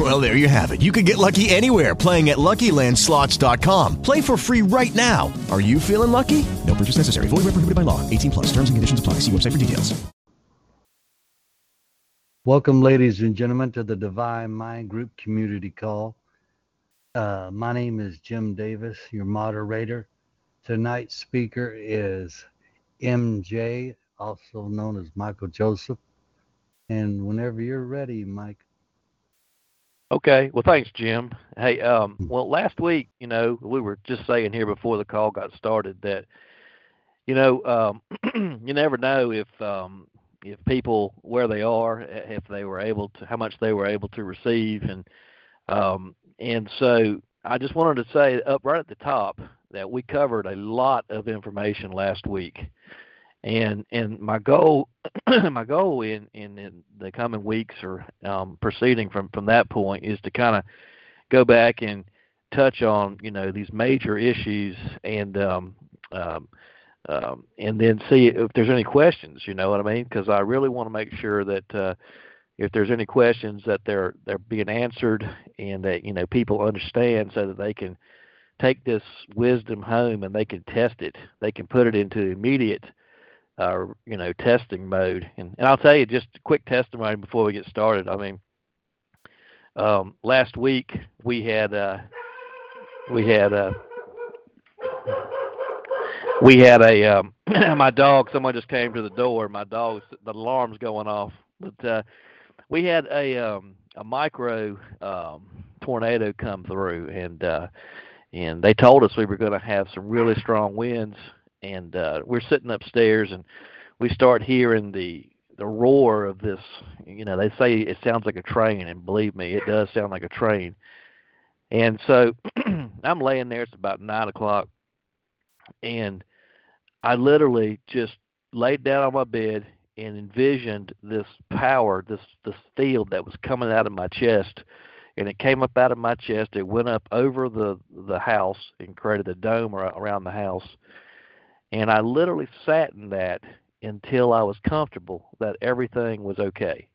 Well, there you have it. You can get lucky anywhere playing at LuckyLandSlots.com. Play for free right now. Are you feeling lucky? No purchase necessary. Void where prohibited by law. 18 plus. Terms and conditions apply. See website for details. Welcome, ladies and gentlemen, to the Divine Mind Group Community Call. Uh, my name is Jim Davis, your moderator. Tonight's speaker is MJ, also known as Michael Joseph. And whenever you're ready, Mike. Okay. Well, thanks, Jim. Hey, um, well, last week, you know, we were just saying here before the call got started that, you know, um, you never know if um, if people where they are, if they were able to, how much they were able to receive, and um, and so I just wanted to say up right at the top that we covered a lot of information last week. And and my goal my goal in, in, in the coming weeks or um, proceeding from, from that point is to kind of go back and touch on you know these major issues and um, um, um, and then see if there's any questions. You know what I mean? Because I really want to make sure that uh, if there's any questions that they're they're being answered and that you know people understand so that they can take this wisdom home and they can test it they can put it into immediate uh, you know testing mode. And, and i'll tell you just a quick testimony before we get started. I mean um, last week we had uh, we had uh, we had a um, my dog someone just came to the door. My dog's the alarm's going off. But uh we had a um a micro um tornado come through. And uh and they told us we were going to have some really strong winds and uh we're sitting upstairs and we start hearing the the roar of this you know they say it sounds like a train and believe me it does sound like a train and so i'm laying there it's about nine o'clock and i literally just laid down on my bed and envisioned this power, this this field that was coming out of my chest, and it came up out of my chest. It went up over the the house and created a dome around the house, and I literally sat in that until I was comfortable that everything was okay.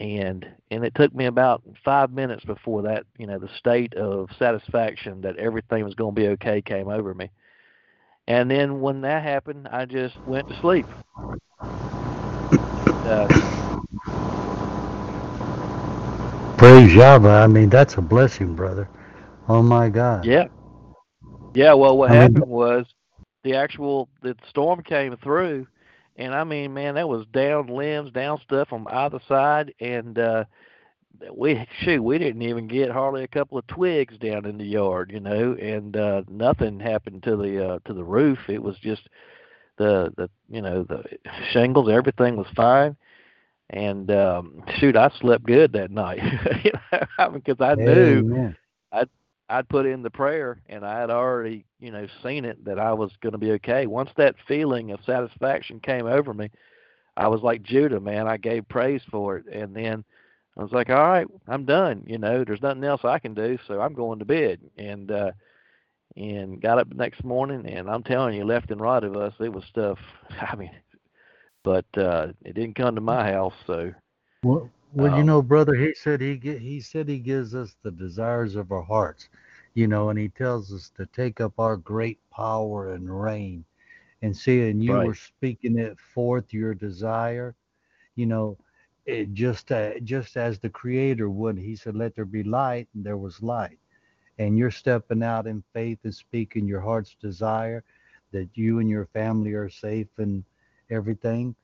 And and it took me about five minutes before that, you know, the state of satisfaction that everything was going to be okay came over me. And then when that happened, I just went to sleep. Uh, Praise Yahweh. I mean, that's a blessing, brother. Oh, my God. Yeah. Yeah, well, what I mean- happened was the actual the storm came through, and I mean, man, that was down limbs, down stuff on either side, and uh we shoot, we didn't even get hardly a couple of twigs down in the yard, you know, and uh nothing happened to the uh to the roof. It was just the the you know the shingles, everything was fine. And um shoot, I slept good that night, you know, because I knew Amen. I'd put in the prayer and I had already, you know, seen it that I was going to be okay. Once that feeling of satisfaction came over me, I was like Judah, man. I gave praise for it. And then I was like, all right, I'm done. You know, there's nothing else I can do. So I'm going to bed. And, uh, and got up the next morning and I'm telling you, left and right of us, it was stuff. I mean, but, uh, it didn't come to my house. So, Well, well, you Um, know, brother, he said he he said he gives us the desires of our hearts, you know, and he tells us to take up our great power and reign. And see, and you Right. were speaking it forth your desire, you know, it just uh, just as the Creator would. He said, "Let there be light," and there was light. And you're stepping out in faith and speaking your heart's desire that you and your family are safe and everything.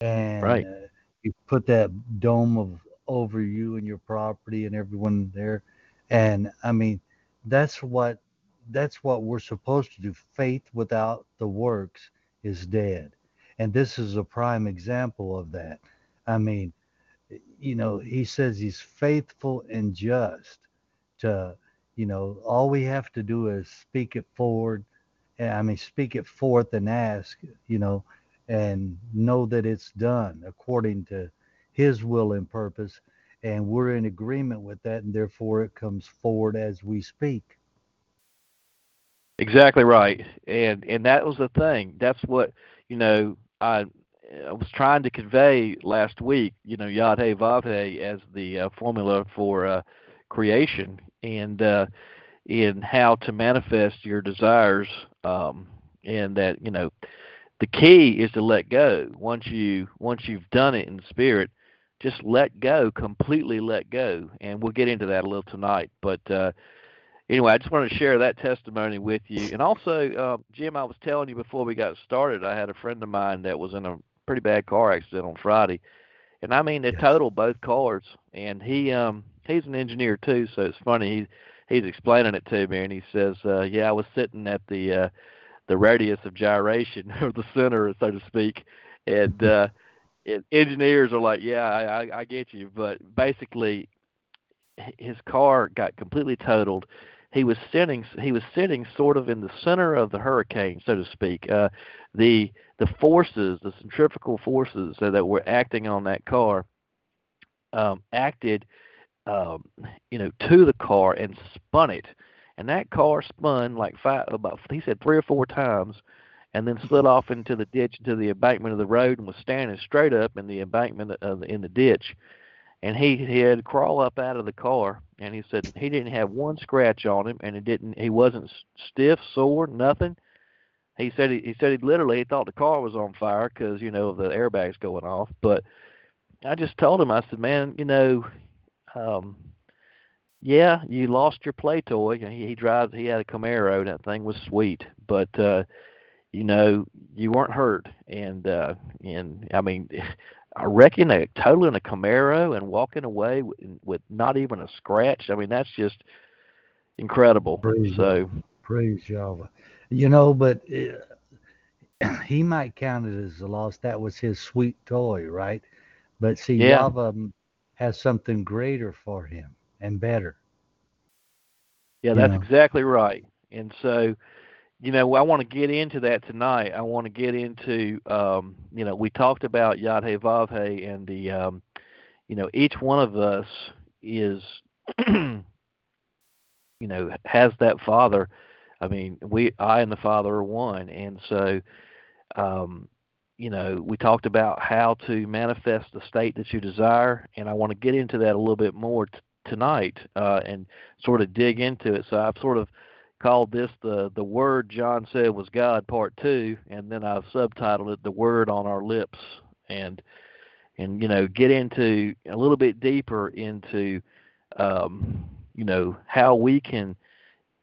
And Right. uh, you put that dome of over you and your property and everyone there. And i mean that's what that's what we're supposed to do. Faith without the works is dead. And this is a prime example of that. I mean you know he says he's faithful and just to you know all we have to do is speak it forward. I mean speak it forth and ask you know and know that it's done according to his will and purpose and we're in agreement with that and therefore it comes forward as we speak. Exactly right. And and that was the thing. That's what you know i I was trying to convey last week, you know, Yod He Vav He as the uh, formula for uh, creation and uh, in how to manifest your desires, um, and that you know, the key is to let go. Once you once you've done it in spirit, just let go, completely let go, and we'll get into that a little tonight. But uh, anyway, I just wanted to share that testimony with you. And also, uh, Jim, I was telling you before we got started, I had a friend of mine that was in a pretty bad car accident on Friday, and I mean they yes. totaled both cars. And he um he's an engineer too, so it's funny. He he's explaining it to me, and he says, uh, "Yeah, I was sitting at the uh, the radius of gyration or the center, so to speak, and uh, it, engineers are like, yeah, I, I, get you, but basically, his car got completely totaled. He was sitting he was sitting sort of in the center of the hurricane, so to speak. Uh, the the forces, the centrifugal forces that were acting on that car, um, acted, um, you know, to the car and spun it, and that car spun like five about he said three or four times, and then slid off into the ditch into the embankment of the road and was standing straight up in the embankment of the, in the ditch. And he he had crawl up out of the car and he said he didn't have one scratch on him and it didn't he wasn't stiff sore nothing. He said he, he said he literally he thought the car was on fire because you know the airbags going off. But i just told him i said man you know um yeah you lost your play toy he, he drives he had a camaro that thing was sweet but uh you know you weren't hurt and uh and i mean I reckon a totaling a Camaro and walking away with, with not even a scratch. I mean, that's just incredible. Praise so praise Yahweh. You know, but it, he might count it as a loss. That was his sweet toy, right? But see, yeah. Has something greater for him and better. Yeah, that's know? exactly right. And so, you know, I want to get into that tonight. I want to get into, um, you know, we talked about Yod He Vav He and the, um, you know, each one of us is, you know, has that Father. I mean, we, I and the Father are one, and so, um, you know, we talked about how to manifest the state that you desire, and I want to get into that a little bit more t- tonight uh, and sort of dig into it. So I've sort of called this the the word John said was God part two, and then I've subtitled it the word on our lips, and and you know get into a little bit deeper into um, you know how we can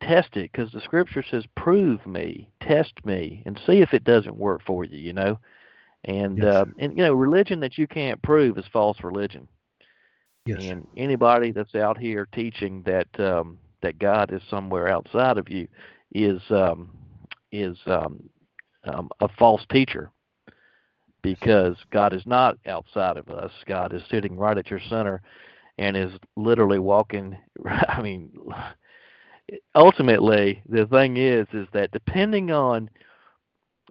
test it because the scripture says prove me test me and see if it doesn't work for you you know and yes. uh, and you know religion that you can't prove is false religion yes. and anybody that's out here teaching that um, that God is somewhere outside of you is um, is um, um, a false teacher because God is not outside of us. God is sitting right at your center and is literally walking. I mean, ultimately, the thing is, is that depending on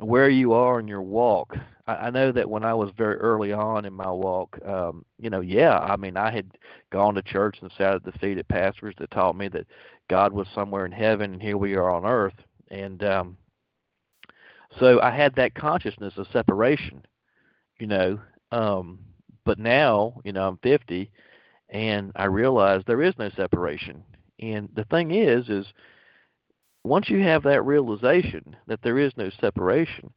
where you are in your walk, I, I know that when I was very early on in my walk, um, you know, yeah, I mean, I had gone to church and sat at the feet of pastors that taught me that God was somewhere in heaven and here we are on earth. And um, so I had that consciousness of separation, you know. Um, but now, you know, I'm 50 and I realize there is no separation. And the thing is, is once you have that realization that there is no separation,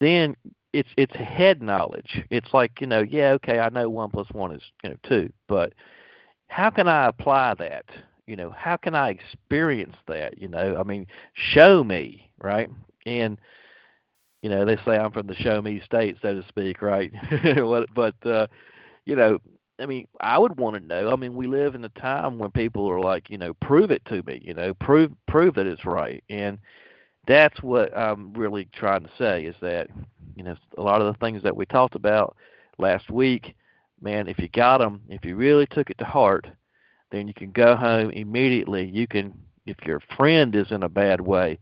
then it's it's head knowledge. It's like you know, yeah, okay, I know one plus one is you know two, but how can I apply that? You know, how can I experience that? You know, I mean, show me, right? And you know, they say I'm from the show me state, so to speak, right? but uh, you know, I mean, I would want to know. I mean, we live in a time when people are like, you know, prove it to me, you know, prove prove that it's right. And that's what I'm really trying to say is that, you know, a lot of the things that we talked about last week, man, if you got them, if you really took it to heart, then you can go home immediately. You can, if your friend is in a bad way,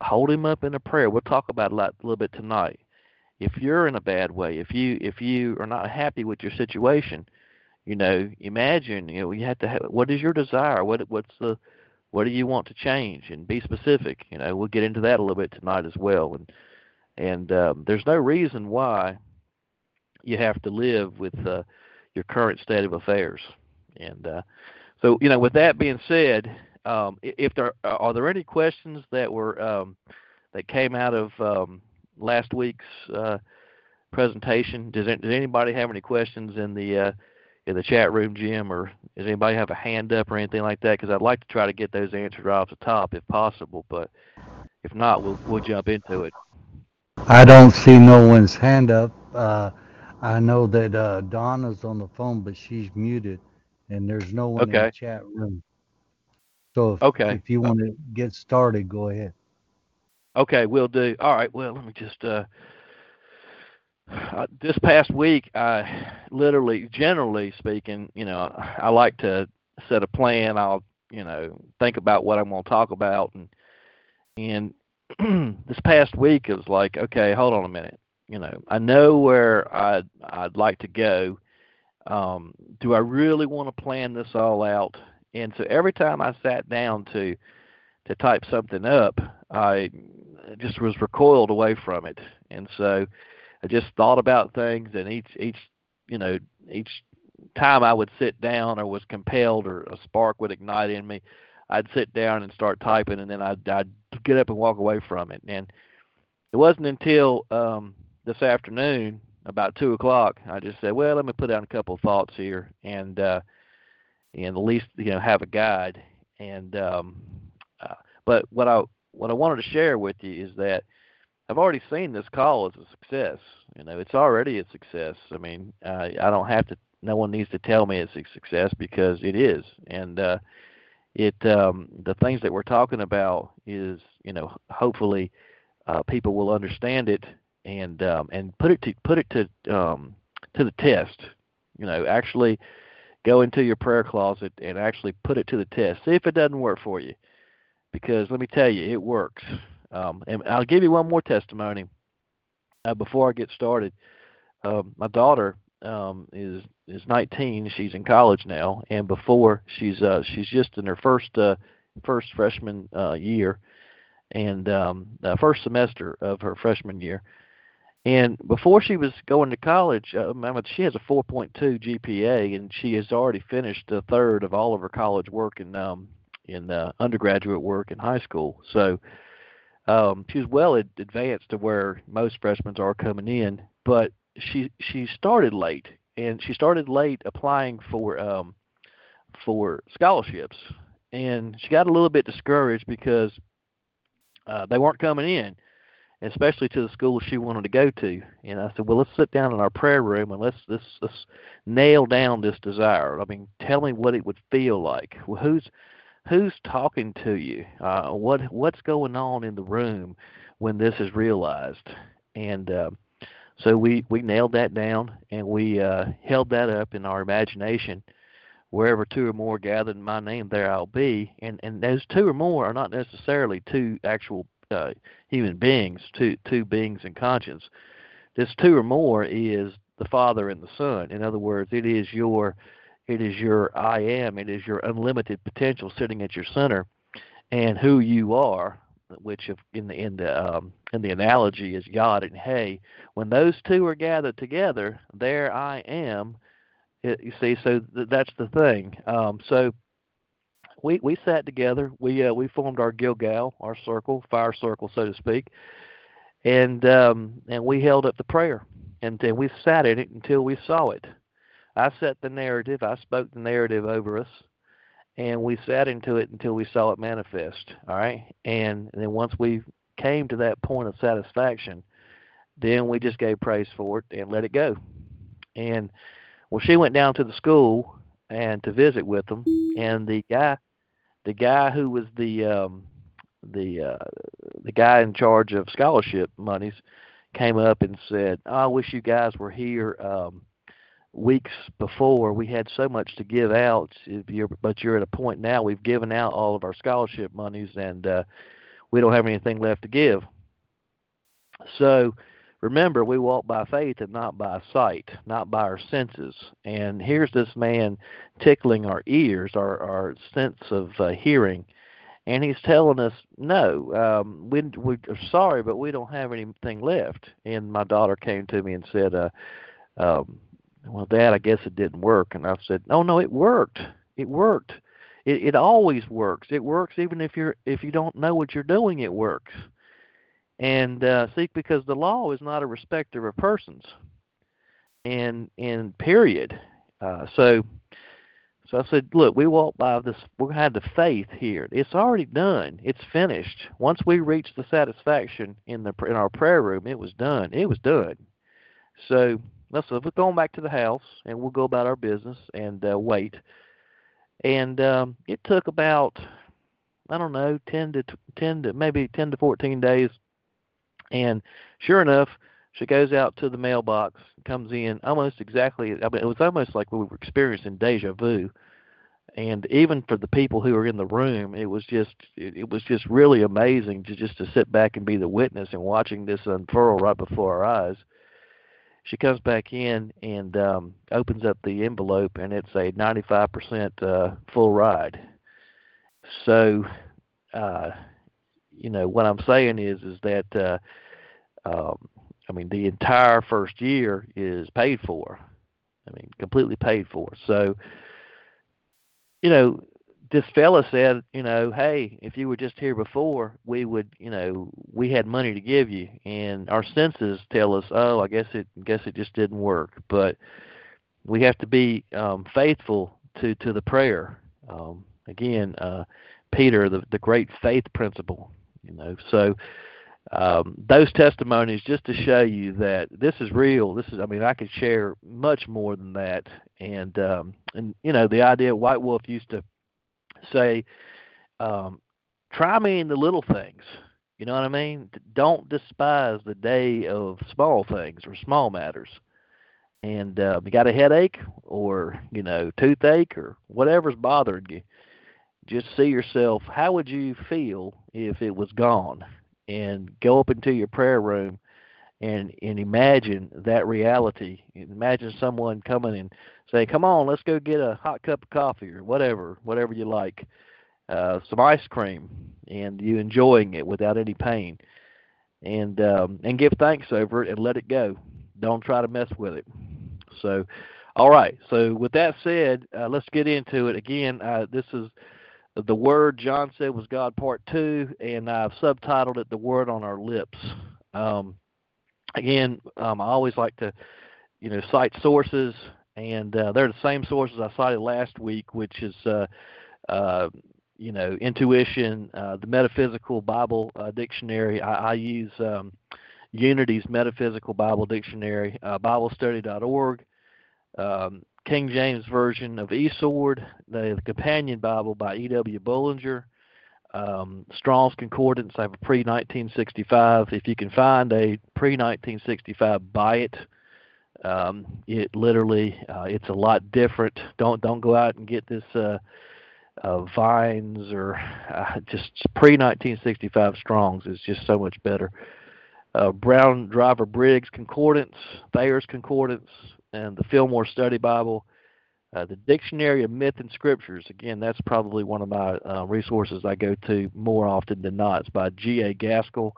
hold him up in a prayer. We'll talk about it a little bit tonight. If you're in a bad way, if you if you are not happy with your situation, you know, imagine, you know, you have to have what is your desire? What what's the what do you want to change? And be specific you know we'll get into that a little bit tonight as well. And and um, there's no reason why you have to live with uh, your current state of affairs. And uh, so you know with that being said um, if there are there any questions that were um, that came out of um, last week's uh, presentation does, does anybody have any questions in the uh, in the chat room, Jim, or does anybody have a hand up or anything like that? Because I'd like to try to get those answered right off the top if possible, but if not, we'll we'll jump into it. I don't see no one's hand up. Uh, I know that uh, Donna's on the phone, but she's muted, and there's no one okay. in the chat room. So if, okay. if you want to get started, go ahead. Okay, we'll do. All right. Well, let me just uh, uh, this past week, I literally, generally speaking, you know, I like to set a plan. I'll, you know, think about what I'm going to talk about, and and this past week is like, okay, hold on a minute. You know, I know where I'd I'd like to go. Um, do I really want to plan this all out? And so every time I sat down to to type something up, I just was recoiled away from it, and so I just thought about things, and each each you know each time I would sit down or was compelled or a spark would ignite in me, I'd sit down and start typing, and then I'd, I'd get up and walk away from it. And it wasn't until um, this afternoon, about two o'clock, I just said, "Well, let me put down a couple of thoughts here, and uh, and at least you know have a guide." And um, but what I what I wanted to share with you is that I've already seen this call as a success. You know, it's already a success. I mean, I don't have to. No one needs to tell me it's a success because it is. And uh, it um, the things that we're talking about is, you know, hopefully uh, people will understand it and um, and put it to put it to um, to the test. You know, actually go into your prayer closet and actually put it to the test. See if it doesn't work for you, because let me tell you, it works. Um, and I'll give you one more testimony uh, before I get started. Um, my daughter um, is is 19. She's in college now, and before she's uh, she's just in her first uh, first freshman uh, year, and um, uh, first semester of her freshman year. And before she was going to college, uh, she has a 4.2 GPA, and she has already finished a third of all of her college work in um, in uh, undergraduate work in high school. So um, she was well advanced to where most freshmen are coming in, but she she started late, and she started late applying for um, for scholarships, and she got a little bit discouraged because uh, they weren't coming in, especially to the school she wanted to go to. And I said, well, let's sit down in our prayer room and let's let's let's nail down this desire. I mean, tell me what it would feel like. Well, who's who's talking to you? Uh, what what's going on in the room when this is realized? And uh, so we we nailed that down and we uh, held that up in our imagination. Wherever two or more gathered in my name, there I'll be. And and those two or more are not necessarily two actual uh, human beings, two two beings in conscience. This two or more is the Father and the Son. In other words, it is your it is your I am. It is your unlimited potential sitting at your center, and who you are, which in the in the um, in the analogy is Yod and Hey. When those two are gathered together, there I am. It, you see, so th- that's the thing. Um, so we we sat together. We uh, we formed our Gilgal, our circle, fire circle, so to speak, and um, and we held up the prayer, and then we sat in it until we saw it. I set the narrative, I spoke the narrative over us, and we sat into it until we saw it manifest. All right, and then once we came to that point of satisfaction, then we just gave praise for it and let it go. And well, she went down to the school and to visit with them, and the guy, the guy who was the um, the uh, the guy in charge of scholarship monies, came up and said, oh, "I wish you guys were here." Um, weeks before we had so much to give out you're, but you're at a point now we've given out all of our scholarship monies and uh, we don't have anything left to give so remember, we walk by faith and not by sight, not by our senses. And here's this man tickling our ears, our, our sense of uh, hearing, and he's telling us, no, um, we, we are sorry, but we don't have anything left. And my daughter came to me and said, uh, um, well, Dad, I guess it didn't work. And I said, oh, no, it worked. It worked. It, it always works. It works even if you're if you don't know what you're doing. It works. And uh, see, because the law is not a respecter of persons, and and period. Uh, so so I said, look, we walk by this. We had the faith here. It's already done. It's finished. Once we reached the satisfaction in the in our prayer room, it was done. It was done. So let's we're going back to the house, and we'll go about our business and uh, wait. And um, it took about I don't know ten to ten to maybe ten to fourteen days. And sure enough, she goes out to the mailbox, comes in almost exactly. I mean, it was almost like we were experiencing deja vu. And even for the people who were in the room, it was just it, it was just really amazing to just to sit back and be the witness and watching this unfurl right before our eyes. She comes back in and um, opens up the envelope, and it's a 95% uh, full ride. So, uh, you know, what I'm saying is is that uh, um, I mean, the entire first year is paid for. I mean, completely paid for. So, you know, this fella said, you know, hey, if you were just here before, we would, you know, we had money to give you, and our senses tell us, oh, I guess it, guess it just didn't work. But we have to be um, faithful to to the prayer. Um, again, uh, Peter, the the great faith principle, you know. So um, those testimonies just to show you that this is real. This is, I mean, I could share much more than that. And um, and you know, the idea White Wolf used to say, um, "Try me in the little things." You know what I mean? Don't despise the day of small things or small matters. And uh, you got a headache or you know toothache or whatever's bothering you, just see yourself. How would you feel if it was gone? and go up into your prayer room and and imagine that reality. Imagine someone coming and say, "Come on, let's go get a hot cup of coffee or whatever, whatever you like, uh, some ice cream, and you enjoying it without any pain, and um, and give thanks over it and let it go. Don't try to mess with it." So, all right. So with that said, uh, let's get into it again. Uh, this is the word John said was God part two, and I've subtitled it the word on our lips. Um, again, um, I always like to, you know, cite sources, and uh, they're the same sources I cited last week, which is, uh, uh, you know, intuition, uh, the Metaphysical Bible uh, Dictionary. I, I use um, Unity's Metaphysical Bible Dictionary, uh, BibleStudy.org. Um, King James Version of eSword, the, the Companion Bible by E.W. Bullinger, um, Strong's Concordance. I have a pre 1965. If you can find a pre 1965, buy it. Um, it literally, uh, it's a lot different. Don't don't go out and get this uh, uh, Vines or uh, just pre 1965 Strong's is just so much better. Uh, Brown Driver Briggs Concordance, Thayer's Concordance, and the Fillmore Study Bible. Uh, the Dictionary of Myth and Scriptures. Again, that's probably one of my uh, resources I go to more often than not. It's by G.A. Gaskell.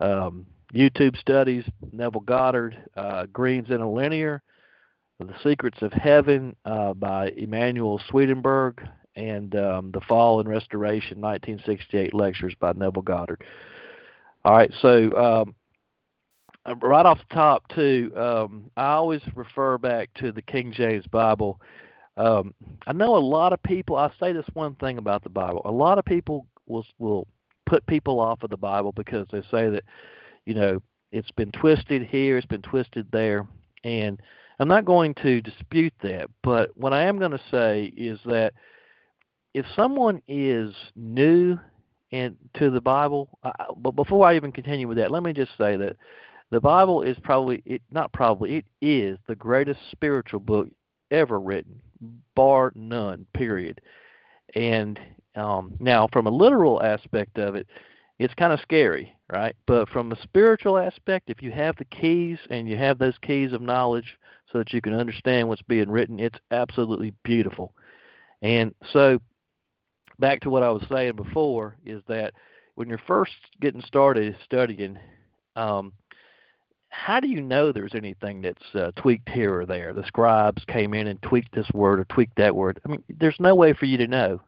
Um, YouTube studies, Neville Goddard, uh, Green's Interlinear, The Secrets of Heaven uh, by Emanuel Swedenborg, and um, The Fall and Restoration, 1968 lectures by Neville Goddard. All right, so um, uh, right off the top too, um, I always refer back to the King James Bible. Um, I know a lot of people. I say this one thing about the Bible. A lot of people will will put people off of the Bible because they say that, you know, it's been twisted here, it's been twisted there, and I'm not going to dispute that. But what I am going to say is that if someone is new and to the Bible, I, but before I even continue with that, let me just say that the Bible is probably it not probably it is the greatest spiritual book ever written, bar none. Period. And um, now, from a literal aspect of it, it's kind of scary, right? But from a spiritual aspect, if you have the keys and you have those keys of knowledge so that you can understand what's being written, it's absolutely beautiful. And so, back to what I was saying before, is that when you're first getting started studying, um, how do you know there's anything that's uh, tweaked here or there? The scribes came in and tweaked this word or tweaked that word. I mean, there's no way for you to know.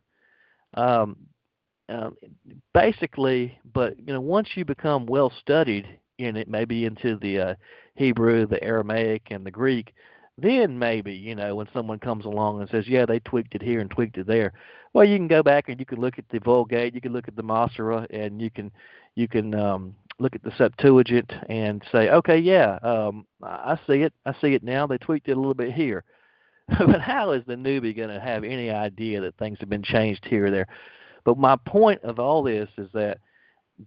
Um, um, basically, but you know, once you become well studied in it, maybe into the uh, Hebrew, the Aramaic, and the Greek, then maybe you know when someone comes along and says, "Yeah, they tweaked it here and tweaked it there." Well, you can go back and you can look at the Vulgate, you can look at the Masorah, and you can you can um, look at the Septuagint and say, "Okay, yeah, um, I see it. I see it now. They tweaked it a little bit here." but how is the newbie going to have any idea that things have been changed here or there? But my point of all this is that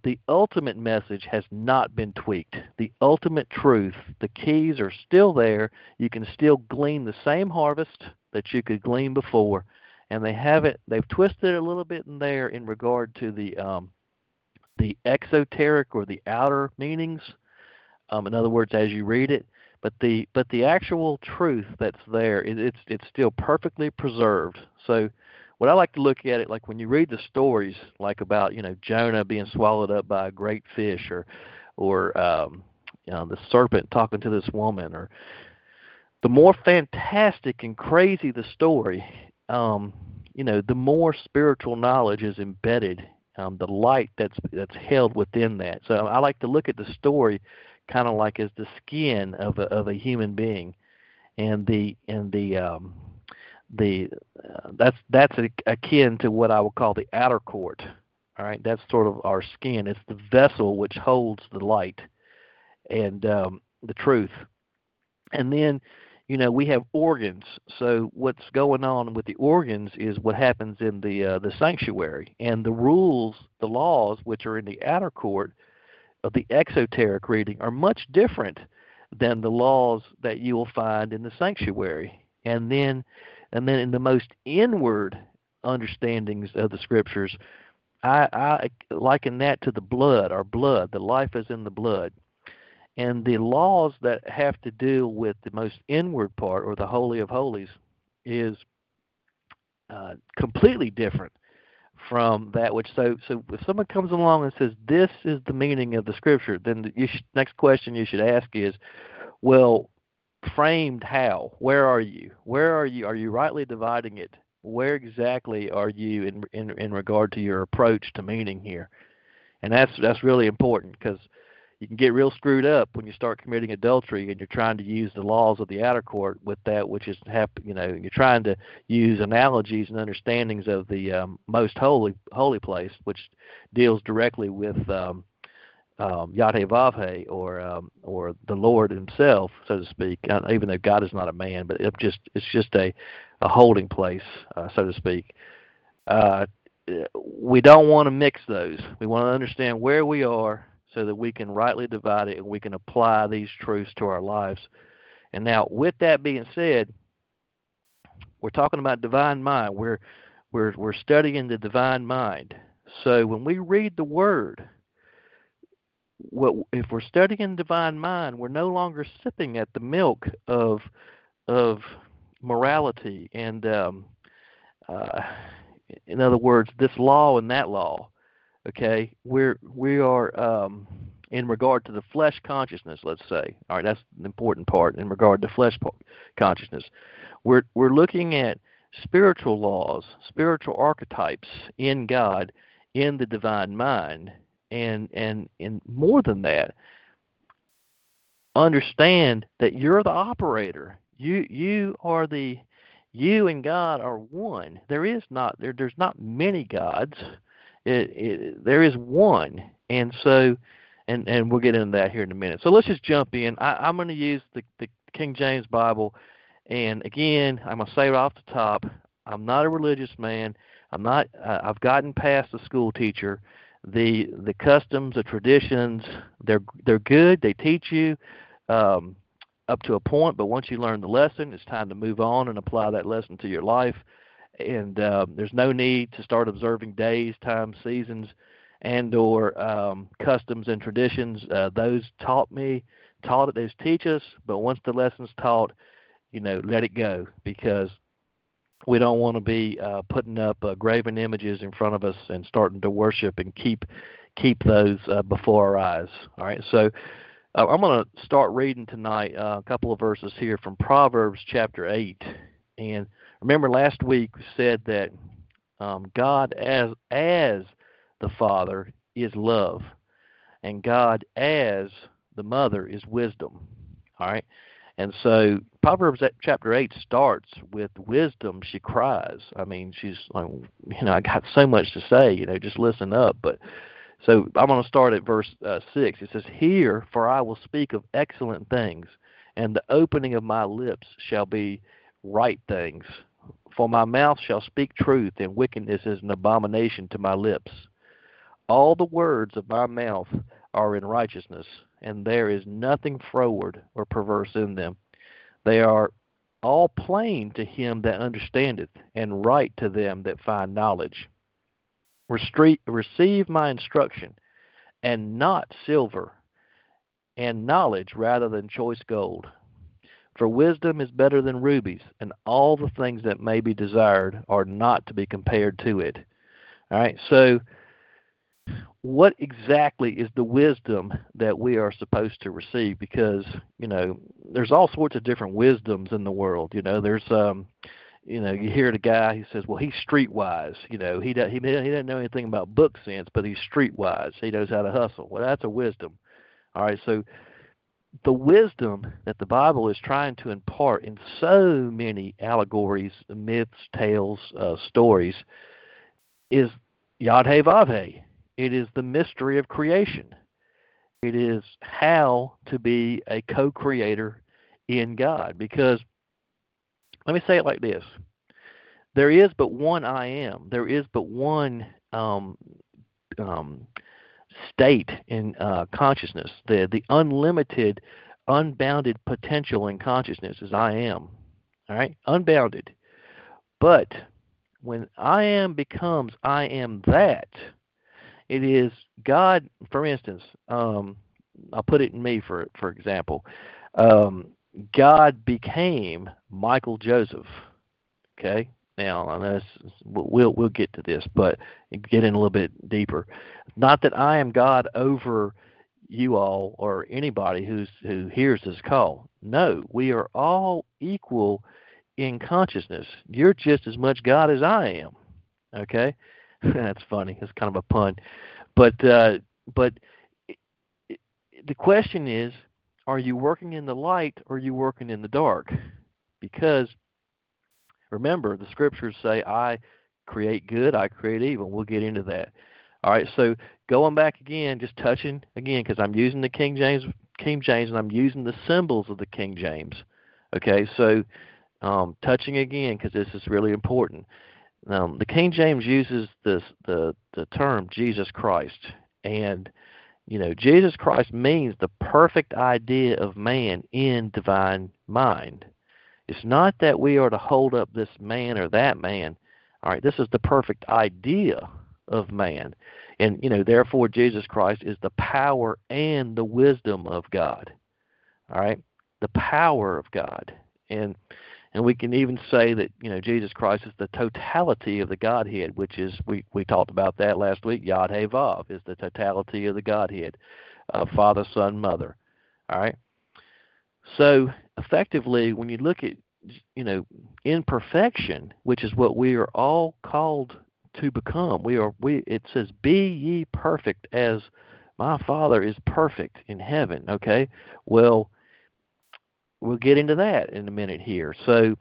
the ultimate message has not been tweaked. The ultimate truth, the keys are still there. You can still glean the same harvest that you could glean before, and they have it. They've twisted it a little bit in there in regard to the um, the exoteric or the outer meanings. Um, in other words, as you read it, but the but the actual truth that's there, it, it's it's still perfectly preserved. So what I like to look at it like when you read the stories, like about you know Jonah being swallowed up by a great fish, or or um, you know the serpent talking to this woman, or the more fantastic and crazy the story, um, you know, the more spiritual knowledge is embedded, um, the light that's that's held within that. So I like to look at the story kind of like as the skin of a of a human being, and the and the um, the uh, that's that's akin to what I would call the outer court. All right, that's sort of our skin. It's the vessel which holds the light and um, the truth. And then, you know, we have organs. So what's going on with the organs is what happens in the uh, the sanctuary and the rules, the laws which are in the outer court of the exoteric reading are much different than the laws that you will find in the sanctuary. And then and then in the most inward understandings of the scriptures, I, I liken that to the blood, our blood. The life is in the blood. And the laws that have to do with the most inward part, or the Holy of Holies, is uh, completely different from that which so so if someone comes along and says this is the meaning of the scripture then the next question you should ask is well framed how? Where are you? Where are you? Are you rightly dividing it? Where exactly are you in in, in regard to your approach to meaning here? And that's that's really important because you can get real screwed up when you start committing adultery and you're trying to use the laws of the outer court with that which is hap- you know you're trying to use analogies and understandings of the um, most holy holy place which deals directly with um, um, or um, or the Lord Himself, so to speak. Even though God is not a man, but it just it's just a a holding place, uh, so to speak. Uh, we don't want to mix those. We want to understand where we are so that we can rightly divide it and we can apply these truths to our lives. And now, with that being said, we're talking about divine mind. We're we're we're studying the divine mind. So when we read the Word, what if we're studying divine mind, we're no longer sipping at the milk of of morality and um, uh, in other words, this law and that law. Okay, we're we are um, in regard to the flesh consciousness. Let's say, all right, that's an important part in regard to flesh consciousness. We're we're looking at spiritual laws, spiritual archetypes in God, in the divine mind, and and and more than that understand that you're the operator. You you are the you and god are one. There is not there there's not many gods. It, it, there is one. And so and and we'll get into that here in a minute. So let's just jump in. I, i'm going to use the, the king james bible. And again i'm going to say it off the top. I'm not a religious man. I'm not uh, i've gotten past the school teacher the the customs, the traditions, they're they're good. They teach you um, up to a point, but once you learn the lesson, it's time to move on and apply that lesson to your life. And uh, there's no need to start observing days, times, seasons, and or um, customs and traditions. Uh, those taught me, taught it. Those teach us, but once the lesson's taught, you know, let it go because we don't want to be uh, putting up uh, graven images in front of us and starting to worship and keep keep those uh, before our eyes. All right, so uh, I'm going to start reading tonight uh, a couple of verses here from Proverbs chapter eight. And remember, last week we said that um, God as as the Father is love, and God as the Mother is wisdom. All right. And so Proverbs chapter 8 starts with wisdom she cries. I mean, she's like, you know, I got so much to say, you know, just listen up. But so I'm going to start at verse uh, 6. It says, Hear, for I will speak of excellent things, and the opening of my lips shall be right things. For my mouth shall speak truth, and wickedness is an abomination to my lips. All the words of my mouth are in righteousness, and there is nothing froward or perverse in them. They are all plain to him that understandeth, and right to them that find knowledge. Receive my instruction, and not silver, and knowledge rather than choice gold. For wisdom is better than rubies, and all the things that may be desired are not to be compared to it. All right, so what exactly is the wisdom that we are supposed to receive? Because you know there's all sorts of different wisdoms in the world you know. There's um you know you hear the guy he says well he's streetwise you know. He does, he he doesn't know anything about book sense but he's streetwise. He knows how to hustle. Well that's a wisdom. All right so the wisdom that the bible is trying to impart in so many allegories myths tales uh, stories is yod hey vav it is the mystery of creation. It is how to be a co creator in God. Because, let me say it like this there is but one I am, there is but one um, um, state in uh, consciousness. The, the unlimited, unbounded potential in consciousness is I am. All right? Unbounded. But when I am becomes I am that, it is God, for instance, um, I'll put it in me for for example. Um, God became Michael Joseph. Okay, now I know we'll we'll get to this, but get in a little bit deeper. Not that I am God over you all or anybody who's who hears this call. No, we are all equal in consciousness. You're just as much God as I am. Okay, That's funny. It's kind of a pun, but uh, but it, it, the question is, are you working in the light or are you working in the dark? Because remember, the scriptures say, "I create good, I create evil." We'll get into that. All right. So going back again, just touching again, because I'm using the King James King James and I'm using the symbols of the King James. Okay. So um, touching again because this is really important. Um, the King James uses this the the term Jesus Christ, and you know Jesus Christ means the perfect idea of man in divine mind. It's not that we are to hold up this man or that man. All right, this is the perfect idea of man, and you know therefore Jesus Christ is the power and the wisdom of God. All right, the power of God, and and we can even say that you know Jesus Christ is the totality of the Godhead, which is we we talked about that last week. Yod He Vav is the totality of the Godhead, uh, Father, Son, Mother. All right. So effectively, when you look at you know imperfection, which is what we are all called to become, we are we. It says, "Be ye perfect as my Father is perfect in heaven." Okay. Well we'll get into that in a minute here. So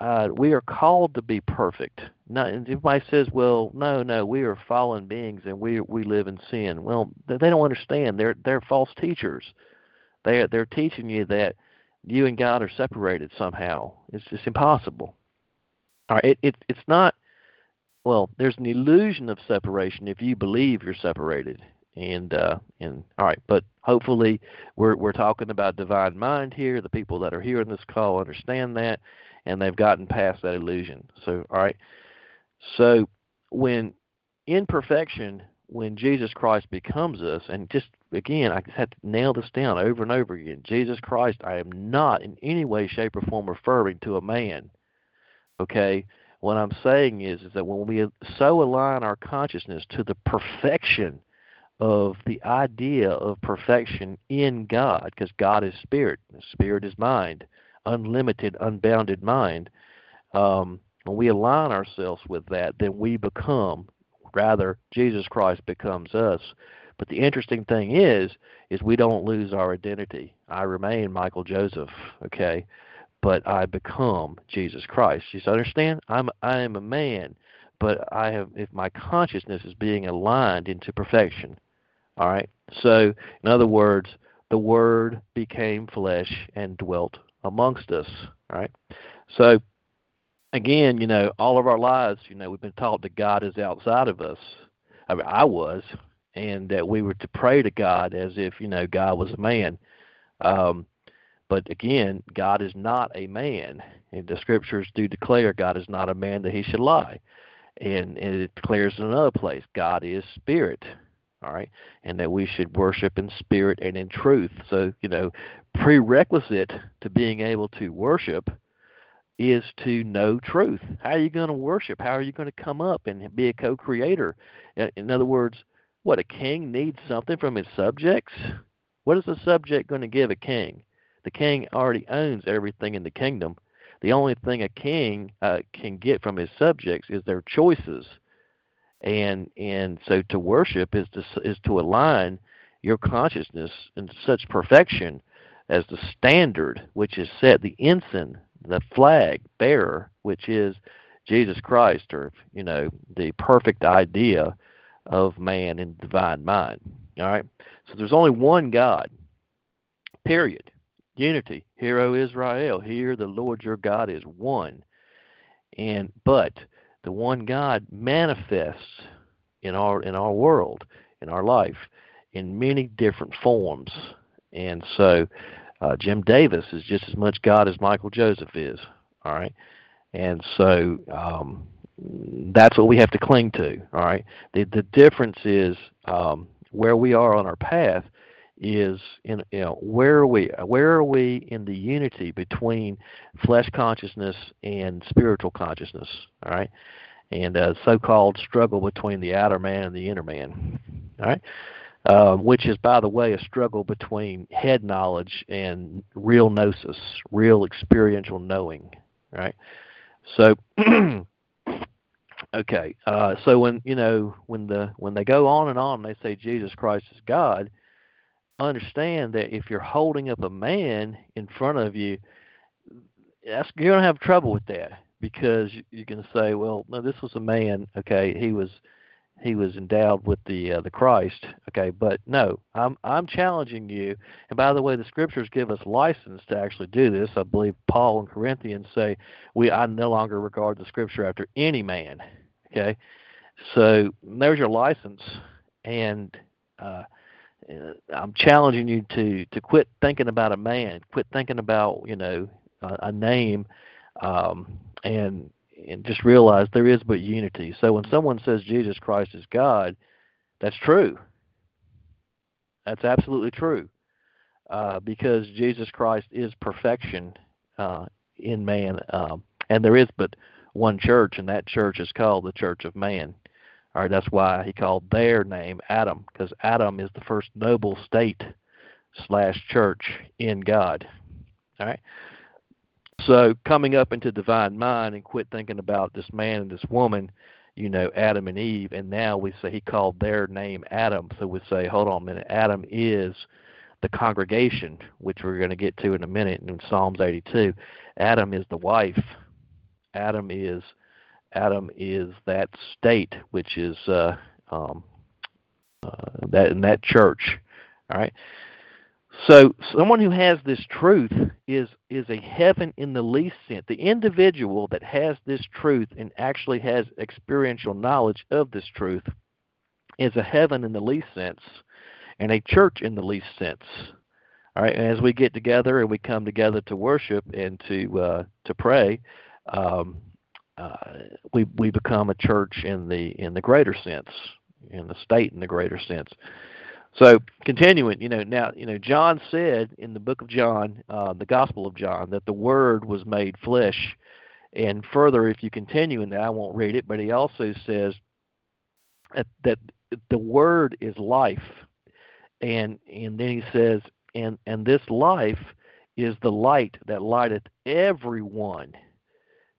uh, we are called to be perfect. Not, everybody says, "Well, no, no, we are fallen beings and we we live in sin." Well, they don't understand. They're they're false teachers. They they're teaching you that you and God are separated somehow. It's just impossible. All right, it, it it's not. Well, there's an illusion of separation if you believe you're separated and uh, and all right, but hopefully we're we're talking about divine mind here. The people that are hearing this call understand that, and they've gotten past that illusion. So all right, so when in perfection when Jesus Christ becomes us, and just again, I just have to nail this down over and over again. Jesus Christ, I am not in any way, shape, or form referring to a man. Okay, what I'm saying is, is that when we so align our consciousness to the perfection of the idea of perfection in God, because God is spirit, spirit is mind, unlimited, unbounded mind. Um, when we align ourselves with that, then we become, rather, Jesus Christ becomes us. But the interesting thing is, is we don't lose our identity. I remain Michael Joseph. Okay, but I become Jesus Christ. You understand? I'm I am a man, but I have if my consciousness is being aligned into perfection. All right. So in other words, the Word became flesh and dwelt amongst us. All right. So again, you know, all of our lives, you know, we've been taught that God is outside of us. I mean, I was, and that we were to pray to God as if you know God was a man. Um, but again, God is not a man. And the scriptures do declare God is not a man that he should lie. And, and it declares in another place, God is spirit. All right. And that we should worship in spirit and in truth. So, you know, prerequisite to being able to worship is to know truth. How are you going to worship? How are you going to come up and be a co creator? In other words, what a king needs something from his subjects? What is the subject going to give a king? The king already owns everything in the kingdom. The only thing a king uh, can get from his subjects is their choices, and and so to worship is to is to align your consciousness in such perfection as the standard which is set, the ensign, the flag bearer, which is Jesus Christ, or you know the perfect idea of man in divine mind. All right. So there's only one God. Period unity. Hear, O Israel, hear the Lord your God is one. And but the one God manifests in our in our world, in our life, in many different forms. And so uh, Jim Davis is just as much God as Michael Joseph is. All right. And so um, that's what we have to cling to. All right. The the difference is um, where we are on our path is in you know where are we where are we in the unity between flesh consciousness and spiritual consciousness all right? And a so-called struggle between the outer man and the inner man all right? Uh, which is by the way a struggle between head knowledge and real gnosis real experiential knowing right? So okay uh, so when you know when the when they go on and on and they say jesus christ is god understand that if you're holding up a man in front of you, that's, you're going to have trouble with that because you can say, well, no, this was a man. Okay, he was he was endowed with the uh, the Christ. Okay, but no, I'm I'm challenging you. And by the way, the scriptures give us license to actually do this. I believe Paul and Corinthians say we I no longer regard the scripture after any man. Okay, so there's your license, and uh, I'm challenging you to to quit thinking about a man, quit thinking about you know a, a name, um, and and just realize there is but unity. So when someone says Jesus Christ is God, that's true. That's absolutely true, uh, because Jesus Christ is perfection uh, in man, um, and there is but one church, and that church is called the Church of Man. All right, that's why he called their name Adam, because Adam is the first noble state slash church in God. All right. So coming up into divine mind and quit thinking about this man and this woman, you know, Adam and Eve, and now we say he called their name Adam. So we say, hold on a minute, Adam is the congregation, which we're going to get to in a minute in Psalms 82. Adam is the wife. Adam is Adam is that state, which is uh, um, uh, that in that church. All right. So someone who has this truth is is a heaven in the least sense. The individual that has this truth and actually has experiential knowledge of this truth is a heaven in the least sense, and a church in the least sense. All right. And as we get together and we come together to worship and to uh, to pray, um, we we become a church in the in the greater sense. and the state in the greater sense. So continuing, you know, now you know John said in the book of John, uh, the Gospel of John, that the Word was made flesh. And further, if you continue in that, I won't read it, but he also says that, that the Word is life, and and then he says, and and this life is the light that lighteth everyone.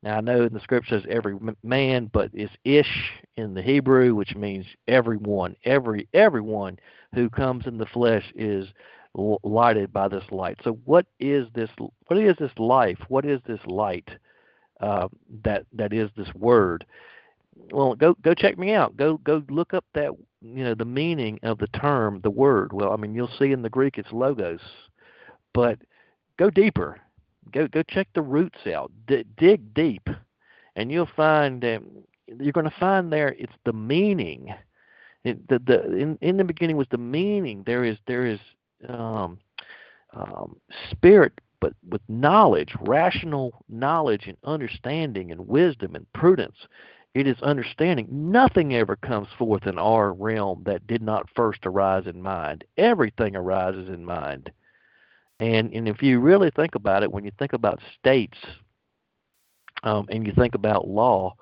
Now I know in the scripture says every man, but it's ish in the Hebrew, which means everyone, every everyone who comes in the flesh is lighted by this light. So what is this? What is this life? What is this light uh, that that is this word? Well, go go check me out. Go go look up that you know the meaning of the term, the word. Well, I mean you'll see in the Greek it's logos, but go deeper. Go go check the roots out. D- dig deep, and you'll find that you're going to find there it's the meaning. It, the the in, in the beginning was the meaning. There is there is um, um, spirit, but with knowledge, rational knowledge and understanding and wisdom and prudence. It is understanding. Nothing ever comes forth in our realm that did not first arise in mind. Everything arises in mind. And and if you really think about it, when you think about states, um, and you think about law,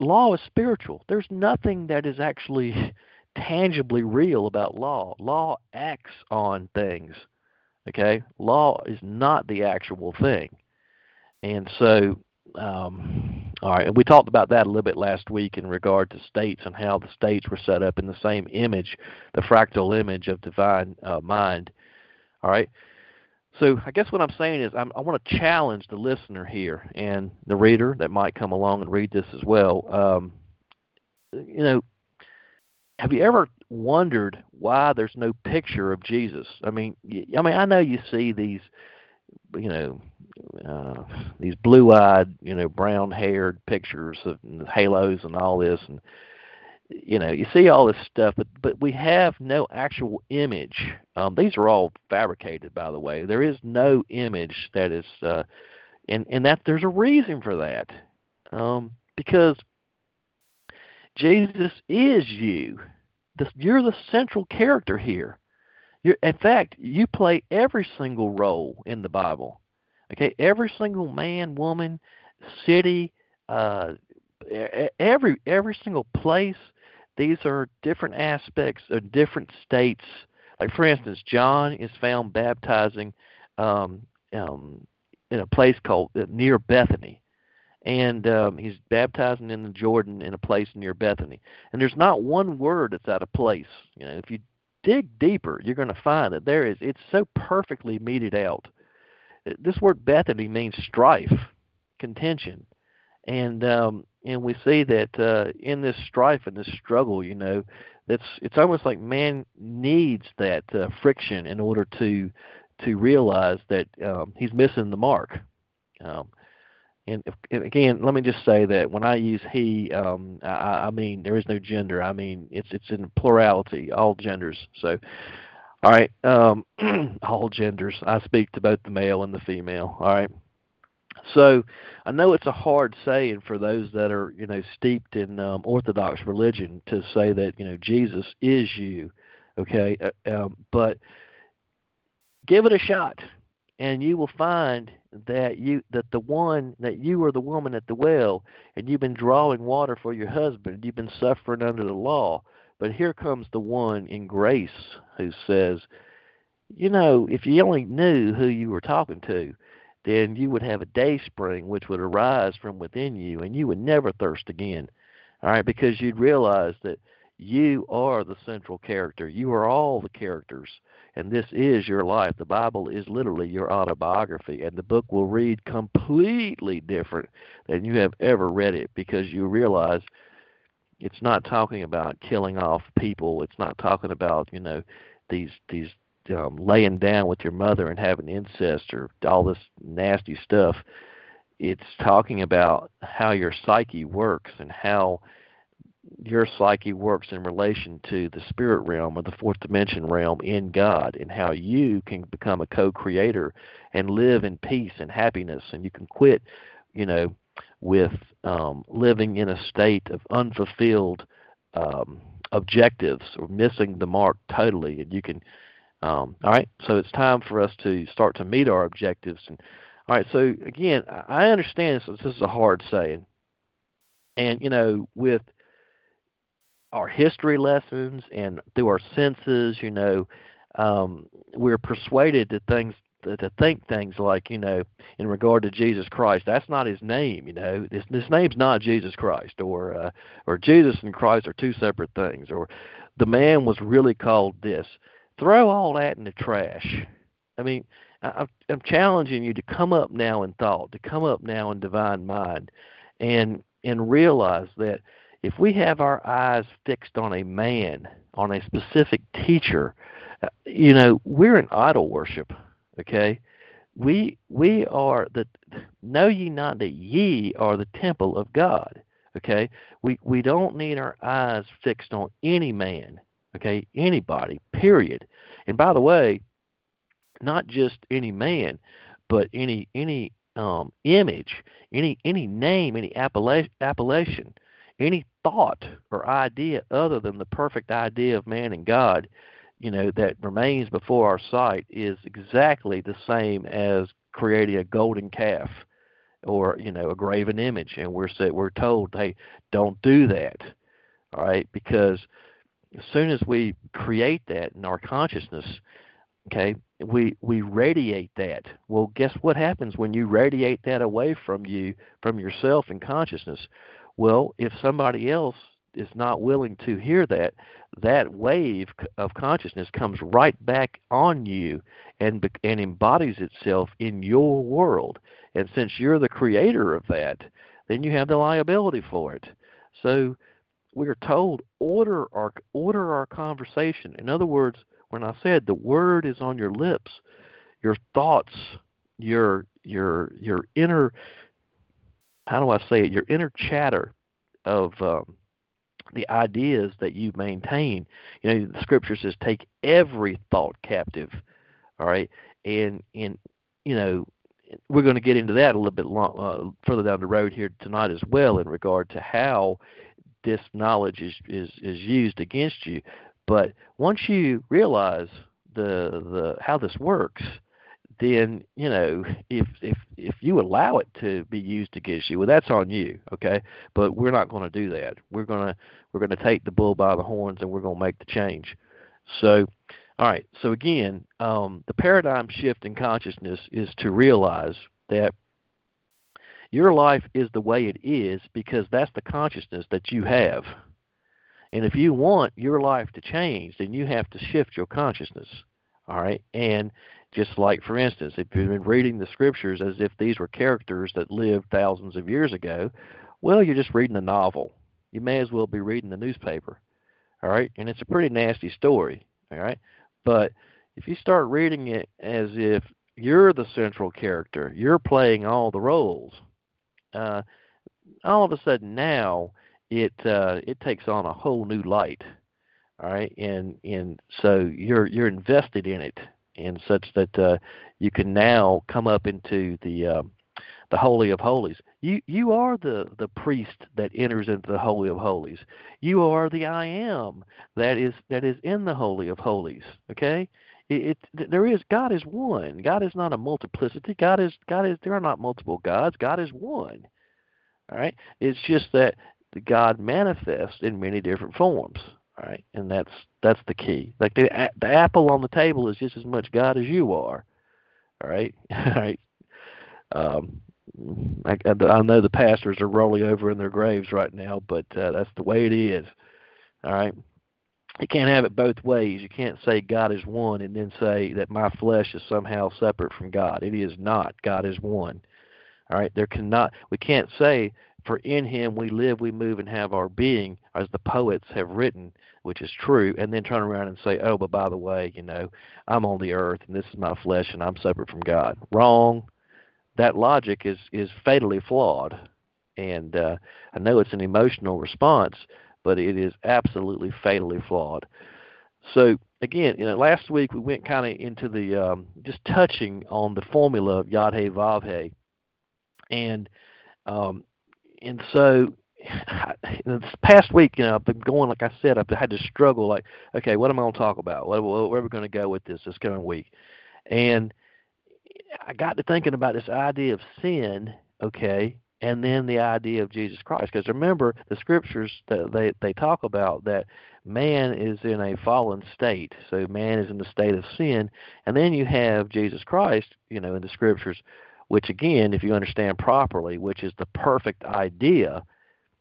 law is spiritual. There's nothing that is actually tangibly real about law. Law acts on things. Okay, law is not the actual thing. And so, um, all right, and we talked about that a little bit last week in regard to states and how the states were set up in the same image, the fractal image of divine uh, mind. All right. So I guess what I'm saying is I'm, i want to challenge the listener here and the reader that might come along and read this as well. Um, you know, have you ever wondered why there's no picture of Jesus? I mean, I mean, I know you see these, you know, uh, these blue-eyed, you know, brown-haired pictures of halos and all this, and you know, you see all this stuff, but but we have no actual image. Um, these are all fabricated, by the way. There is no image that is, uh, and and that there's a reason for that, um, because Jesus is you. The, you're the central character here. You're, in fact, you play every single role in the Bible. Okay, every single man, woman, city, uh, every every single place these are different aspects of different states. Like for instance, John is found baptizing um, um, in a place called uh, near Bethany, and um, he's baptizing in the Jordan in a place near Bethany. And there's not one word that's out of place. You know, if you dig deeper, you're going to find that there is. It's so perfectly meted out. This word Bethany means strife, contention, and um, and we see that uh, in this strife and this struggle, you know, that's it's almost like man needs that uh, friction in order to to realize that um, he's missing the mark. Um, and, if, and again, let me just say that when I use he, um, I, I mean there is no gender. I mean it's it's in plurality, all genders. So, all right, um, all genders. I speak to both the male and the female. All right. So I know it's a hard saying for those that are, you know, steeped in um, Orthodox religion to say that, you know, Jesus is you, okay? Uh, um, but give it a shot, and you will find that you that the one that you are the woman at the well, and you've been drawing water for your husband, you've been suffering under the law. But here comes the one in grace who says, you know, if you only knew who you were talking to, then you would have a day spring which would arise from within you and you would never thirst again. All right, because you'd realize that you are the central character. You are all the characters, and this is your life. The Bible is literally your autobiography, and the book will read completely different than you have ever read it because you realize it's not talking about killing off people. It's not talking about, you know, these these um, laying down with your mother and having incest or all this nasty stuff. It's talking about how your psyche works and how your psyche works in relation to the spirit realm or the fourth dimension realm in God and how you can become a co-creator and live in peace and happiness and you can quit, you know, with um, living in a state of unfulfilled um, objectives or missing the mark totally, and you can. Um, all right, so it's time for us to start to meet our objectives. And all right, so again, I understand this, this is a hard saying, and you know, with our history lessons and through our senses, you know, um, we're persuaded that things to think things like you know in regard to Jesus Christ that's not his name you know. This this name's not Jesus Christ or uh, or Jesus and Christ are two separate things. Or the man was really called this throw all that in the trash I mean I, I'm challenging you to come up now in thought to come up now in divine mind and and realize that if we have our eyes fixed on a man on a specific teacher uh, you know, we're in idol worship. Okay, we we are the know ye not that ye are the temple of God. Okay, we we don't need our eyes fixed on any man. Okay, anybody. Period. And by the way, not just any man, but any any um, image, any any name, any appellation, any thought or idea other than the perfect idea of man and God you know that remains before our sight is exactly the same as creating a golden calf or you know a graven image. And we're said we're told hey don't do that. All right? Because as soon as we create that in our consciousness okay we we radiate that well guess what happens when you radiate that away from you from yourself and consciousness well if somebody else is not willing to hear that, that wave of consciousness comes right back on you and and embodies itself in your world. And since you're the creator of that, then you have the liability for it. So we're told order our order our conversation. In other words, when I said the word is on your lips, your thoughts, your your your inner how do I say it? Your inner chatter of um, the ideas that you maintain. You know, the scripture says, "Take every thought captive." All right, and and you know, we're going to get into that a little bit long, uh, further down the road here tonight as well, in regard to how this knowledge is is is used against you. But once you realize the the how this works, then you know if if if you allow it to be used against you, well, that's on you, okay? But we're not going to do that. We're gonna we're gonna take the bull by the horns and we're gonna make the change. So, all right. So again, um, the paradigm shift in consciousness is to realize that your life is the way it is because that's the consciousness that you have. And if you want your life to change, then you have to shift your consciousness. All right. And just like, for instance, if you've been reading the scriptures as if these were characters that lived thousands of years ago, well, you're just reading a novel. You may as well be reading the newspaper. All right? And it's a pretty nasty story. All right? But if you start reading it as if you're the central character, you're playing all the roles, uh, all of a sudden now it uh, it takes on a whole new light. All right, and and so you're you're invested in it and such that uh, you can now come up into the uh, the holy of holies. You you are the the priest that enters into the holy of holies. You are the I am that is that is in the holy of holies. Okay, it, it there is God is one. God is not a multiplicity. God is God is there are not multiple gods. God is one. All right. It's just that God manifests in many different forms. All right, and that's that's the key. Like the the apple on the table is just as much God as you are. All right, all right. Um, I, I know the pastors are rolling over in their graves right now, but uh, that's the way it is. All right. You can't have it both ways. You can't say God is one and then say that my flesh is somehow separate from God. It is not. God is one. All right. There cannot. We can't say for in him we live, we move, and have our being, as the poets have written, which is true, and then turn around and say, oh, but by the way, you know, I'm on the earth, and this is my flesh, and I'm separate from God. Wrong. That logic is is fatally flawed, and uh, I know it's an emotional response, but it is absolutely fatally flawed. So again, you know, last week we went kind of into the um, just touching on the formula of Yod He Vav He, and um, and so this past week, you know, I've been going like I said, I've had to struggle. Like, okay, what am I going to talk about? Where, where are we going to go with this this coming week? And I got to thinking about this idea of sin, okay, and then the idea of Jesus Christ. Because remember, the scriptures that they they talk about that man is in a fallen state, so man is in the state of sin, and then you have Jesus Christ, you know, in the scriptures, which again, if you understand properly, which is the perfect idea.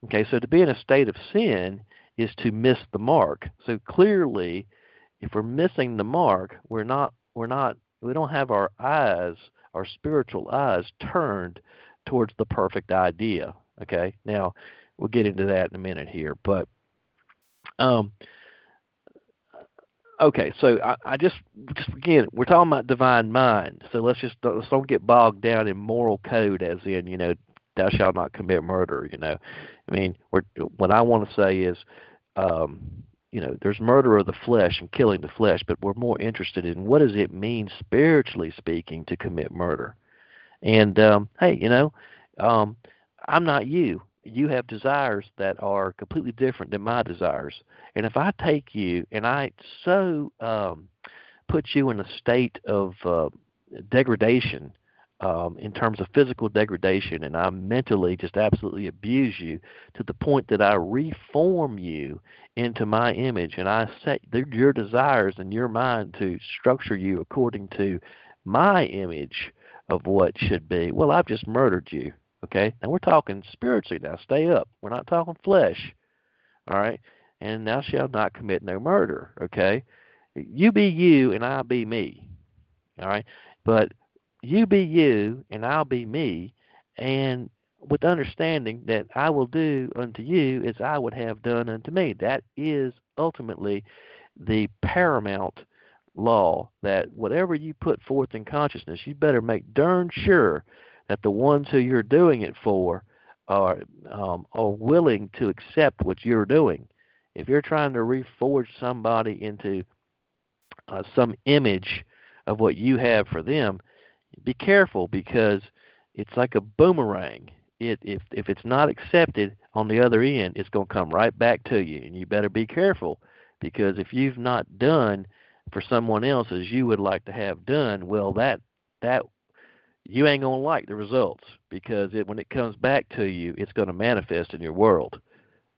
Okay, so to be in a state of sin is to miss the mark. So clearly, if we're missing the mark, we're not we're not we don't have our eyes, our spiritual eyes turned towards the perfect idea. Okay, now we'll get into that in a minute here, but um, okay, so I, I just just again we're talking about divine mind, so let's just let's don't get bogged down in moral code, as in you know thou shalt not commit murder. You know, I mean, we're, what I want to say is. Um, you know, there's murder of the flesh and killing the flesh, but we're more interested in what does it mean spiritually speaking to commit murder. And um, hey, you know, um, I'm not you. You have desires that are completely different than my desires. And if I take you and I so um, put you in a state of uh, degradation um, in terms of physical degradation, and I mentally just absolutely abuse you to the point that I reform you into my image, and I set your desires and your mind to structure you according to my image of what should be. Well, I've just murdered you. Okay, now we're talking spiritually now. Stay up. We're not talking flesh. All right, and thou shalt not commit no murder. Okay, you be you and I be me. All right, but you be you and I'll be me, and with understanding that I will do unto you as I would have done unto me. That is ultimately the paramount law that whatever you put forth in consciousness, you better make darn sure that the ones who you're doing it for are um, are willing to accept what you're doing. If you're trying to reforge somebody into uh, some image of what you have for them, be careful because it's like a boomerang. It if if it's not accepted on the other end, it's going to come right back to you, and you better be careful because if you've not done for someone else as you would like to have done, well that that you ain't gonna like the results because it when it comes back to you, it's to manifest in your world.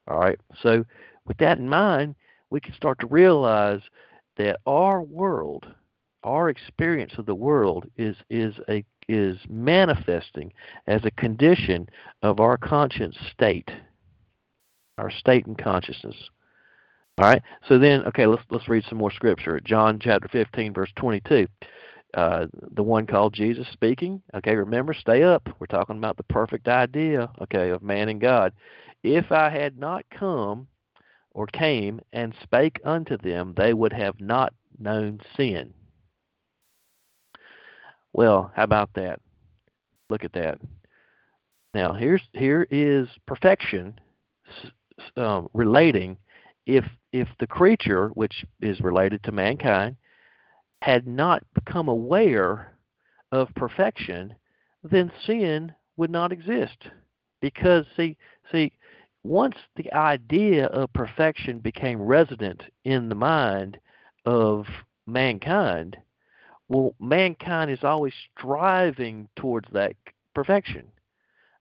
All right. So with that in mind, we can start to realize that our world our experience of the world is is a is manifesting as a condition of our conscience state, our state and consciousness. All right. So then, okay, let's let's read some more scripture. John chapter 15, verse 22. Uh, the one called Jesus speaking. Okay, remember, stay up. We're talking about the perfect idea, okay, of man and God. If I had not come or came and spake unto them, they would have not known sin. Well, how about that? Look at that. Now, here's here is perfection um, relating. If if the creature, which is related to mankind, had not become aware of perfection, then sin would not exist. Because see see, once the idea of perfection became resident in the mind of mankind, well, mankind is always striving towards that perfection,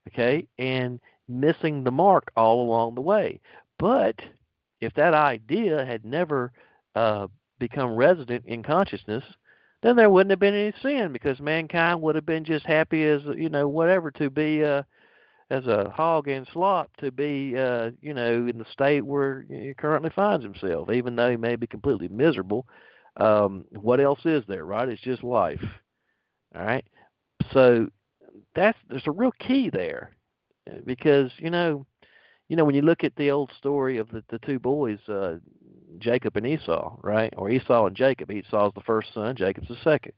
okay, and missing the mark all along the way. But if that idea had never uh, become resident in consciousness, then there wouldn't have been any sin because mankind would have been just happy as you know whatever to be uh, as a hog in slop to be uh, you know in the state where he currently finds himself, even though he may be completely miserable um, what else is there, right? It's just life. All right. So that's there's a real key there, because you know, you know when you look at the old story of the the two boys, uh, Jacob and Esau, right? Or Esau and Jacob. Esau's the first son, Jacob's the second.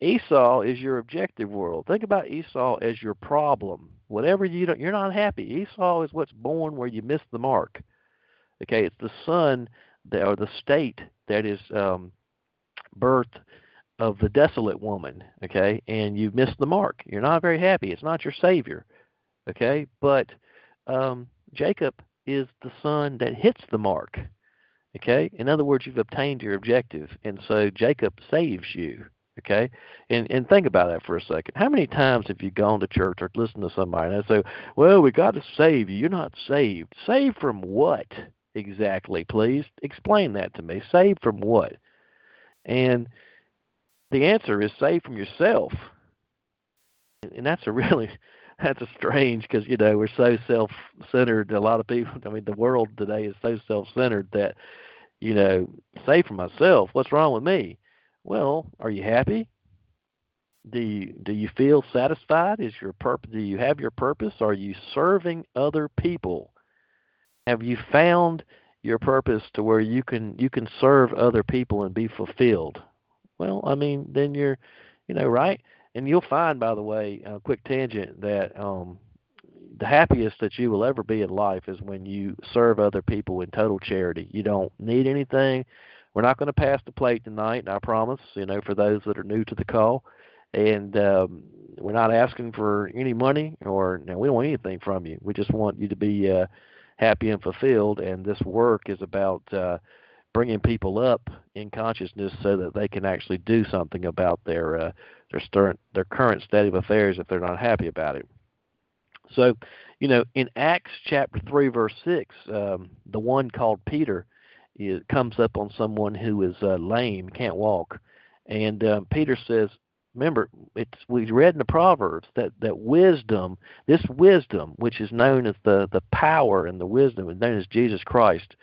Esau is your objective world. Think about Esau as your problem. Whatever you don't, you're not happy. Esau is what's born where you miss the mark. Okay, it's the son that, or the state that is um, birth of the desolate woman, okay, and you've missed the mark. You're not very happy. It's not your savior, okay, but um, Jacob is the son that hits the mark. Okay? In other words, you've obtained your objective. And so Jacob saves you. Okay? And and think about that for a second. How many times have you gone to church or listened to somebody and they say, Well, we got to save you. You're not saved. Saved from what exactly, please? Explain that to me. Saved from what? And the answer is saved from yourself. And that's a really that's a strange because you know we're so self-centered. A lot of people, I mean, the world today is so self-centered that you know, say for myself, what's wrong with me? Well, are you happy? Do you do you feel satisfied? Is your purpose? Do you have your purpose? Are you serving other people? Have you found your purpose to where you can you can serve other people and be fulfilled? Well, I mean, then you're, you know, right? And you'll find, by the way, a quick tangent that um, the happiest that you will ever be in life is when you serve other people in total charity. You don't need anything. We're not going to pass the plate tonight, I promise. You know, for those that are new to the call, and um, we're not asking for any money or no, we don't want anything from you. We just want you to be uh, happy and fulfilled. And this work is about uh, bringing people up in consciousness so that they can actually do something about their uh, their, their current state of affairs if they're not happy about it. So, you know, in Acts chapter 3, verse 6, um, the one called Peter is, comes up on someone who is uh, lame, can't walk. And um, Peter says, remember, it's, we read in the Proverbs that, that wisdom, this wisdom, which is known as the, the power and the wisdom, is known as Jesus Christ.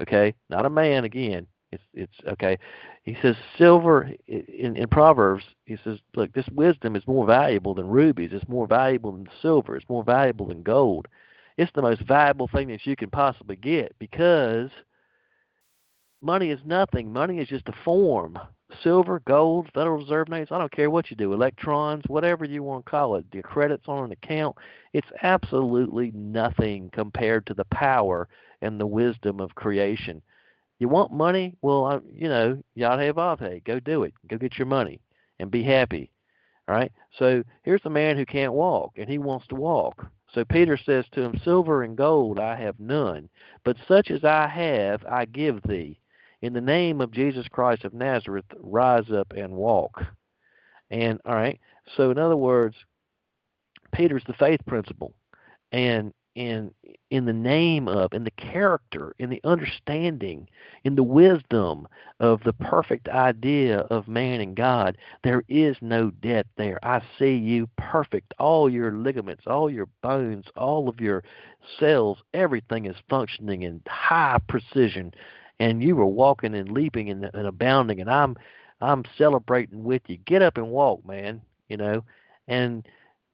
Okay? Not a man, again. It's, it's okay. He says silver in, in Proverbs. He says, look, this wisdom is more valuable than rubies. It's more valuable than silver. It's more valuable than gold. It's the most valuable thing that you can possibly get because money is nothing. Money is just a form. Silver, gold, Federal Reserve notes, I don't care what you do, electrons, whatever you want to call it, The credits on an account, it's absolutely nothing compared to the power and the wisdom of creation. You want money? Well, I, you know, Yad Ave, go do it. Go get your money and be happy. All right. So here's a man who can't walk, and he wants to walk. So Peter says to him, Silver and gold I have none, but such as I have I give thee. In the name of Jesus Christ of Nazareth, rise up and walk. And all right. So in other words, Peter's the faith principle, and in in the name of in the character in the understanding in the wisdom of the perfect idea of man and god there is no debt there. I see you perfect. All your ligaments all your bones all of your cells everything is functioning in high precision and you were walking and leaping and, and abounding and i'm i'm celebrating with you. Get up and walk man you know and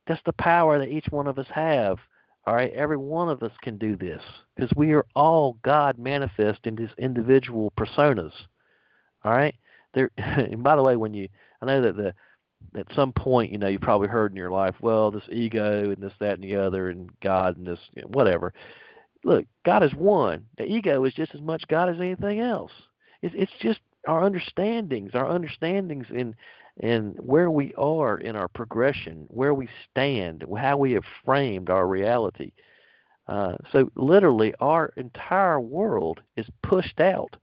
that's the power that each one of us have all right, every one of us can do this because we are all God manifest in these individual personas. All right. There. And by the way, when you, I know that the, at some point, you know, you probably heard in your life, well, this ego and this, that, and the other, and God and this, you know, whatever. Look, God is one. The ego is just as much God as anything else. It's, it's just our understandings, our understandings in and where we are in our progression, where we stand, how we have framed our reality. Uh, so literally, our entire world is pushed out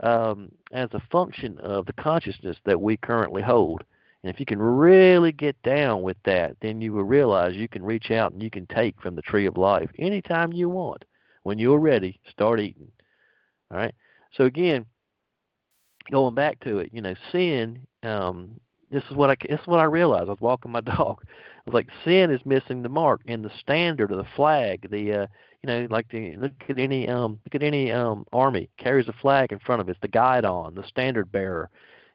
um, as a function of the consciousness that we currently hold. And if you can really get down with that, then you will realize you can reach out and you can take from the tree of life anytime you want. When you're ready, start eating. All right. So again, going back to it, you know, sin. Um, this is what I this is what I realized. I was walking my dog. I was like, sin is missing the mark and the standard or the flag. The uh, you know, like the look at any um look at any um army carries a flag in front of it. It's the guidon, the standard bearer.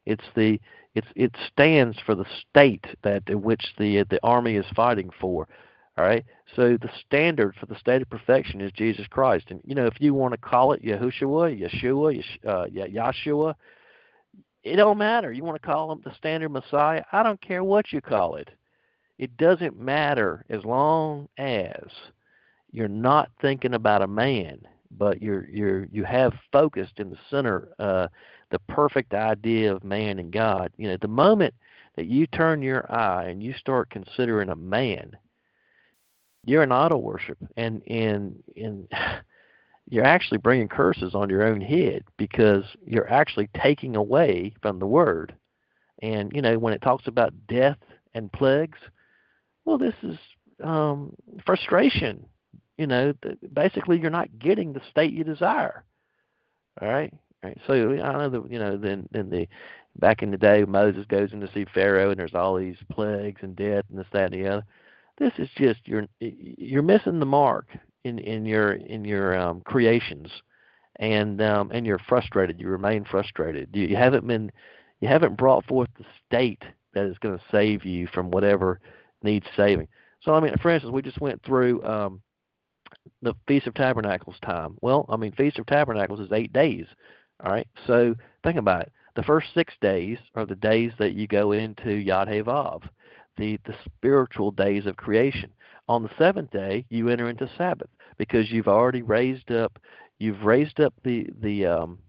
It's the it's it stands for the state that in which the the army is fighting for. All right. So the standard for the state of perfection is Jesus Christ. And you know, if you want to call it Yahushua, Yeshua, Yesh, uh, Yahshua, it don't matter. You want to call him the standard Messiah? I don't care what you call it. It doesn't matter as long as you're not thinking about a man, but you're you're you have focused in the center uh, the perfect idea of man and God. You know, the moment that you turn your eye and you start considering a man, you're an idol worship, and and and you're actually bringing curses on your own head because you're actually taking away from the word. And you know when it talks about death and plagues, well, this is um, frustration. You know, basically you're not getting the state you desire. All right. All right. So I know that you know then then the back in the day Moses goes in to see Pharaoh and there's all these plagues and death and this that and the other. This is just you're you're missing the mark in in your in your um, creations, and um, and you're frustrated. You remain frustrated. You, you haven't been you haven't brought forth the state that is going to save you from whatever needs saving. So I mean, for instance, we just went through um, the Feast of Tabernacles time. Well, I mean, Feast of Tabernacles is eight days. All right. So think about it. The first six days are the days that you go into Yod Vav, the the spiritual days of creation. On the seventh day, you enter into Sabbath because you've already raised up, you've raised up the the um,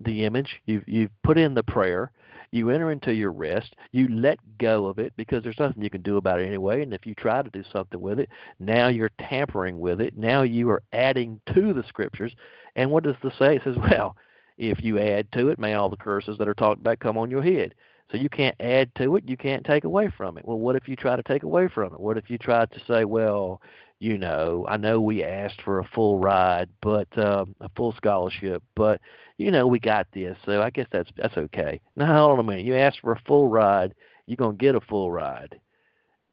the image. You've you've put in the prayer. You enter into your rest. You let go of it because there's nothing you can do about it anyway. And if you try to do something with it, now you're tampering with it. Now you are adding to the scriptures. And what does the say? It says, well, if you add to it, may all the curses that are talked about come on your head. So you can't add to it, you can't take away from it. Well, what if you try to take away from it? What if you try to say, well, you know, I know we asked for a full ride, but uh, a full scholarship, but you know, we got this, so I guess that's that's okay. Now, hold on a minute. You asked for a full ride, you're gonna get a full ride,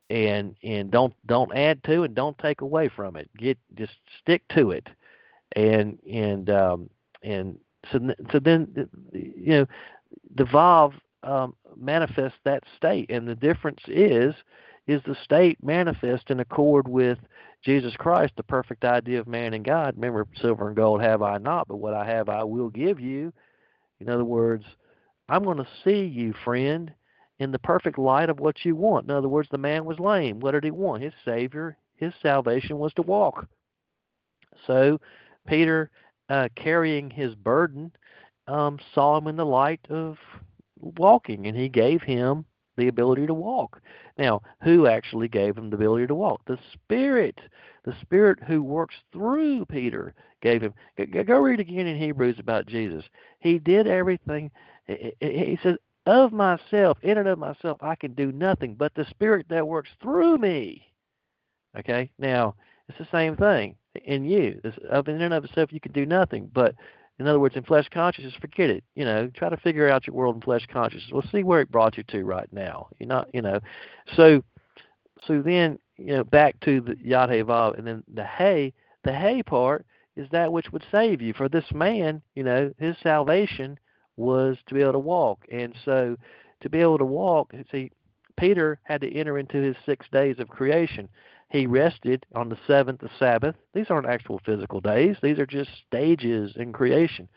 and and don't don't add to and don't take away from it. Get just stick to it, and and um, and so so then you know, Vav um, manifests that state, and the difference is is the state manifest in accord with Jesus Christ, the perfect idea of man and God. Remember, silver and gold have I not, but what I have I will give you. In other words, I'm going to see you, friend, in the perfect light of what you want. In other words, the man was lame. What did he want? His Savior, his salvation was to walk. So, Peter, uh, carrying his burden, um, saw him in the light of walking, and he gave him the ability to walk. Now, who actually gave him the ability to walk? The Spirit. The Spirit who works through Peter gave him. Go read again in Hebrews about Jesus. He did everything. He says, Of myself, in and of myself, I can do nothing, but the Spirit that works through me. Okay? Now, it's the same thing in you. Of in and of itself, you can do nothing, but in other words, in flesh consciousness, forget it. You know, try to figure out your world in flesh consciousness. We'll see where it brought you to right now. You're not, you know. So, so then, you know, back to the Yod and then the Hey. The Hey part is that which would save you. For this man, you know, his salvation was to be able to walk, and so to be able to walk, see, Peter had to enter into his six days of creation. He rested on the seventh, the Sabbath. These aren't actual physical days, these are just stages in creation.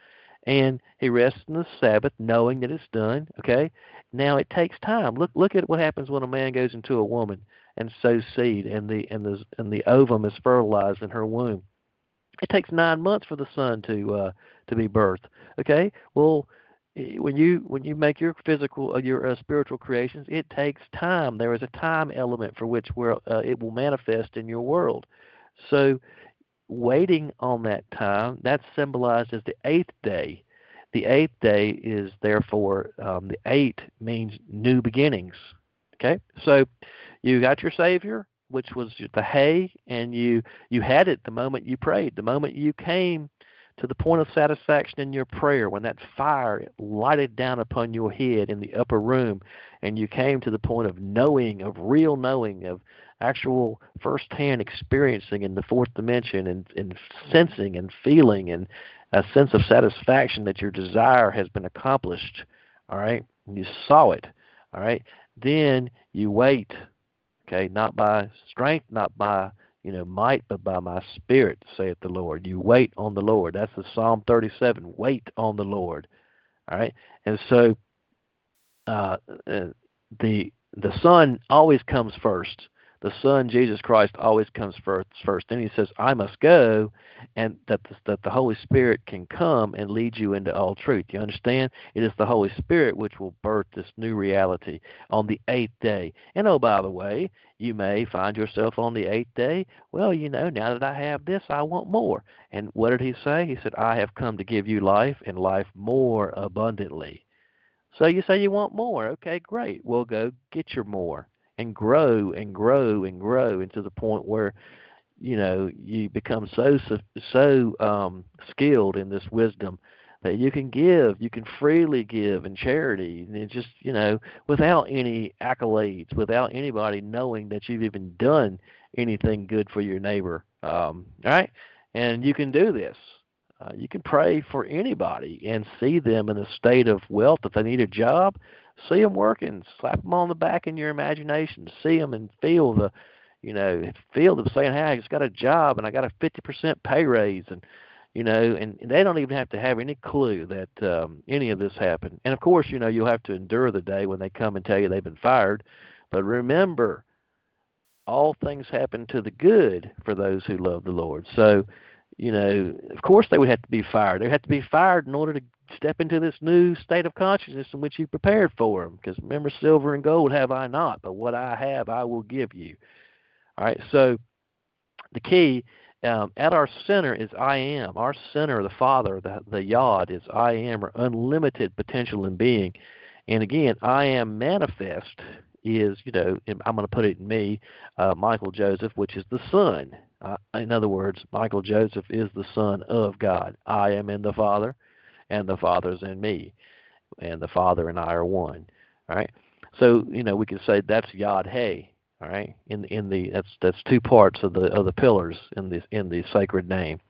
And he rests on the Sabbath, knowing that it's done. Okay? Now it takes time. Look look at what happens when a man goes into a woman and sows seed and the and the and the ovum is fertilized in her womb. It takes nine months for the son to uh, to be birthed. Okay? Well, when you when you make your physical uh, your uh, spiritual creations it takes time. There is a time element for which where uh, it will manifest in your world. So waiting on that time that's symbolized as the eighth day. The eighth day is therefore um, the eight means new beginnings. Okay? So you got your savior which was the Hey and you you had it the moment you prayed. The moment you came to the point of satisfaction in your prayer when that fire lighted down upon your head in the upper room and you came to the point of knowing, of real knowing, of actual first-hand experiencing in the fourth dimension and, and sensing and feeling and a sense of satisfaction that your desire has been accomplished, all right? You saw it, all right? Then you wait, okay, not by strength, not by you know, might but by my spirit, saith the Lord. You wait on the Lord. That's the Psalm 37. Wait on the Lord. All right, and so uh, uh, the the Son always comes first. The Son Jesus Christ always comes first. First, then he says, "I must go," and that the, that the Holy Spirit can come and lead you into all truth. You understand? It is the Holy Spirit which will birth this new reality on the eighth day. And oh, by the way, you may find yourself on the eighth day. Well, you know, now that I have this, I want more. And what did he say? He said, "I have come to give you life and life more abundantly." So you say you want more. Okay, great. We'll go get your more and grow and grow and grow into the point where you know you become so so um, skilled in this wisdom that you can give, you can freely give in charity, and just you know without any accolades, without anybody knowing that you've even done anything good for your neighbor. Um, right? And you can do this. Uh, you can pray for anybody and see them in a state of wealth. If they need a job, see them working, slap them on the back in your imagination, see them and feel the, you know, feel them saying, "Hey, I just got a job and I got a 50% pay raise," and you know, and they don't even have to have any clue that um, any of this happened. And of course, you know, you'll have to endure the day when they come and tell you they've been fired. But remember, all things happen to the good for those who love the Lord. So, you know, of course they would have to be fired. They would have to be fired in order to step into this new state of consciousness in which you prepared for them. Because remember, silver and gold have I not, but what I have I will give you. All right, so the key um, at our center is I am. Our center, the Father, the, the Yod, is I am, or unlimited potential in being. And again, I am manifest is, you know, I'm going to put it in me, uh, Michael Joseph, which is the Son. Uh, in other words, Michael Joseph is the Son of God. I am in the Father and the Father's in me, and the Father and I are one. All right. So you know we can say that's Yod Hey. All right. In in the that's that's two parts of the of the pillars in the in the sacred name.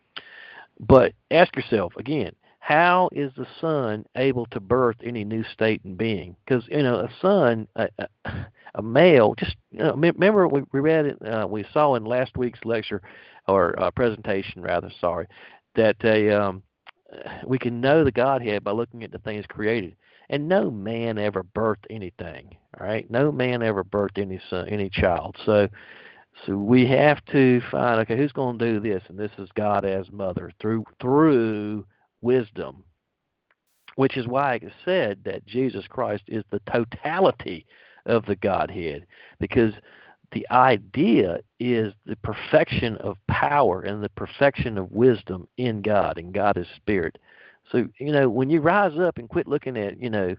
But ask yourself again, how is the son able to birth any new state and being? Because you know a son, a, a, a male, just you know, remember we, we read it, uh, we saw in last week's lecture or uh, presentation rather, sorry, that a um, we can know the Godhead by looking at the things created. And no man ever birthed anything. Right, no man ever birthed any son, any child. So, so we have to find okay, who's going to do this? And this is God as mother through through wisdom, which is why it said that Jesus Christ is the totality of the Godhead, because the idea is the perfection of power and the perfection of wisdom in God, and God is spirit. So, you know, when you rise up and quit looking at, you know,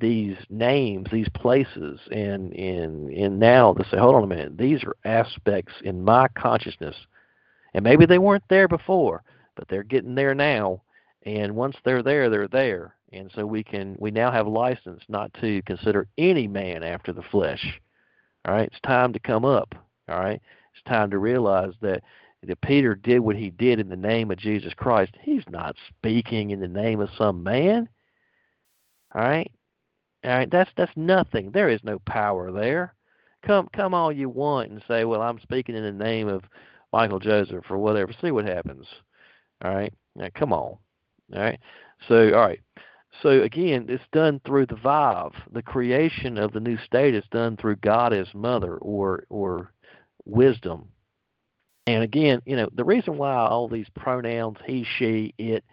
these names, these places, and and and now to say, hold on a minute, these are aspects in my consciousness, and maybe they weren't there before, but they're getting there now. And once they're there, they're there, and so we can we now have license not to consider any man after the flesh, all right, it's time to come up. All right, it's time to realize that if Peter did what he did in the name of Jesus Christ, he's not speaking in the name of some man. All right, all right, that's that's nothing. There is no power there. Come come all you want and say, well, I'm speaking in the name of Michael Joseph or whatever. See what happens. All right, now come on. All right, so all right. So again, it's done through the Vav. The creation of the new state is done through God as mother or or wisdom. And again, you know, the reason why all these pronouns he, she, it,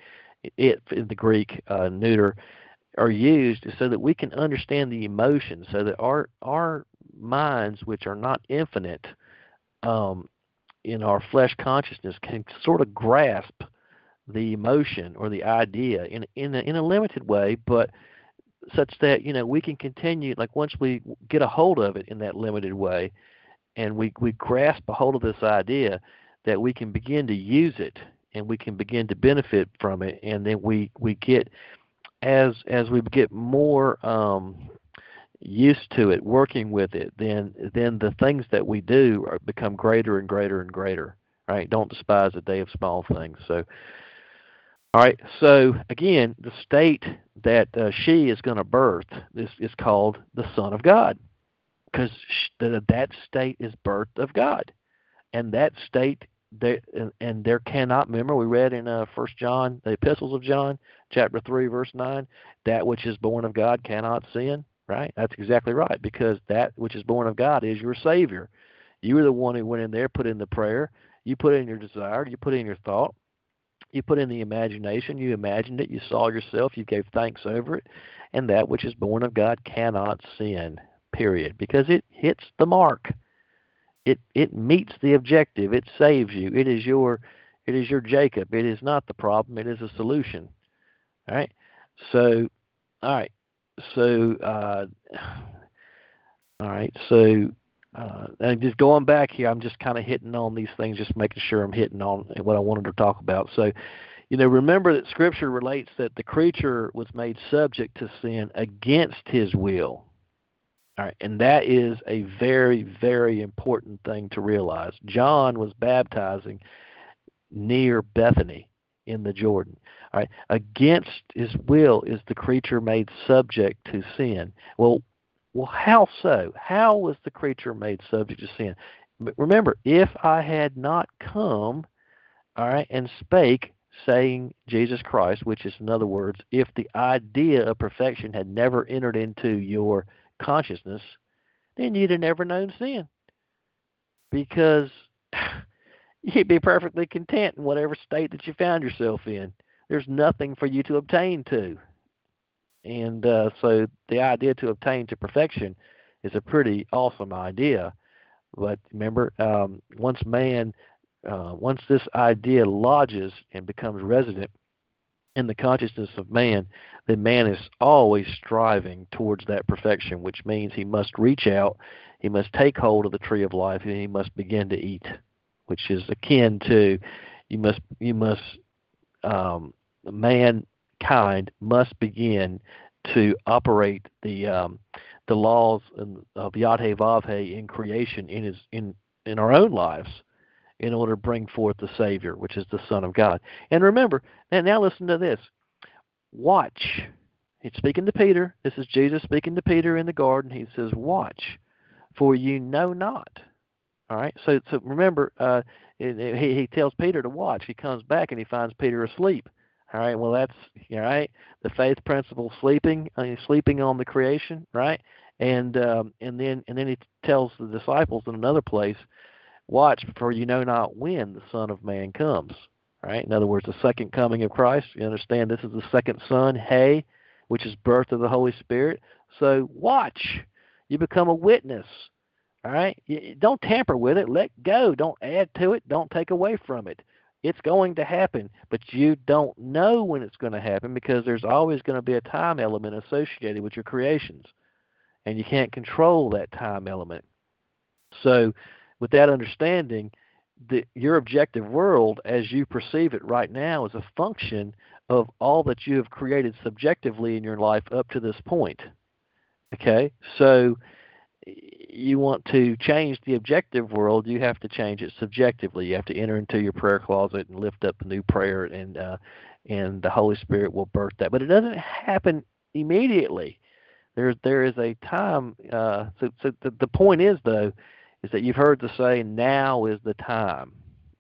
it in the Greek uh, neuter are used is so that we can understand the emotions, so that our our minds, which are not infinite, um, in our flesh consciousness, can sort of grasp the emotion or the idea in in a, in a limited way, but such that you know we can continue. Like once we get a hold of it in that limited way, and we we grasp a hold of this idea, that we can begin to use it and we can begin to benefit from it, and then we we get as as we get more um, used to it, working with it, then then the things that we do are, become greater and greater and greater. Right? Don't despise the day of small things. So all right. So again, the state that uh, she is going to birth is is called the Son of God, because that state is birth of God, and that state there and there cannot. Remember, we read in uh, First John, the epistles of John, chapter three, verse nine, that which is born of God cannot sin. Right. That's exactly right, because that which is born of God is your Savior. You were the one who went in there, put in the prayer, you put in your desire, you put in your thought, you put in the imagination, you imagined it, you saw yourself, you gave thanks over it, and that which is born of God cannot sin. Period. Because it hits the mark. It it meets the objective. It saves you. It is your it is your Jacob. It is not the problem. It is a solution. All right. So, all right. So, uh, all right. So, uh, and just going back here, I'm just kind of hitting on these things, just making sure I'm hitting on what I wanted to talk about. So, you know, remember that Scripture relates that the creature was made subject to sin against his will. All right, and that is a very, very important thing to realize. John was baptizing near Bethany in the Jordan. All right, against his will is the creature made subject to sin. Well, well, how so? How was the creature made subject to sin? Remember, if I had not come, all right, and spake, saying Jesus Christ, which is in other words, if the idea of perfection had never entered into your consciousness, then you'd have never known sin. Because you'd be perfectly content in whatever state that you found yourself in. There's nothing for you to obtain to. And uh, so the idea to obtain to perfection is a pretty awesome idea. But remember, um, once man, uh, once this idea lodges and becomes resident in the consciousness of man, then man is always striving towards that perfection, which means he must reach out, he must take hold of the tree of life, and he must begin to eat, which is akin to you must you must um, mankind must begin to operate the um, the laws of Yod He Vav He in creation in his in in our own lives in order to bring forth the Savior, which is the Son of God. And remember, and now listen to this. Watch. He's speaking to Peter. This is Jesus speaking to Peter in the garden. He says, Watch, for you know not. All right. So, so remember, uh, he, he tells Peter to watch. He comes back and he finds Peter asleep. All right. Well, that's all right. The faith principle, sleeping, uh, sleeping on the creation, right? And um, and then and then he tells the disciples in another place, Watch, for you know not when the Son of Man comes. Right? In other words, the second coming of Christ. You understand this is the second Son, Hey, which is birth of the Holy Spirit. So watch. You become a witness. All right? don't tamper with it. Let go. Don't add to it. Don't take away from it. It's going to happen, but you don't know when it's going to happen because there's always going to be a time element associated with your creations. And you can't control that time element. So with that understanding, the, your objective world, as you perceive it right now, is a function of all that you have created subjectively in your life up to this point. Okay, so you want to change the objective world, you have to change it subjectively. You have to enter into your prayer closet and lift up a new prayer, and uh, and the Holy Spirit will birth that. But it doesn't happen immediately. There there is a time. Uh, so so the, the point is though is that you've heard the say, "Now is the time."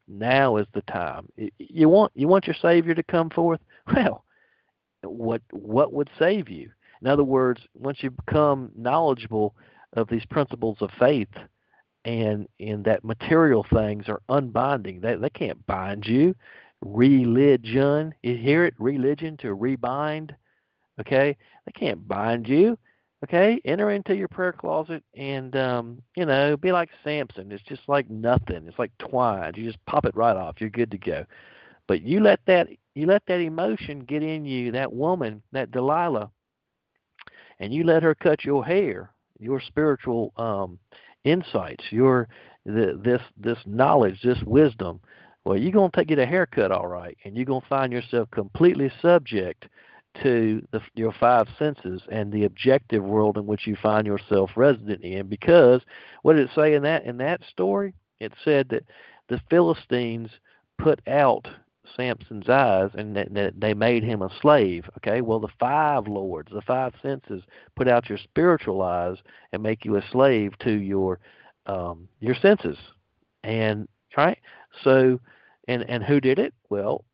Now is the time. You want you want your Savior to come forth. Well, what what would save you? In other words, once you become knowledgeable of these principles of faith, and in that material things are unbinding, they they can't bind you. Religion, you hear it? Religion to rebind. Okay, they can't bind you. Okay, enter into your prayer closet and um, you know, be like Samson. It's just like nothing. It's like twine. You just pop it right off. You're good to go. But you let that you let that emotion get in you, that woman, that Delilah, and you let her cut your hair, your spiritual um, insights, your this this knowledge, this wisdom. Well, you're gonna take get a haircut, all right, and you're gonna find yourself completely subject to the, your five senses and the objective world in which you find yourself resident in. Because what did it say in that in that story? It said that the Philistines put out Samson's eyes and that, they made him a slave. Okay, well the five lords, the five senses, put out your spiritual eyes and make you a slave to your um, your senses. And right, so and and who did it? Well,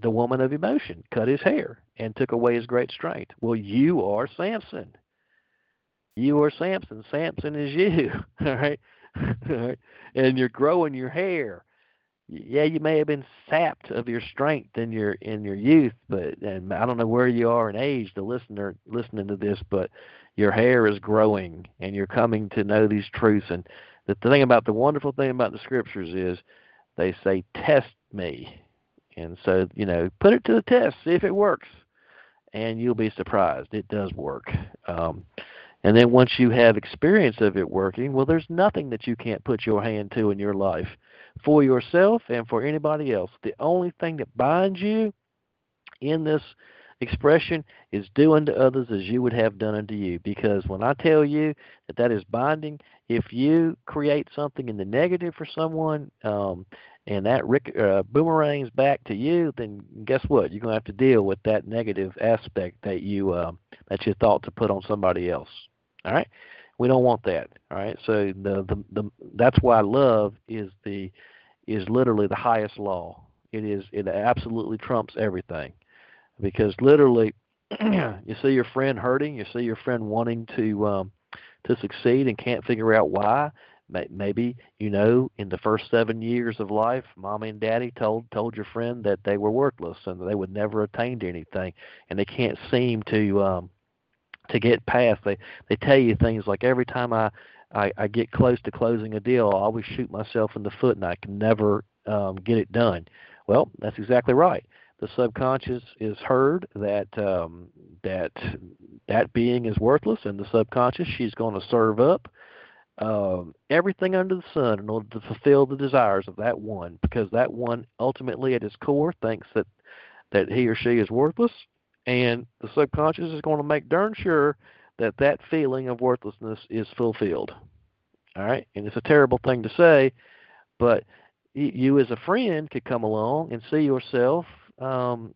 the woman of emotion cut his hair and took away his great strength. Well, you are Samson. You are Samson. Samson is you. All right. All right. and you're growing your hair. Yeah, you may have been sapped of your strength in your in your youth, but and I don't know where you are in age, the listener listening to this, but your hair is growing and you're coming to know these truths. And the thing about the wonderful thing about the scriptures is they say, "Test me," and so you know, put it to the test, see if it works, and you'll be surprised. It does work. Um, and then once you have experience of it working, well, there's nothing that you can't put your hand to in your life for yourself and for anybody else. The only thing that binds you in this expression is doing to others as you would have done unto you. Because when I tell you that that is binding, if you create something in the negative for someone, um, and that rick, uh, boomerangs back to you, then guess what? You're gonna have to deal with that negative aspect that you uh, that you thought to put on somebody else. All right, we don't want that. All right, so the the, the that's why love is the is literally the highest law. It is it absolutely trumps everything, because literally, you see your friend hurting, you see your friend wanting to um, to succeed and can't figure out why. Maybe you know in the first seven years of life, mommy and daddy told told your friend that they were worthless and they would never attain to anything, and they can't seem to um, to get past. They they tell you things like every time I, I I get close to closing a deal, I always shoot myself in the foot and I can never um, get it done. Well, that's exactly right. The subconscious is heard that um, that that being is worthless, and the subconscious she's going to serve up um, everything under the sun in order to fulfill the desires of that one, because that one ultimately at his core thinks that that he or she is worthless, and the subconscious is going to make darn sure that that feeling of worthlessness is fulfilled. All right, and it's a terrible thing to say, but you as a friend could come along and see yourself um,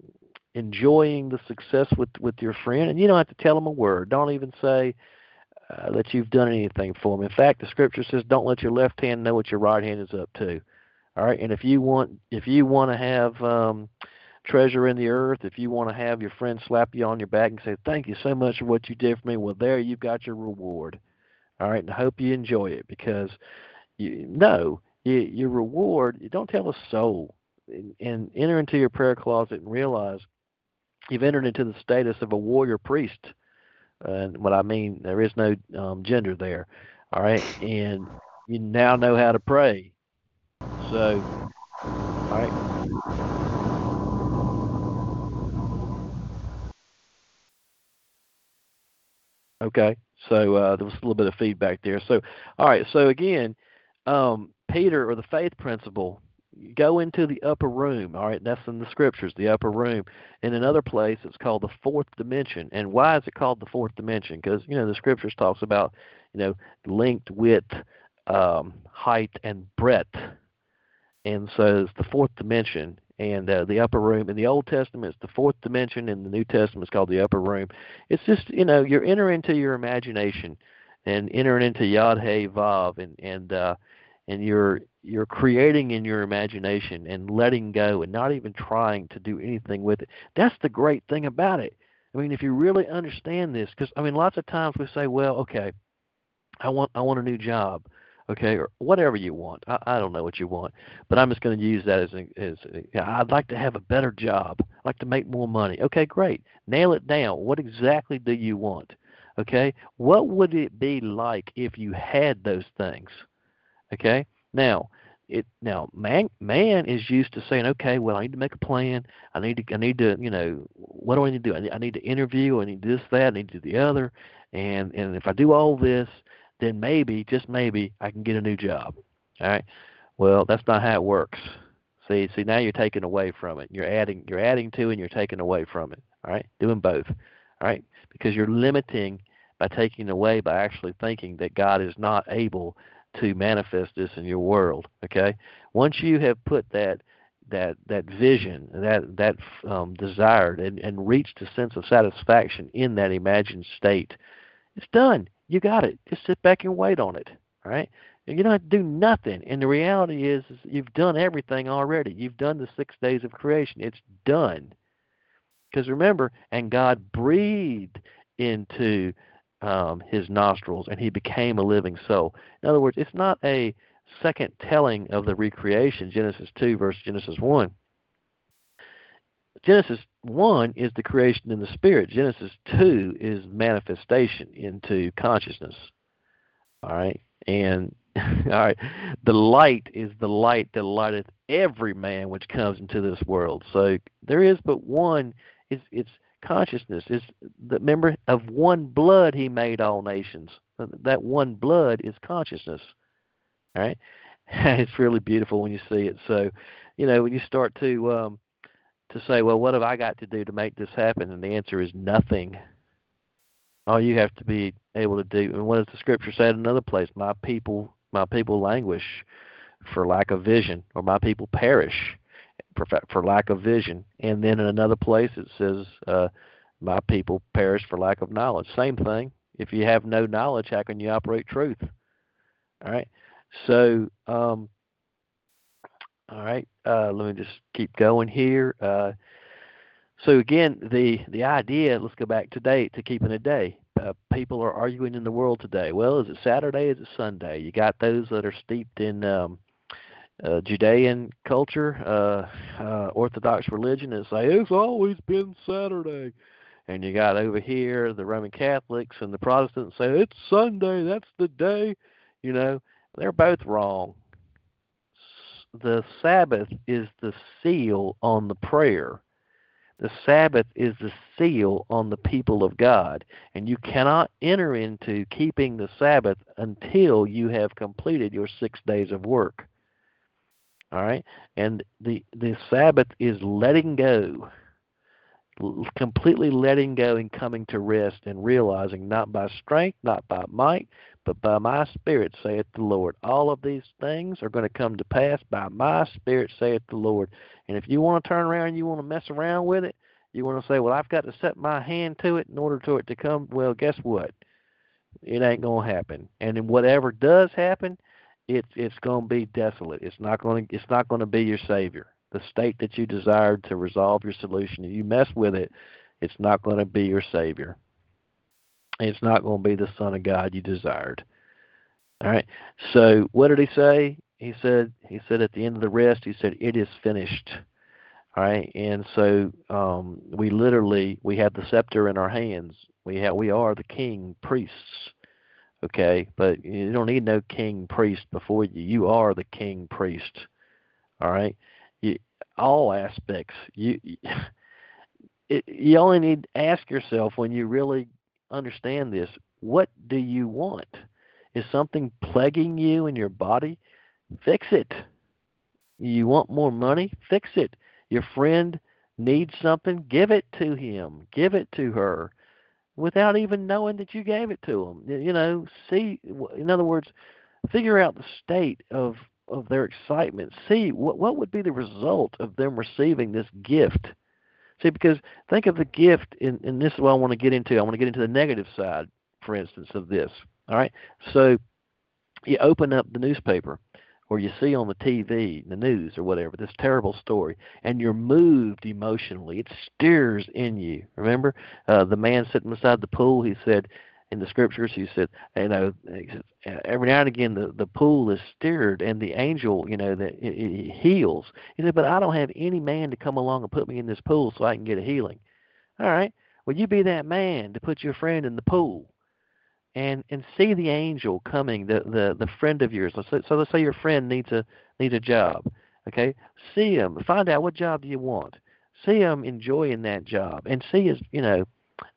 enjoying the success with with your friend, and you don't have to tell them a word. Don't even say uh, that you've done anything for them. In fact, the scripture says, "Don't let your left hand know what your right hand is up to." All right, and if you want if you want to have um, treasure in the earth, if you want to have your friend slap you on your back and say, Thank you so much for what you did for me, well, there you've got your reward. All right, and I hope you enjoy it because you know you, your reward, you don't tell a soul and, and enter into your prayer closet and realize you've entered into the status of a warrior priest. And what I mean, there is no um, gender there. All right, and you now know how to pray. So, all right. Okay, so uh, there was a little bit of feedback there. So, all right, so again, um, Peter or the faith principle, go into the upper room. All right, that's in the scriptures, the upper room. In another place, it's called the fourth dimension. And why is it called the fourth dimension? Because you know the scriptures talks about you know linked width, um, height, and breadth. And so it's the fourth dimension and uh, the upper room. In the Old Testament, it's the fourth dimension. In the New Testament, it's called the upper room. It's just you know you're entering into your imagination and entering into Yod Hey Vav, and and uh, and you're you're creating in your imagination and letting go and not even trying to do anything with it. That's the great thing about it. I mean, if you really understand this, because I mean, lots of times we say, well, okay, I want I want a new job okay, or whatever you want. I, I don't know what you want, but I'm just going to use that as a, as I'd like to have a better job. I'd like to make more money. Okay, great. Nail it down. What exactly do you want? Okay, what would it be like if you had those things? Okay, now it now man man is used to saying okay well i need to make a plan i need to i need to you know what do i need to do i need, I need to interview i need this that i need to do the other and and if i do all this then maybe, just maybe, I can get a new job. All right. Well, that's not how it works. See, see, now you're taking away from it. You're adding, you're adding to, and you're taking away from it. All right, doing both. All right, because you're limiting by taking away by actually thinking that God is not able to manifest this in your world. Okay, once you have put that that that vision, that that um, desired, and, and reached a sense of satisfaction in that imagined state, it's done. You got it. Just sit back and wait on it. Right. You don't have to do nothing. And the reality is, is you've done everything already. You've done the six days of creation. It's done. Because remember, and God breathed into um, his nostrils, and he became a living soul. In other words, it's not a second telling of the recreation, Genesis 2 versus Genesis 1. Genesis 1 is the creation in the spirit. Genesis 2 is manifestation into consciousness. All right? And all right, the light is the light that lighteth every man which comes into this world. So there is but one. It's it's consciousness. Is the member of one blood he made all nations. That one blood is consciousness. All right, it's really beautiful when you see it. So, you know, when you start to um, to say, well, what have I got to do to make this happen? And the answer is nothing. All you have to be able to do, and what does the scripture say in another place? My people, my people languish for lack of vision, or my people perish for, for lack of vision. And then in another place it says, uh, my people perish for lack of knowledge. Same thing. If you have no knowledge, how can you operate truth? All right. So, um, all right. Uh, let me just keep going here. Uh, so again, the the idea. Let's go back today to keeping a day. Uh, people are arguing in the world today. Well, is it Saturday? Is it Sunday? You got those that are steeped in um, uh, Judean culture, uh, uh, Orthodox religion, and say it's always been Saturday. And you got over here the Roman Catholics and the Protestants say it's Sunday. That's the day. You know, they're both wrong the Sabbath is the seal on the prayer. The Sabbath is the seal on the people of God. And you cannot enter into keeping the Sabbath until you have completed your six days of work. All right? And the, the Sabbath is letting go, completely letting go and coming to rest and realizing not by strength, not by might, but by my Spirit, saith the Lord. All of these things are going to come to pass by my Spirit, saith the Lord. And if you want to turn around and you want to mess around with it, you want to say, well, I've got to set my hand to it in order for it to come. Well, guess what? It ain't going to happen. And then whatever does happen, it's it's going to be desolate. It's not going to it's not going to be your savior. The state that you desired to resolve your solution, if you mess with it, it's not going to be your savior it's not going to be the Son of God you desired. All right. So what did he say? He said he said at the end of the rest, he said, It is finished. All right. And so um, we literally we have the scepter in our hands. We have we are the king priests. Okay, but you don't need no king priest before you. You are the king priest. All right. All aspects. You, it, you only need to ask yourself when you really understand this. What do you want? Is something plaguing you in your body? Fix it. You want more money? Fix it. Your friend needs something? Give it to him. Give it to her without even knowing that you gave it to him. You know, see, in other words, figure out the state of of their excitement. See what what would be the result of them receiving this gift See, because think of the gift, and, and this is what I want to get into. I want to get into the negative side, for instance, of this. All right. So you open up the newspaper or you see on the TV, the news or whatever, this terrible story, and you're moved emotionally. It stirs in you. Remember uh, the man sitting beside the pool? He said, in the scriptures he said you know uh, every now and again the the pool is stirred and the angel you know that it, it heals. He said but i don't have any man to come along and put me in this pool so i can get a healing. All right. Well you be that man to put your friend in the pool and and see the angel coming the the the friend of yours. So let's say your friend needs a needs a job okay? See him find out what job do you want. See him enjoying that job and see his you know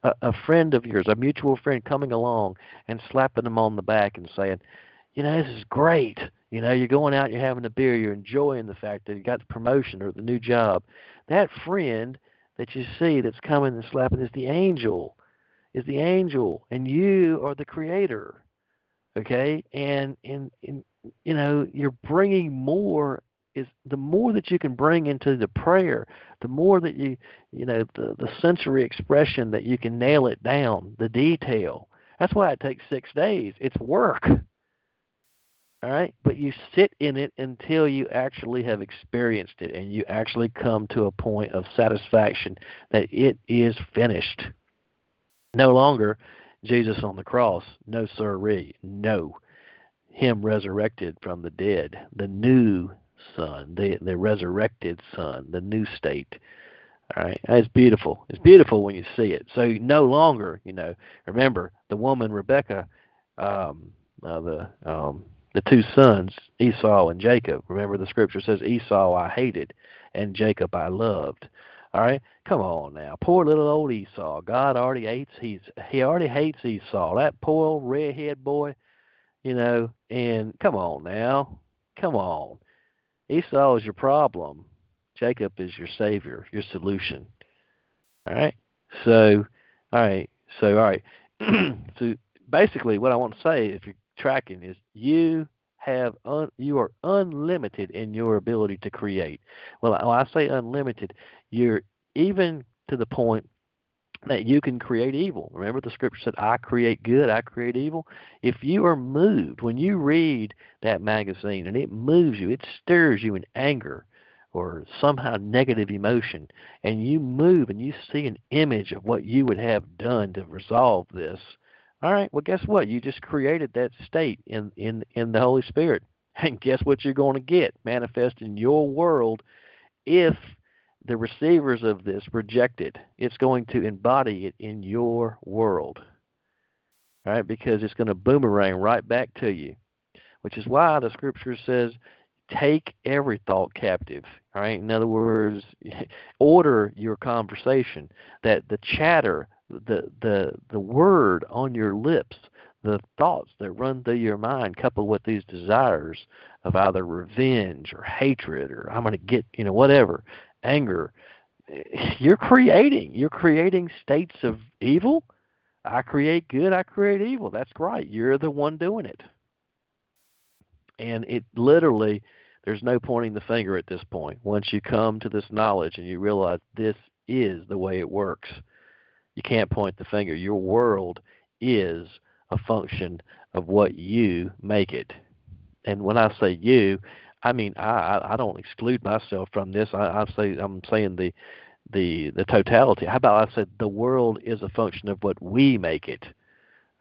a, a friend of yours, a mutual friend, coming along and slapping them on the back and saying, you know, this is great. You know, you're going out, you're having a beer, you're enjoying the fact that you got the promotion or the new job. That friend that you see that's coming and slapping is the angel, is the angel, and you are the creator. Okay, and and and you know, you're bringing more is the more that you can bring into the prayer, the more that you you know the the sensory expression that you can nail it down, the detail. That's why it takes six days. It's work. All right, but you sit in it until you actually have experienced it and you actually come to a point of satisfaction that it is finished. No longer Jesus on the cross. No, sirree. No. Him resurrected from the dead, the new Son, the the resurrected Son, the new state. All right, it's beautiful. It's beautiful when you see it. So no longer, you know, remember the woman Rebecca, um, uh, the um, the two sons Esau and Jacob. Remember the scripture says Esau I hated, and Jacob I loved. All right, come on now, poor little old Esau. God already hates he's he already hates Esau. That poor old redhead boy, you know. And come on now, come on. Esau is your problem. Jacob is your savior, your solution. All right. So, all right. So, all right. so, basically, what I want to say, if you're tracking, is you have un, you are unlimited in your ability to create. Well, I say unlimited, you're even to the point that you can create evil. Remember the scripture said, I create good, I create evil. If you are moved, when you read that magazine and it moves you, it stirs you in anger or somehow negative emotion, and you move and you see an image of what you would have done to resolve this, all right, well guess what? You just created that state in, in, in the Holy Spirit. And guess what you're going to get manifest in your world if the receivers of this reject it. It's going to embody it in your world. Right, because it's going to boomerang right back to you. Which is why the scripture says, take every thought captive. All right. In other words, order your conversation. That the chatter, the the the word on your lips, the thoughts that run through your mind, coupled with these desires of either revenge or hatred or I'm going to get, you know, whatever, anger, you're creating. You're creating states of evil. I create good, I create evil. That's right. You're the one doing it. And it literally, there's no pointing the finger at this point. Once you come to this knowledge and you realize this is the way it works, you can't point the finger. Your world is a function of what you make it. And when I say you, I mean, I I don't exclude myself from this. I, I say I'm saying the the the totality. How about I said the world is a function of what we make it.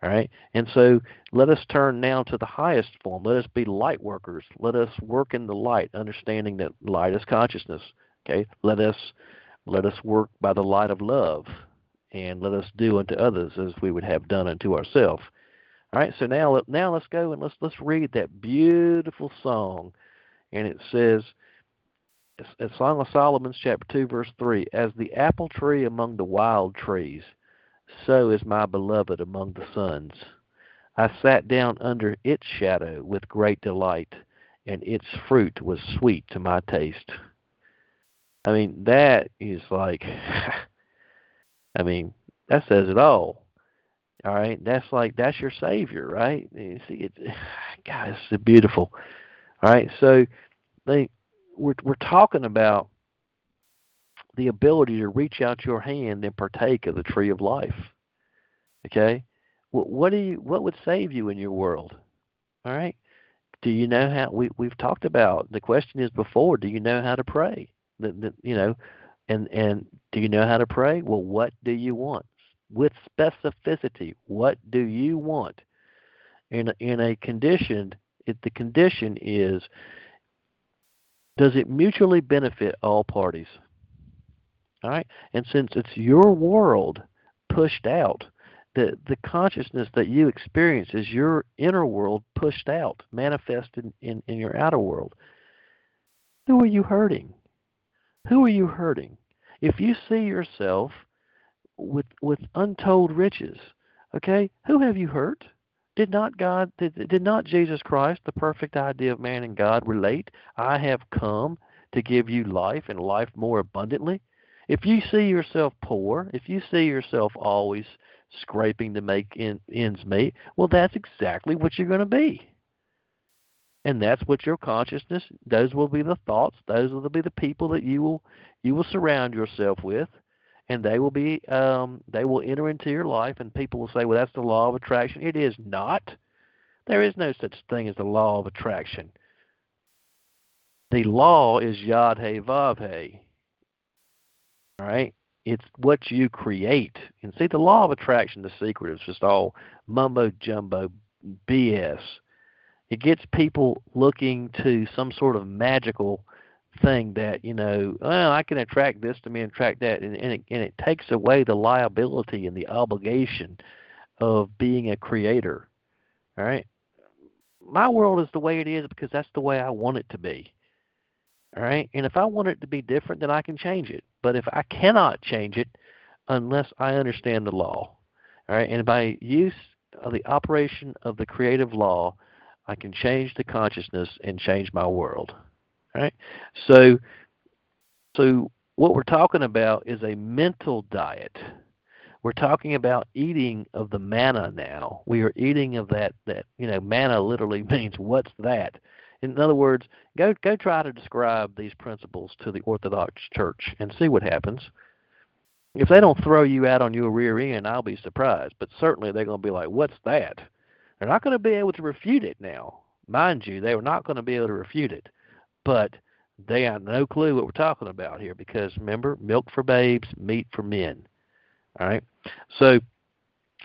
All right, and so let us turn now to the highest form. Let us be light workers. Let us work in the light, understanding that light is consciousness. Okay, let us let us work by the light of love, and let us do unto others as we would have done unto ourselves. All right, so now now let's go and let's let's read that beautiful song and it says, it's Song of Solomon, chapter 2, verse 3 As the apple tree among the wild trees, so is my beloved among the sons. I sat down under its shadow with great delight, and its fruit was sweet to my taste. I mean, that is like, I mean, that says it all. All right, that's like that's your savior, right? You see, it, God, it's beautiful. Right, so they we're we're talking about the ability to reach out your hand and partake of the tree of life. Okay, what, what do you what would save you in your world? All right, do you know how we we've talked about the question is before? Do you know how to pray? The, you know, and and do you know how to pray? Well, what do you want? With specificity, what do you want? In in a conditioned it, the condition is does it mutually benefit all parties? All right? And since it's your world pushed out, the, the consciousness that you experience is your inner world pushed out, manifested in, in your outer world. Who are you hurting? Who are you hurting? If you see yourself with with untold riches, okay, who have you hurt? Did not God, did, did not Jesus Christ, the perfect idea of man and God, relate? I have come to give you life and life more abundantly. If you see yourself poor, if you see yourself always scraping to make ends meet, well, that's exactly what you're going to be. And that's what your consciousness, those will be the thoughts, those will be the people that you will you will surround yourself with and they will be um, they will enter into your life, and people will say, "Well, that's the law of attraction." It is not. There is no such thing as the law of attraction. The law is Yod He Vav He. All right, it's what you create. And see, the law of attraction, the secret is just all mumbo jumbo BS. It gets people looking to some sort of magical thing that you know, well, I can attract this to me and attract that, and, and, it, and it takes away the liability and the obligation of being a creator. All right, my world is the way it is because that's the way I want it to be. All right, and if I want it to be different, then I can change it. But if I cannot change it unless I understand the law, all right, and by use of the operation of the creative law, I can change the consciousness and change my world. Right, so so what we're talking about is a mental diet. We're talking about eating of the manna now. We are eating of that that you know manna literally means what's that? In other words, go go try to describe these principles to the Orthodox Church and see what happens. If they don't throw you out on your rear end, I'll be surprised. But certainly they're going to be like, "What's that?" They're not going to be able to refute it now, mind you. They are not going to be able to refute it, but they have no clue what we're talking about here because remember, milk for babes, meat for men. All right, so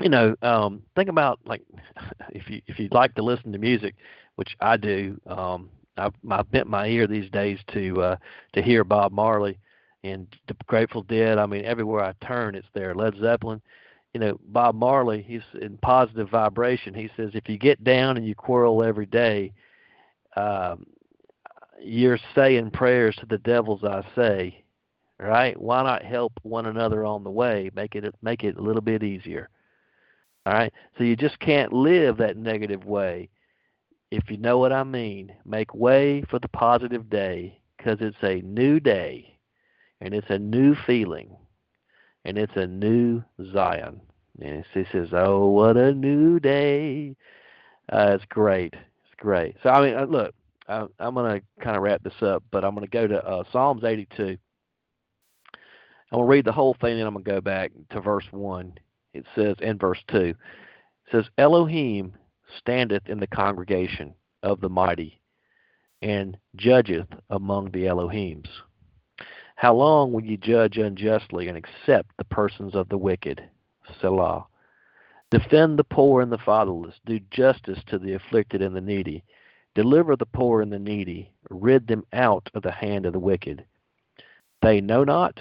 you know, um, think about like if you if you'd like to listen to music, which I do. Um, I've, I've bent my ear these days to uh, to hear Bob Marley and the Grateful Dead. I mean, everywhere I turn, it's there. Led Zeppelin. You know, Bob Marley. He's in positive vibration. He says if you get down and you quarrel every day, um, you're saying prayers to the devils. I say, right? Why not help one another on the way? Make it make it a little bit easier. All right. So you just can't live that negative way if you know what I mean, make way for the positive day because it's a new day and it's a new feeling and it's a new Zion. And he says, "Oh, what a new day!" Uh, it's great. It's great. So I mean, uh, look, I, I'm going to kind of wrap this up, but I'm going to go to uh, Psalms 82. I'm going to read the whole thing, and I'm going to go back to verse one. It says, in verse two, it says, "Elohim standeth in the congregation of the mighty, and judgeth among the Elohims. How long will ye judge unjustly and accept the persons of the wicked? Selah. Defend the poor and the fatherless. Do justice to the afflicted and the needy. Deliver the poor and the needy. Rid them out of the hand of the wicked. They know not,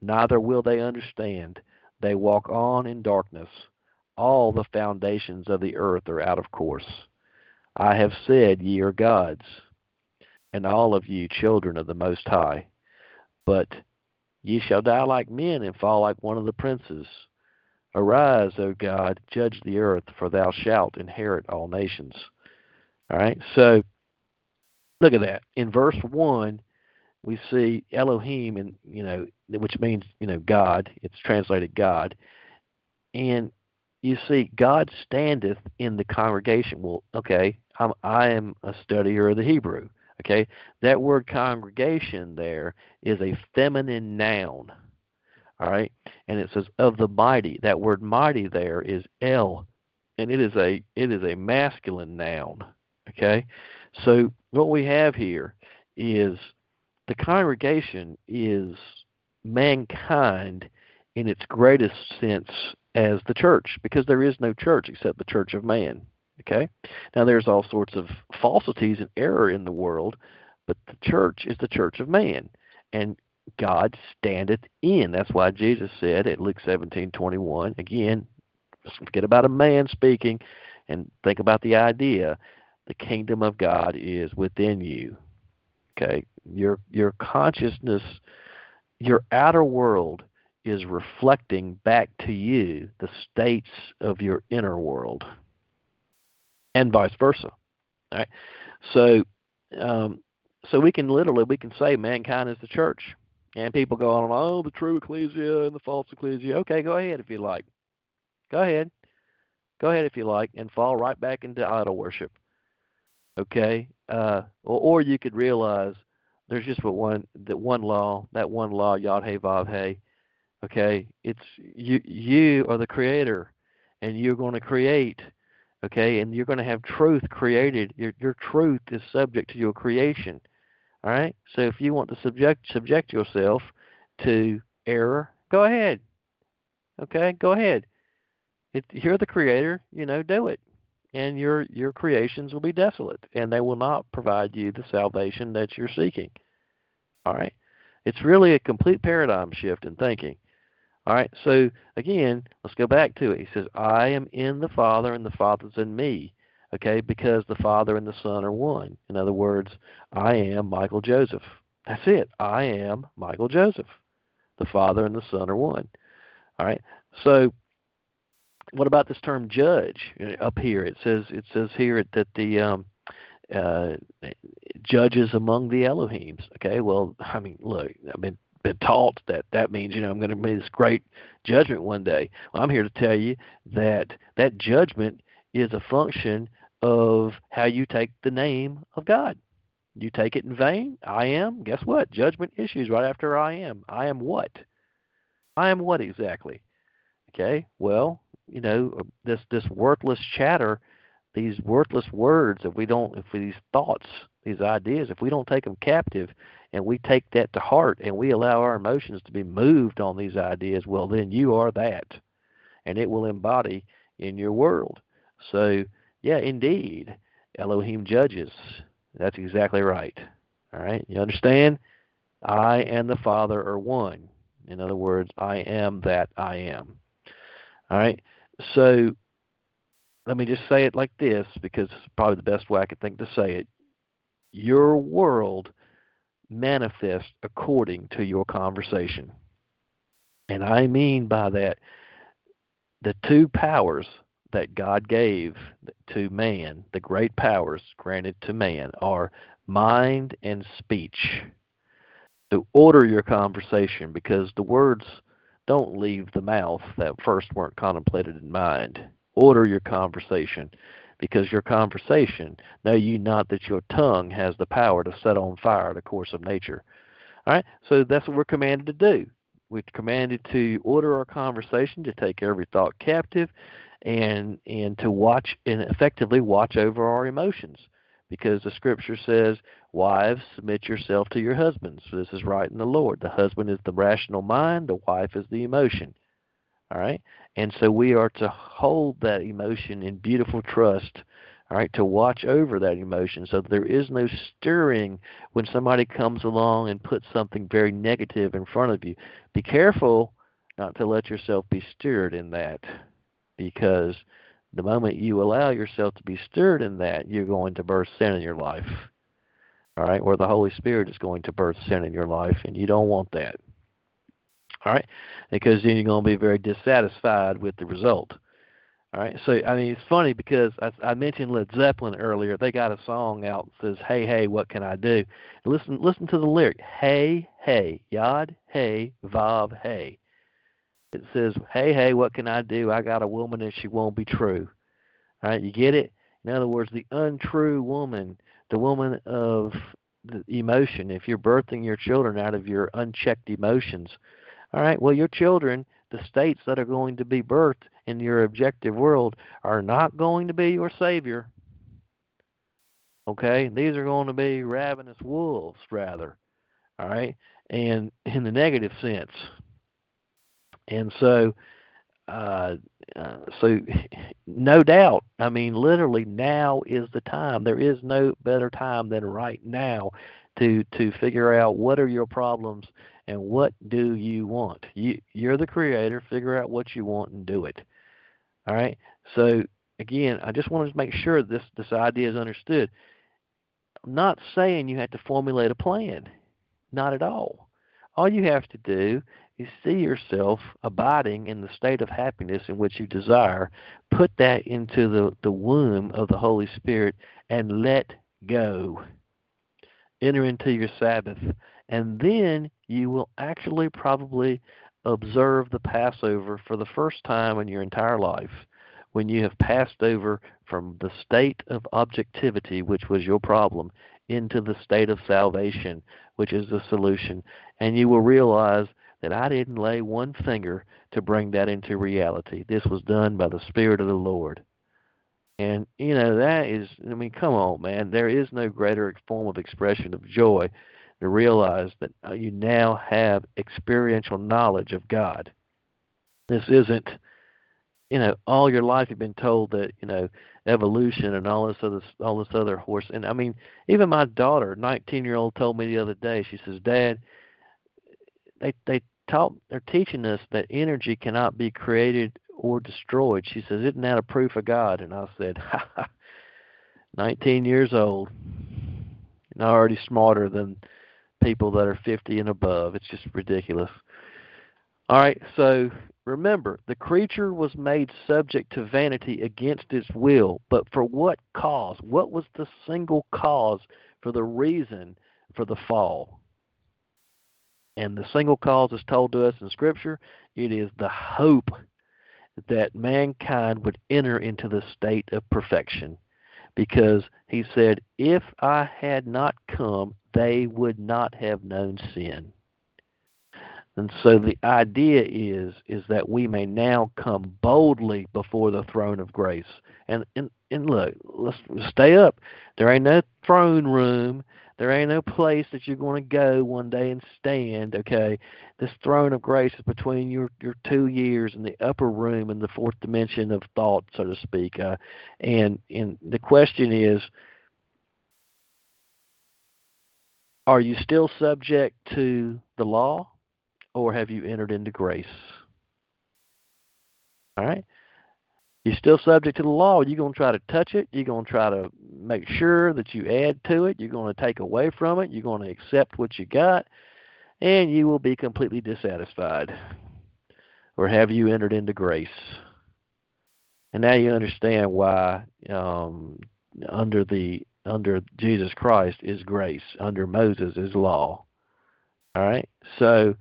neither will they understand. They walk on in darkness all the foundations of the earth are out of course. I have said, Ye are gods, and all of you children of the Most High. But ye shall die like men and fall like one of the princes. Arise, O God, judge the earth, for thou shalt inherit all nations. All right, so look at that. In verse 1, we see Elohim, and you know, which means you know God. It's translated God, and you see, God standeth in the congregation. Well, okay, I'm, I am a studier of the Hebrew. Okay, that word congregation there is a feminine noun. All right, and it says of the mighty. That word mighty there is El, and it is a it is a masculine noun. Okay, so what we have here is the congregation is mankind in its greatest sense as the church because there is no church except the church of man. Okay? Now there's all sorts of falsities and error in the world, but the church is the church of man. And God standeth in. That's why Jesus said at Luke seventeen twenty one, again, forget about a man speaking and think about the idea. The kingdom of God is within you. Okay? Your your consciousness, your outer world is reflecting back to you the states of your inner world, and vice versa. Right, so um, so we can literally we can say mankind is the church, and people go on, oh, the true ecclesia and the false ecclesia. Okay, go ahead if you like. Go ahead, go ahead if you like, and fall right back into idol worship. Okay, uh, or, or you could realize there's just what one that one law, that one law, Yod Hey Vav Hey Okay, it's you. You are the creator, and you're going to create. Okay, and you're going to have truth created. Your your truth is subject to your creation. All right. So if you want to subject subject yourself to error, Go ahead. Okay, go ahead. It, you're the creator, you know, do it. And your your creations will be desolate, and they will not provide you the salvation that you're seeking. All right. It's really a complete paradigm shift in thinking. All right. So again, let's go back to it. He says, "I am in the Father, and the Father's in me." Okay, because the Father and the Son are one. In other words, I am Michael Joseph. That's it. I am Michael Joseph. The Father and the Son are one. All right. So, what about this term judge up here? It says it says here that the um, uh, judges among the Elohims. Okay. Well, I mean, look, I've been been taught that that means you know I'm going to make this great judgment one day. Well, I'm here to tell you that that judgment is a function of how you take the name of God. You take it in vain. I am. Guess what? Judgment issues right after I am. I am what? I am what exactly? Okay. Well, you know, this this worthless chatter, these worthless words, if we don't, if these thoughts, these ideas, if we don't take them captive, and we take that to heart, and we allow our emotions to be moved on these ideas, well, then you are that, and it will embody in your world. So, yeah, indeed, Elohim judges. That's exactly right. All right, you understand? I and the Father are one. In other words, I am that I am. All right, so let me just say it like this because it's probably the best way I could think to say it. Your world manifests according to your conversation. And I mean by that the two powers that God gave to man, the great powers granted to man, are mind and speech. To order your conversation because the words don't leave the mouth that first weren't contemplated in mind. Order your conversation because your conversation, know you not that your tongue has the power to set on fire the course of nature. All right, so that's what we're commanded to do. We're commanded to order our conversation, to take every thought captive, and and to watch and effectively watch over our emotions because the scripture says wives submit yourself to your husbands. This is right in the lord. The husband is the rational mind the wife is the emotion. All right? And so we are to hold that emotion in beautiful trust all right to watch over that emotion so that there is no stirring when somebody comes along and puts something very negative in front of you. Be careful not to let yourself be stirred in that because the moment you allow yourself to be stirred in that, you're going to burst sin in your life. All right, where the Holy Spirit is going to birth sin in your life, and you don't want that. All right, because then you're going to be very dissatisfied with the result. All right, so I mean it's funny because I, I mentioned Led Zeppelin earlier. They got a song out that says "Hey Hey, what can I do?" Listen, listen to the lyric: Hey Hey, Yod Hey Vav Hey. It says, "Hey, hey, what can I do? I got a woman and she won't be true." All right, you get it? In other words, the untrue woman, the woman of the emotion. If you're birthing your children out of your unchecked emotions, all right. Well, your children, the states that are going to be birthed in your objective world, are not going to be your savior. Okay, these are going to be ravenous wolves, rather. All right, and in the negative sense. And so, uh, uh, so no doubt, I mean, literally, now is the time. There is no better time than right now to to figure out what are your problems and what do you want. You you're the creator. Figure out what you want and do it. All right. So again, I just wanted to make sure this this idea is understood. I'm not saying you have to formulate a plan. Not at all. All you have to do you see yourself abiding in the state of happiness in which you desire, put that into the, the womb of the Holy Spirit and let go. Enter into your Sabbath. And then you will actually probably observe the Passover for the first time in your entire life when you have passed over from the state of objectivity, which was your problem, into the state of salvation, which is the solution. And you will realize that I didn't lay one finger to bring that into reality. This was done by the Spirit of the Lord. And, you know, that is, I mean, come on, man. There is no greater form of expression of joy to realize that uh, you now have experiential knowledge of God. This isn't, you know, all your life you've been told that, you know, evolution and all this other all this other horse. And I mean, even my daughter, 19 year old, told me the other day. She says, "Dad, they they taught they're teaching us that energy cannot be created or destroyed." She says, "Isn't that a proof of God?" And I said, ha, ha, "19 years old, and already smarter than people that are 50 and above. It's just ridiculous." All right, so remember, the creature was made subject to vanity against its will, but for what cause? What was the single cause for the reason for the fall? And the single cause is told to us in Scripture it is the hope that mankind would enter into the state of perfection. Because he said, If I had not come, they would not have known sin. And so the idea is is that we may now come boldly before the throne of grace. And and, and look, let's stay up. There ain't no throne room. There ain't no place that you're going to go one day and stand. Okay, this throne of grace is between your your two years in the upper room in the fourth dimension of thought, so to speak. Uh, and and the question is, are you still subject to the law? or have you entered into grace? All right? You're still subject to the law. You're going to try to touch it. You're going to try to make sure that you add to it. You're going to take away from it. You're going to accept what you got, and you will be completely dissatisfied. Or have you entered into grace? And now you understand why um, under the under Jesus Christ is grace, under Moses is law. All right? So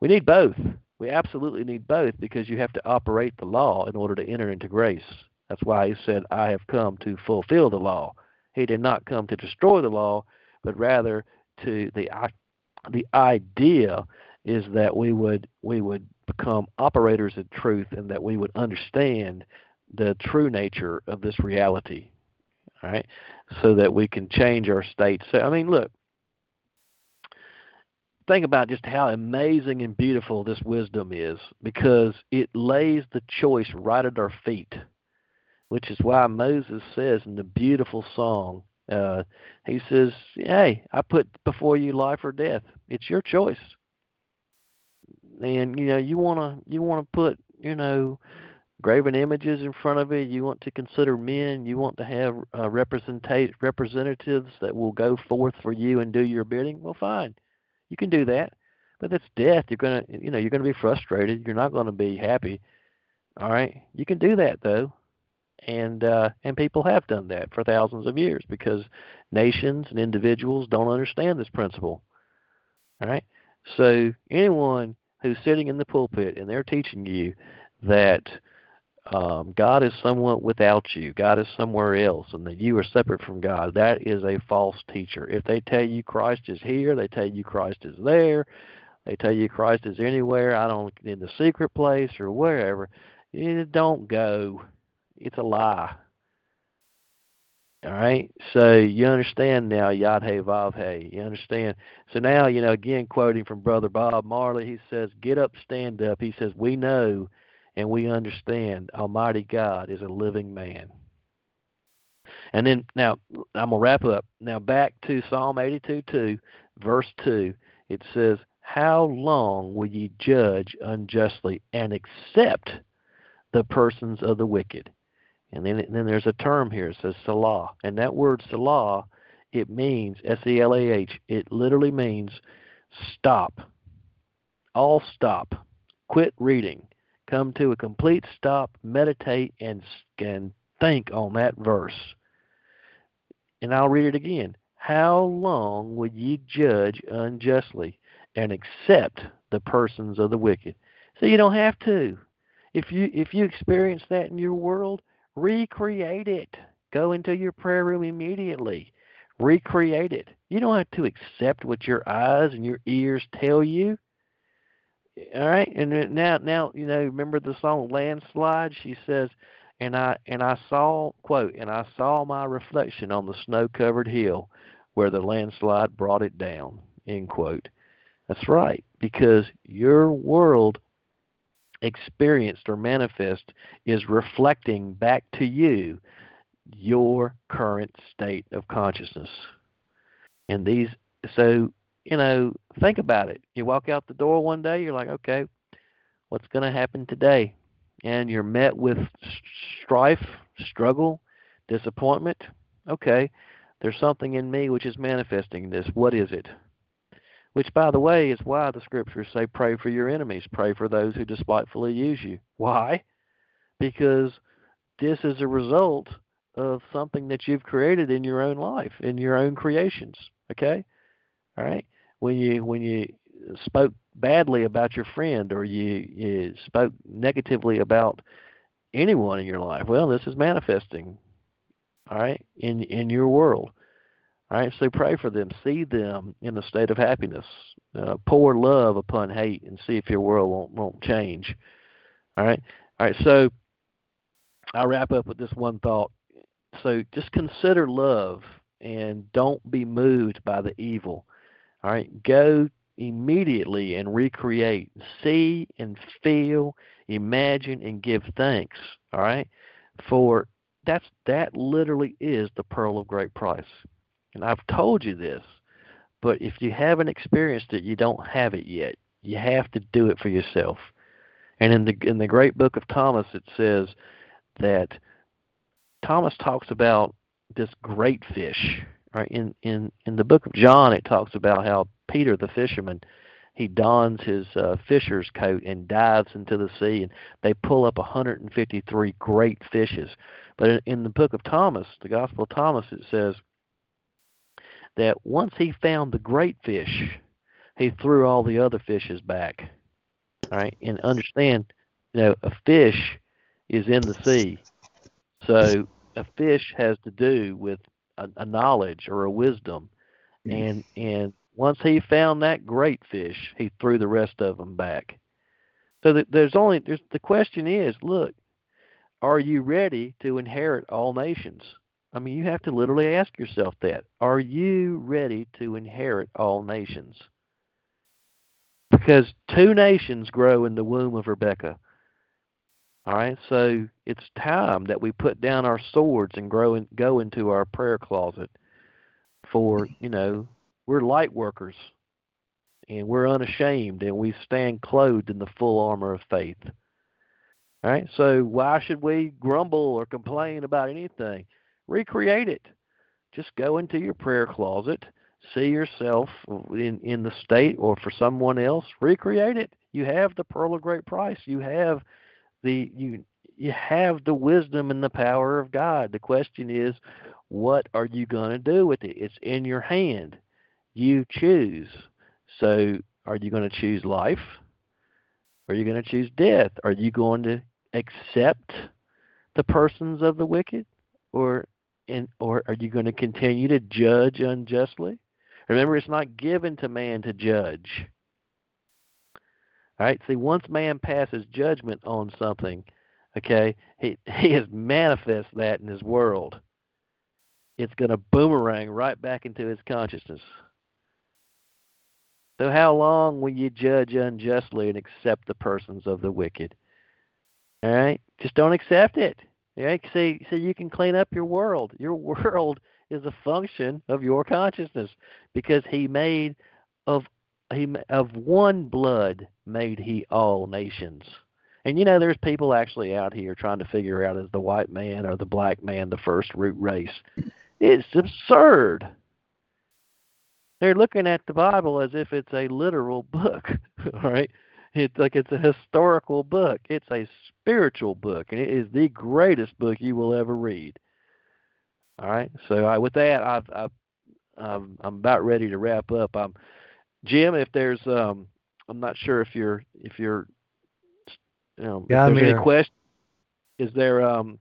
we need both. We absolutely need both because you have to operate the law in order to enter into grace. That's why he said, I have come to fulfill the law. He did not come to destroy the law, but rather to the the idea is that we would we would become operators of truth and that we would understand the true nature of this reality. All right? So that we can change our state. So I mean, look, think about just how amazing and beautiful this wisdom is because it lays the choice right at our feet, which is why Moses says in the beautiful song, uh, he says, Hey, I put before you life or death. It's your choice. And you know, you wanna you wanna put, you know, graven images in front of it. You want to consider men. You want to have uh, representatives that will go forth for you and do your bidding. Well, fine. You can do that, but that's death. You're gonna, you know, you're gonna be frustrated. You're not gonna be happy. All right, you can do that though, and uh, and people have done that for thousands of years because nations and individuals don't understand this principle. All right, so anyone who's sitting in the pulpit and they're teaching you that um, God is somewhat without you, God is somewhere else, and that you are separate from God, that is a false teacher. If they tell you Christ is here, they tell you Christ is there, they tell you Christ is anywhere, I don't in the secret place or wherever, don't go. It's a lie. All right, so you understand now, Yod Hey Vav Hey. You understand? So now, you know, again, quoting from Brother Bob Marley, he says, "Get up, stand up." He says, "We know and we understand Almighty God is a living man. And then now I'm gonna wrap up. Now back to Psalm 82 2, verse 2. It says, How long will ye judge unjustly and accept the persons of the wicked? And then, then there's a term here. It says Selah, And that word Selah, it means S E L A H. It literally means stop. All stop. Quit reading come to a complete stop, meditate, and, and think on that verse. And I'll read it again. How long would ye judge unjustly and accept the persons of the wicked? So you don't have to. If you if you experience that in your world, recreate it. Go into your prayer room immediately. Recreate it. You don't have to accept what your eyes and your ears tell you. All right, and now, now you know. Remember the song "Landslide"? She says, "And I and I saw quote, and I saw my reflection on the snow-covered hill, where the landslide brought it down." End quote. That's right, because your world experienced or manifest is reflecting back to you your current state of consciousness. And these, so, you know, think about it. You walk out the door one day, you're like, okay, what's going to happen today? And you're met with strife, struggle, disappointment. Okay, there's something in me which is manifesting this. What is it? Which, by the way, is why the scriptures say, pray for your enemies, pray for those who despitefully use you. Why? Because this is a result of something that you've created in your own life, in your own creations. Okay? All right? When you when you spoke badly about your friend or you, you spoke negatively about anyone in your life, well, this is manifesting, all right, in in your world. All right, so pray for them. See them in a state of happiness. Uh, pour love upon hate, and see if your world won't won't change. All right, all right. So I'll wrap up with this one thought. So just consider love, and don't be moved by the evil. All right, go immediately and recreate. See and feel, imagine, and give thanks. All right, for that's that literally is the pearl of great price. And I've told you this, but if you haven't experienced it, you don't have it yet. You have to do it for yourself. And in the in the great book of Thomas, it says that Thomas talks about this great fish. Right in in in the book of John, it talks about how Peter the fisherman he dons his uh, fisher's coat and dives into the sea, and they pull up 153 great fishes. But in, in the book of Thomas, the Gospel of Thomas, it says that once he found the great fish, he threw all the other fishes back. Right, and understand, you know, a fish is in the sea, so a fish has to do with a, a knowledge or a wisdom, and and once he found that great fish, he threw the rest of them back. So that there's only there's the question is, look, are you ready to inherit all nations? I mean, you have to literally ask yourself that. Are you ready to inherit all nations? Because two nations grow in the womb of Rebecca. All right, so it's time that we put down our swords and grow and go into our prayer closet. For you know, we're light workers, and we're unashamed, and we stand clothed in the full armor of faith. All right, so why should we grumble or complain about anything? recreate it. Just go into your prayer closet, see yourself in, in the state or for someone else, recreate it. You have the pearl of great price. You have the you you have the wisdom and the power of God. The question is, what are you going to do with it? It's in your hand. You choose. So, are you going to choose life? Are you going to choose death? Are you going to accept the persons of the wicked? Or and or are you going to continue to judge unjustly? Remember, it's not given to man to judge. All right. See, once man passes judgment on something, okay, he he has manifest that in his world. It's going to boomerang right back into his consciousness. So, how long will you judge unjustly and accept the persons of the wicked? All right, just don't accept it. Yeah, see, so you can clean up your world. Your world is a function of your consciousness because he made of he of one blood made he all nations. And you know, there's people actually out here trying to figure out is the white man or the black man the first root race. It's absurd. They're looking at the Bible as if it's a literal book, all right? It's like it's a historical book. It's a spiritual book, and it is the greatest book you will ever read. All right. So I, with that, I've, I've, I'm, I'm about ready to wrap up. I'm, Jim, if there's, um, I'm not sure if you're, if you're, you know, yeah, if there's any question, is there um,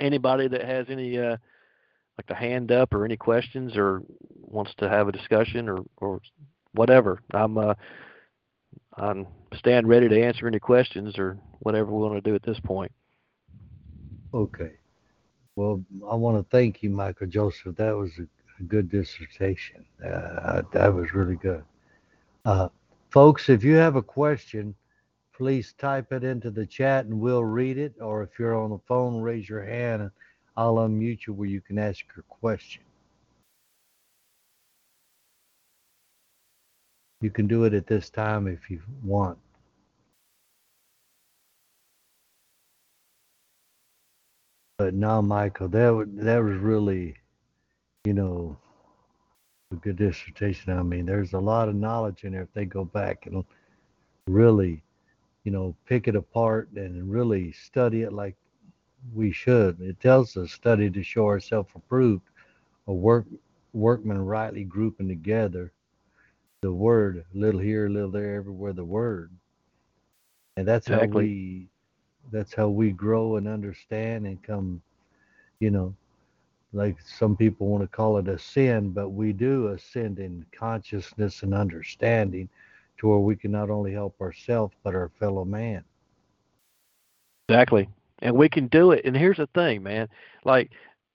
anybody that has any, uh, like a hand up or any questions or wants to have a discussion or, or whatever? I'm, uh, I'm stand ready to answer any questions or whatever we want to do at this point. Okay. Well, I want to thank you, Michael Joseph. That was a, a good dissertation. Uh, that was really good. Uh, folks, if you have a question, please type it into the chat and we'll read it. Or if you're on the phone, raise your hand and I'll unmute you where you can ask your question. You can do it at this time if you want. But now, Michael, that that was really, you know, a good dissertation. I mean, there's a lot of knowledge in there if they go back and really, you know, pick it apart and really study it like we should. It tells us study to show ourselves approved, a work workman rightly grouping together the word, little here, little there, everywhere the word. And that's how we that's how we grow and understand and come, you know, like some people want to call it a sin, but we do ascend in consciousness and understanding to where we can not only help ourselves but our fellow man. Exactly. And we can do it. And here's the thing, man. Like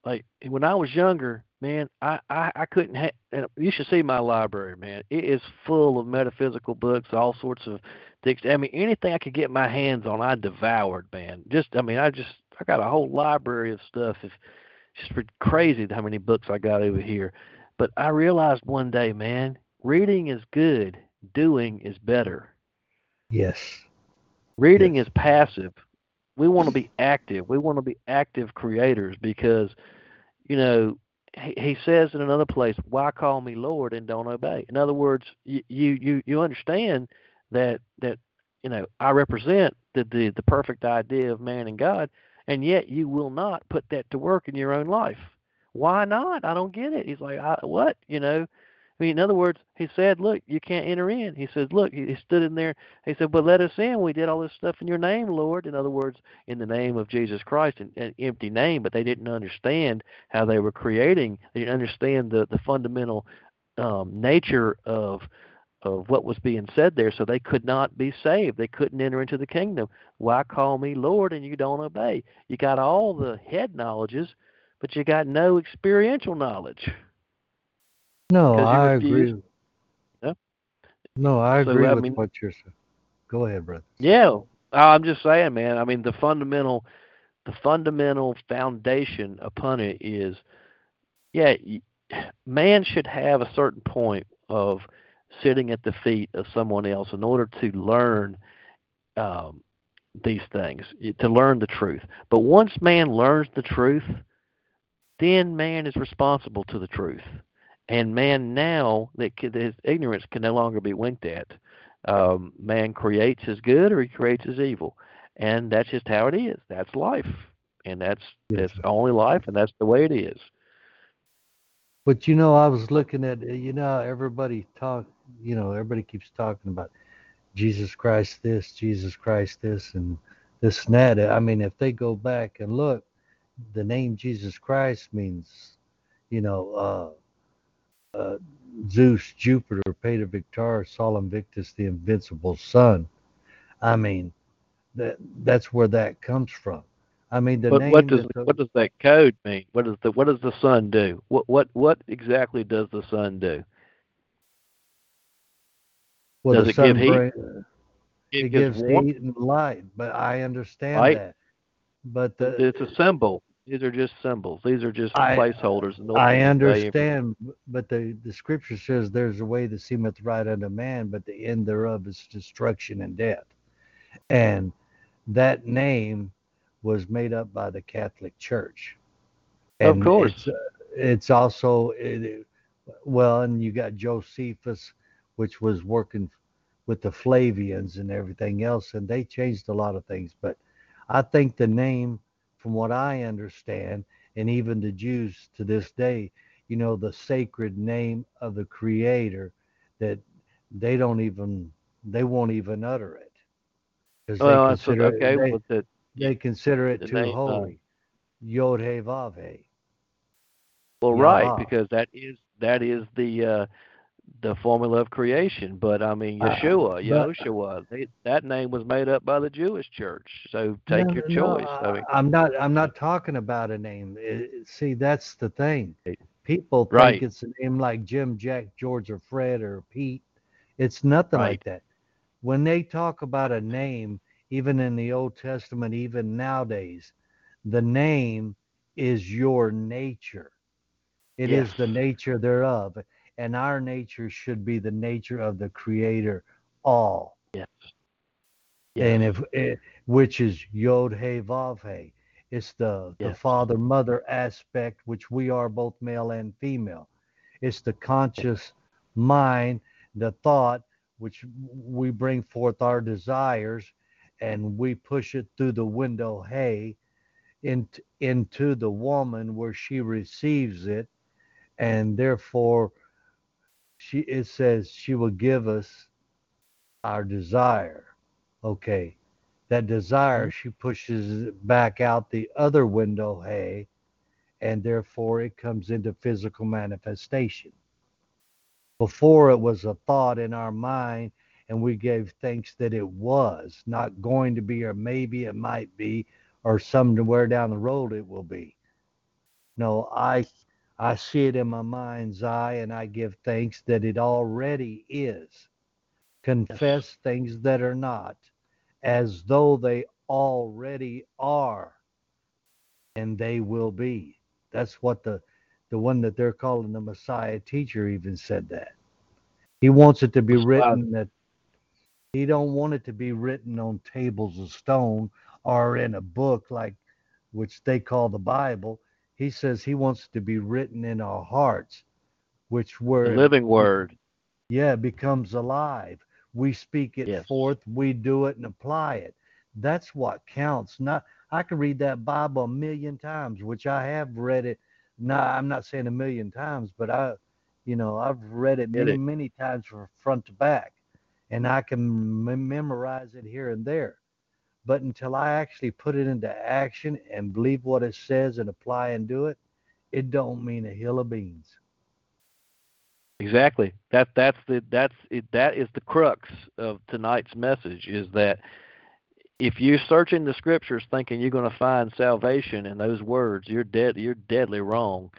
like when I was younger, man, I I, I couldn't ha- you should see my library, man. It is full of metaphysical books, all sorts of things. I mean, anything I could get my hands on, I devoured, man. Just I mean, I just I got a whole library of stuff. It's crazy how many books I got over here. But I realized one day, man, reading is good, doing is better. Yes. Reading is passive. We want to be active. We want to be active creators because, you know, he, he says in another place, "Why call me Lord and don't obey?" In other words, you you you, you understand that that you know I represent the, the the perfect idea of man and God, and yet you will not put that to work in your own life. Why not? I don't get it. He's like, I, what? You know, I mean, in other words, he said, look, you can't enter in. He says, look, he stood in there. He said, but let us in. We did all this stuff in your name, Lord. In other words, in the name of Jesus Christ, an, an empty name. But they didn't understand how they were creating. They didn't understand the the fundamental um, nature of of what was being said there. So they could not be saved. They couldn't enter into the kingdom. Why call me Lord and you don't obey? You got all the head knowledges, but you got no experiential knowledge. No, I agree. Yeah. No, I So, agree I with mean- what you're saying. Go ahead, brother. Yeah, uh, I'm just saying, man. I mean, the fundamental, the fundamental foundation upon it is, yeah, man should have a certain point of sitting at the feet of someone else in order to learn um, these things, to learn the truth. But once man learns the truth, then man is responsible to the truth, and man now that his ignorance can no longer be winked at um, man creates his good or he creates his evil, and that's just how it is. That's life, and that's Yes. that's only life, and that's the way it is. But you know, I was looking at you know everybody talk. You know, everybody keeps talking about Jesus Christ this, Jesus Christ this, and this and that. I mean, if they go back and look, the name Jesus Christ means, you know, uh, uh, Zeus, Jupiter, Pater Victor, Sol Invictus, the invincible sun. I mean, that that's where that comes from. I mean, the What name. what does that the- what does that code mean? What does the what does the sun do? What what what exactly does the sun do? well, does the it give sun heat? It, it gives gives heat and light, but I understand Light. that. But the, It's a symbol. These are just symbols. These are just I- placeholders. I understand, but the, the scripture says there's a way that seemeth right unto man, but the end thereof is destruction and death. And that name was made up by the Catholic Church. Of course. It's, uh, it's also, it, well, and you got Josephus, which was working with the Flavians and everything else, and they changed a lot of things. But I think the name, from what I understand, and even the Jews to this day, you know, the sacred name of the Creator, that they don't even, they won't even utter it. Because Well, they that's what- okay. they, well, the, they consider it the too uh, holy. Yod He Vav He. Well, right, because that is that is the uh, the formula of creation. But I mean, Uh, Yeshua, they, that name was made up by the Jewish church. So take No, your no, choice. I mean, I, am not. I'm not talking about a name. It- see, that's the thing. People think Right. it's a name like Jim, Jack, George, or Fred or Pete. It's nothing Right. like that. When they talk about a name, even in the Old Testament, even nowadays, the name is your nature. It is the nature thereof. And our nature should be the nature of the Creator, all. Yes. And if it, which is Yod He Vav He. It's the, the father mother aspect, which we are both male and female. It's the conscious mind, the thought, which we bring forth our desires and we push it through the window Hey into, into the woman where she receives it and therefore she it says she will give us our desire. Okay that desire mm-hmm. she pushes back out the other window Hey and therefore it comes into physical manifestation. Before it was a thought in our mind and we gave thanks that it was not going to be or maybe it might be or somewhere down the road it will be. No i i see it in my mind's eye and i give thanks that it already is. Confess things that are not as though they already are and they will be. That's what the the one that they're calling the messiah teacher even said that. He wants it to be written that he don't want it to be written on tables of stone or in a book like which they call the bible he says he wants it to be written in our hearts which The were living word. yeah, it becomes alive. We speak it Yes. forth, we do it and apply it. That's what counts. Not I could read that Bible a million times, which I have read it. Now I'm not saying a million times, but I, you know, I've read it many, many times from front to back, and I can mem- memorize it here and there. But until I actually put it into action and believe what it says and apply and do it, it don't mean a hill of beans. Exactly. That that's the that's it, that is the crux of tonight's message is that if you're searching the scriptures thinking you're going to find salvation in those words, you're dead you're deadly wrong.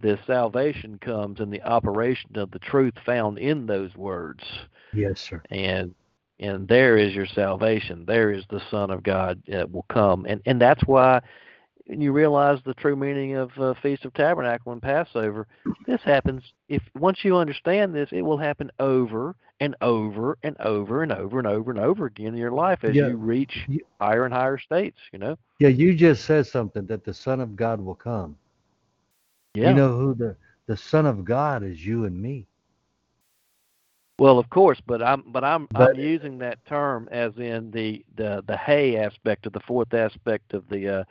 The salvation comes in the operation of the truth found in those words. Yes, sir. And and there is your salvation. There is the Son of God that will come. And and that's why when you realize the true meaning of uh, Feast of Tabernacle and Passover, this happens. If once you understand this, it will happen over and over and over and over and over and over again in your life as Yeah. you reach higher and higher states. You know. Yeah, you just said something that the Son of God will come. Yeah. You know who the the Son of God is? You and me. Well, of course, but I'm but I'm But- I'm using that term as in the the the Hey aspect of the fourth aspect of the uh,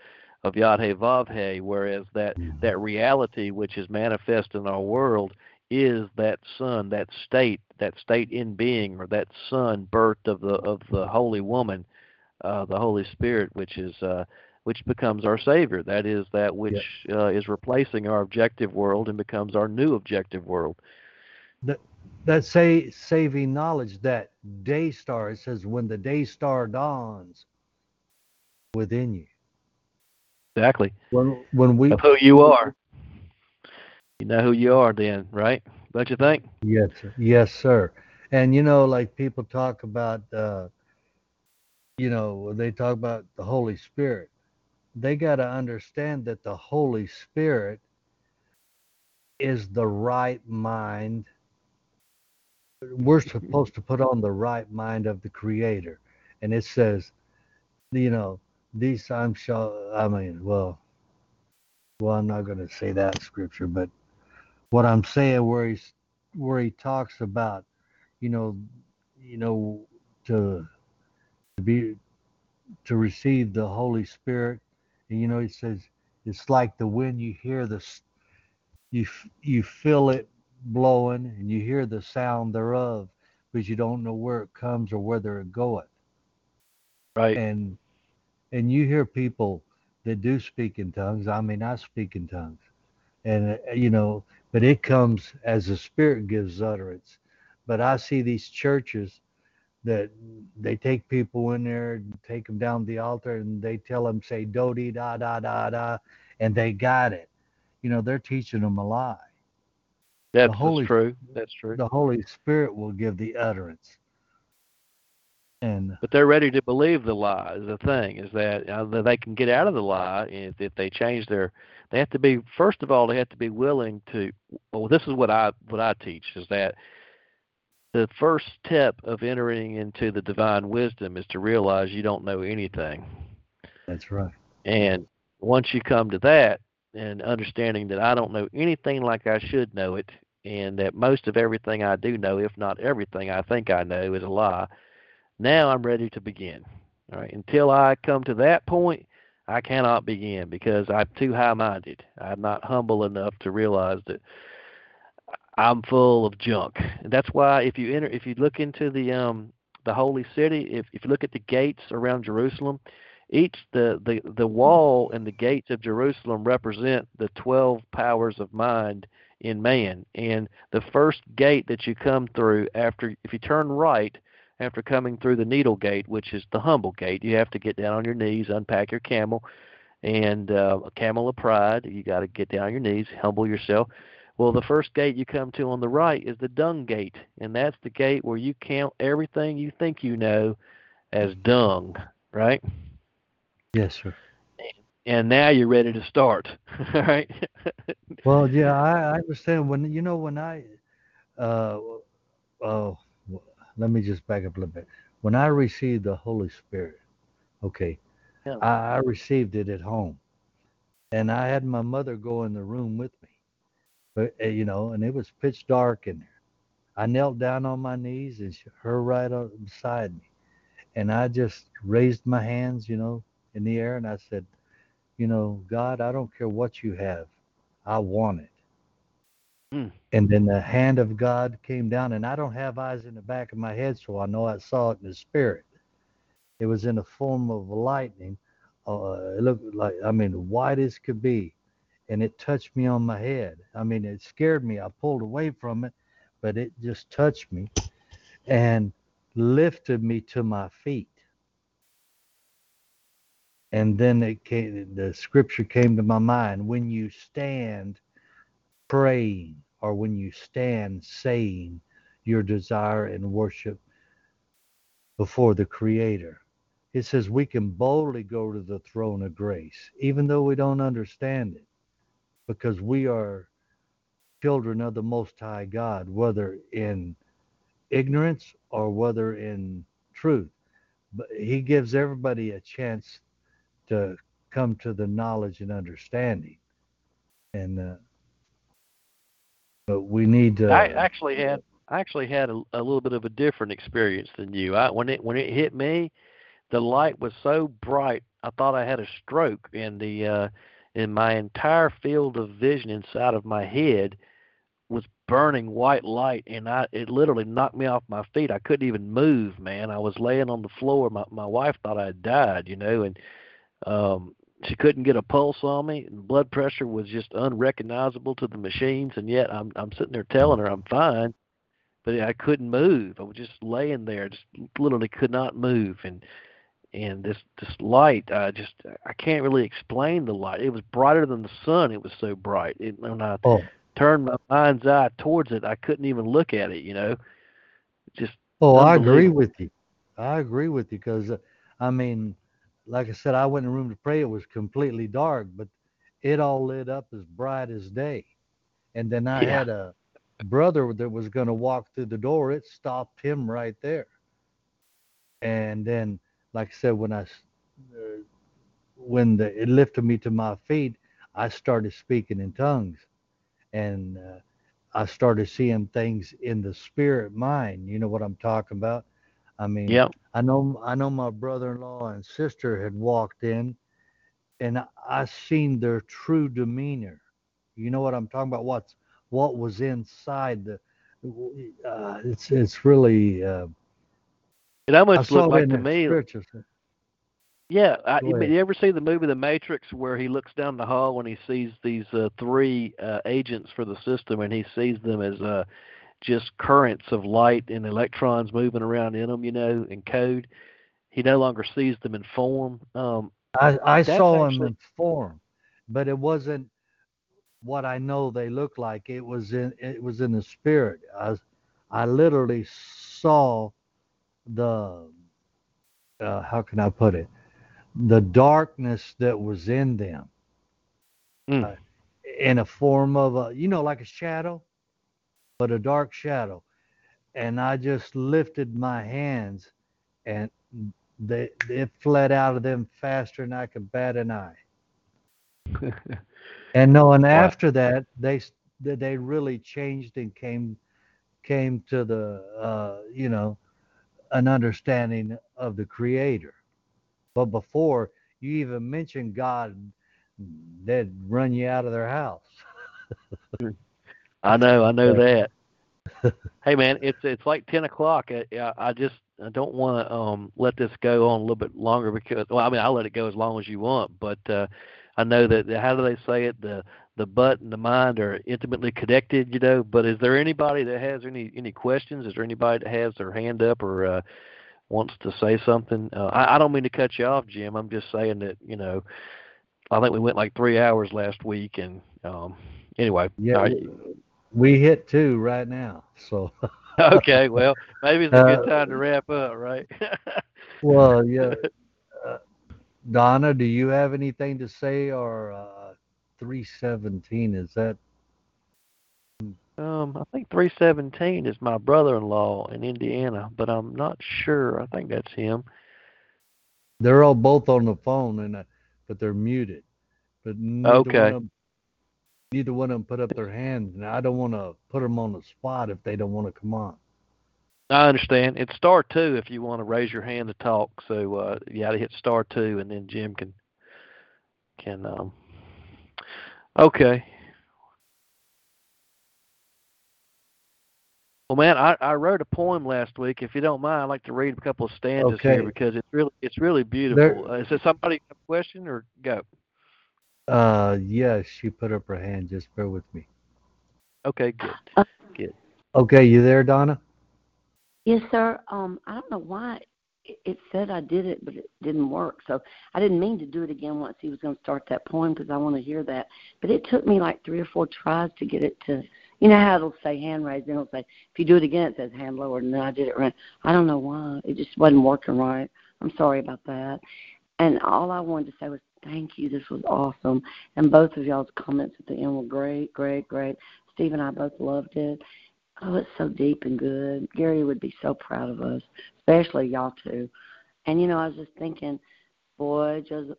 of Yod He Vav He, whereas that that reality which is manifest in our world is that son, that state, that state in being, or that son birth of the of the holy woman, uh, the Holy Spirit, which is uh, which becomes our Savior. That is that which uh, is replacing our objective world and becomes our new objective world. That say saving knowledge, that day star. It says when the day star dawns within you. Exactly. When when we Of who you are. You know who you are then, right? Don't you think? Yes, sir. yes, sir. And you know, like people talk about, uh, you know, they talk about the Holy Spirit. They got to understand that the Holy Spirit is the right mind. We're supposed to put on the right mind of the Creator, and it says, you know, these I'm shall. I mean, well, well, I'm not going to say that scripture, but what I'm saying, where he's where he talks about, you know, you know, to to be to receive the Holy Spirit, and you know, he says it's like the wind. You hear the, you you feel it blowing, and you hear the sound thereof, but you don't know where it comes or whether it goeth. Right. And and you hear people that do speak in tongues. I mean, I speak in tongues, and uh, you know, but it comes as the Spirit gives utterance. But I see these churches that they take people in there and take them down the altar and they tell them say do da da da da, and they got it. You know, they're teaching them a lie. That's, Holy- that's true. That's true. The Holy Spirit will give the utterance. And But they're ready to believe the lie. Is the thing is that, uh, they can get out of the lie if, if they change their. They have to be first of all they have to be willing to. Well, this is what I what I teach is that the first step of entering into the divine wisdom is to realize you don't know anything. that's right. And once you come to that and understanding that I don't know anything like I should know it, and that most of everything I do know, if not everything I think I know, is a lie, now I'm ready to begin. All right. Until I come to that point, I cannot begin because I'm too high minded. I'm not humble enough to realize that I'm full of junk. And that's why if you enter if you look into the um the holy city, if if you look at the gates around Jerusalem, each the, the the wall and the gates of Jerusalem represent the twelve powers of mind in man. And the first gate that you come through after if you turn right after coming through the needle gate, which is the humble gate, you have to get down on your knees, unpack your camel and uh, a camel of pride. You got to get down on your knees, humble yourself. Well, the first gate you come to on the right is the dung gate, and that's the gate where you count everything you think you know as dung, right? Yes, sir. And now you're ready to start, right? Well, yeah, I, I understand. When you know, when I, uh, oh, let me just back up a little bit. When I received the Holy Spirit, okay, Yeah. I, I received it at home, and I had my mother go in the room with me, but uh, you know, and it was pitch dark in there. I knelt down on my knees, and she, her right beside me, and I just raised my hands, you know, in the air, and I said, you know, God, I don't care what you have. I want it. Mm. And then the hand of God came down, and I don't have eyes in the back of my head, so I know I saw it in the spirit. It was in the form of lightning. Uh, it looked like, I mean, white as could be. And it touched me on my head. I mean, it scared me. I pulled away from it, but it just touched me and lifted me to my feet. And then it came, the scripture came to my mind when you stand praying or when you stand saying your desire and worship before the Creator. It says we can boldly go to the throne of grace, even though we don't understand it, because we are children of the Most High God, whether in ignorance or whether in truth. But He gives everybody a chance to come to the knowledge and understanding. And uh, but we need to. I actually had I actually had a, a little bit of a different experience than you. I when it when it hit me, the light was so bright I thought I had a stroke, and the uh, and my entire field of vision inside of my head was burning white light, and I it literally knocked me off my feet. I couldn't even move, man. I was laying on the floor. My my wife thought I had died, you know, and um she couldn't get a pulse on me and blood pressure was just unrecognizable to the machines and yet I'm I'm sitting there telling her I'm fine but I couldn't move. I was just laying there, just literally could not move and and this this light I just I can't really explain the light. It was brighter than the sun. It was so bright. It, when I Oh, turned my mind's eye towards it, I couldn't even look at it, you know. Just oh, I agree with you. I agree with you because, uh, I mean, like I said, I went in the room to pray. It was completely dark, but it all lit up as bright as day. And then I Yeah. had a brother that was going to walk through the door. It stopped him right there. And then, like I said, when I, s- uh, when the, it lifted me to my feet, I started speaking in tongues, and uh, I started seeing things in the spirit mind. You know what I'm talking about? I mean, yeah. I know I know my brother-in-law and sister had walked in, and I, I seen their true demeanor. You know what I'm talking about? What's what was inside the? Uh, it's it's really. Uh, It almost looked like to me. Yeah, I, Go you, ever see the movie The Matrix where he looks down the hall when he sees these uh, three uh, agents for the system and he sees them as uh, just currents of light and electrons moving around in them, you know, in code. He no longer sees them in form. Um, I I saw him actually- in form, but it wasn't what I know they look like. It was in it was in the spirit. I I literally saw the uh, how can I put it? The darkness that was in them. Mm. Uh, in a form of a you know like a shadow, but a dark shadow. And I just lifted my hands and they it fled out of them faster than I could bat an eye. And no, and after that, they they really changed and came came to the uh, you know an understanding of the Creator. But before you even mentioned God, they'd run you out of their house. I know, I know that. hey man, it's it's like ten o'clock. I, I I just I don't want to um let this go on a little bit longer because well I mean I'll let it go as long as you want, but uh I know that how do they say it the the butt and the mind are intimately connected, you know. But is there anybody that has any any questions? Is there anybody that has their hand up or uh, wants to say something? Uh, I, I don't mean to cut you off, Jim. I'm just saying that you know I think we went like three hours last week, and um anyway. Yeah, right. we hit two right now. So okay, well, maybe it's a good Uh, time to wrap up, right? well, yeah. Uh, Donna, do you have anything to say or uh, 317 is that um, I think 317 is my brother-in-law in Indiana, but I'm not sure. I think that's him. they're all both on the phone and uh, but they're muted. But neither Okay. one them, neither one of them put up their hands, and I don't want to put them on the spot if they don't want to come on. I understand. It's star two if you want to raise your hand to talk. So uh, you got to hit star two, and then Jim can can. Um, okay. Well, man, I, I wrote a poem last week. If you don't mind, I'd like to read a couple of stanzas here because it's really it's really beautiful. There- Uh, is there somebody have a question or go? Uh, yes, she put up her hand. Just bear with me. Okay, good, good. Okay, you there, Donna? Yes, sir. Um, I don't know why it, said I did it, but it didn't work. So I didn't mean to do it again once he was going to start that poem because I want to hear that. But it took me like three or four tries to get it to. You know how it'll say hand raised, and it'll say if you do it again, it says hand lowered, and then I did it right. I don't know why. It just wasn't working right. I'm sorry about that. And all I wanted to say was thank you. This was awesome. And both of y'all's comments at the end were great, great, great. Steve and I both loved it. Oh, it's so deep and good. Gary would be so proud of us, especially y'all two. And you know, I was just thinking, boy, Joseph.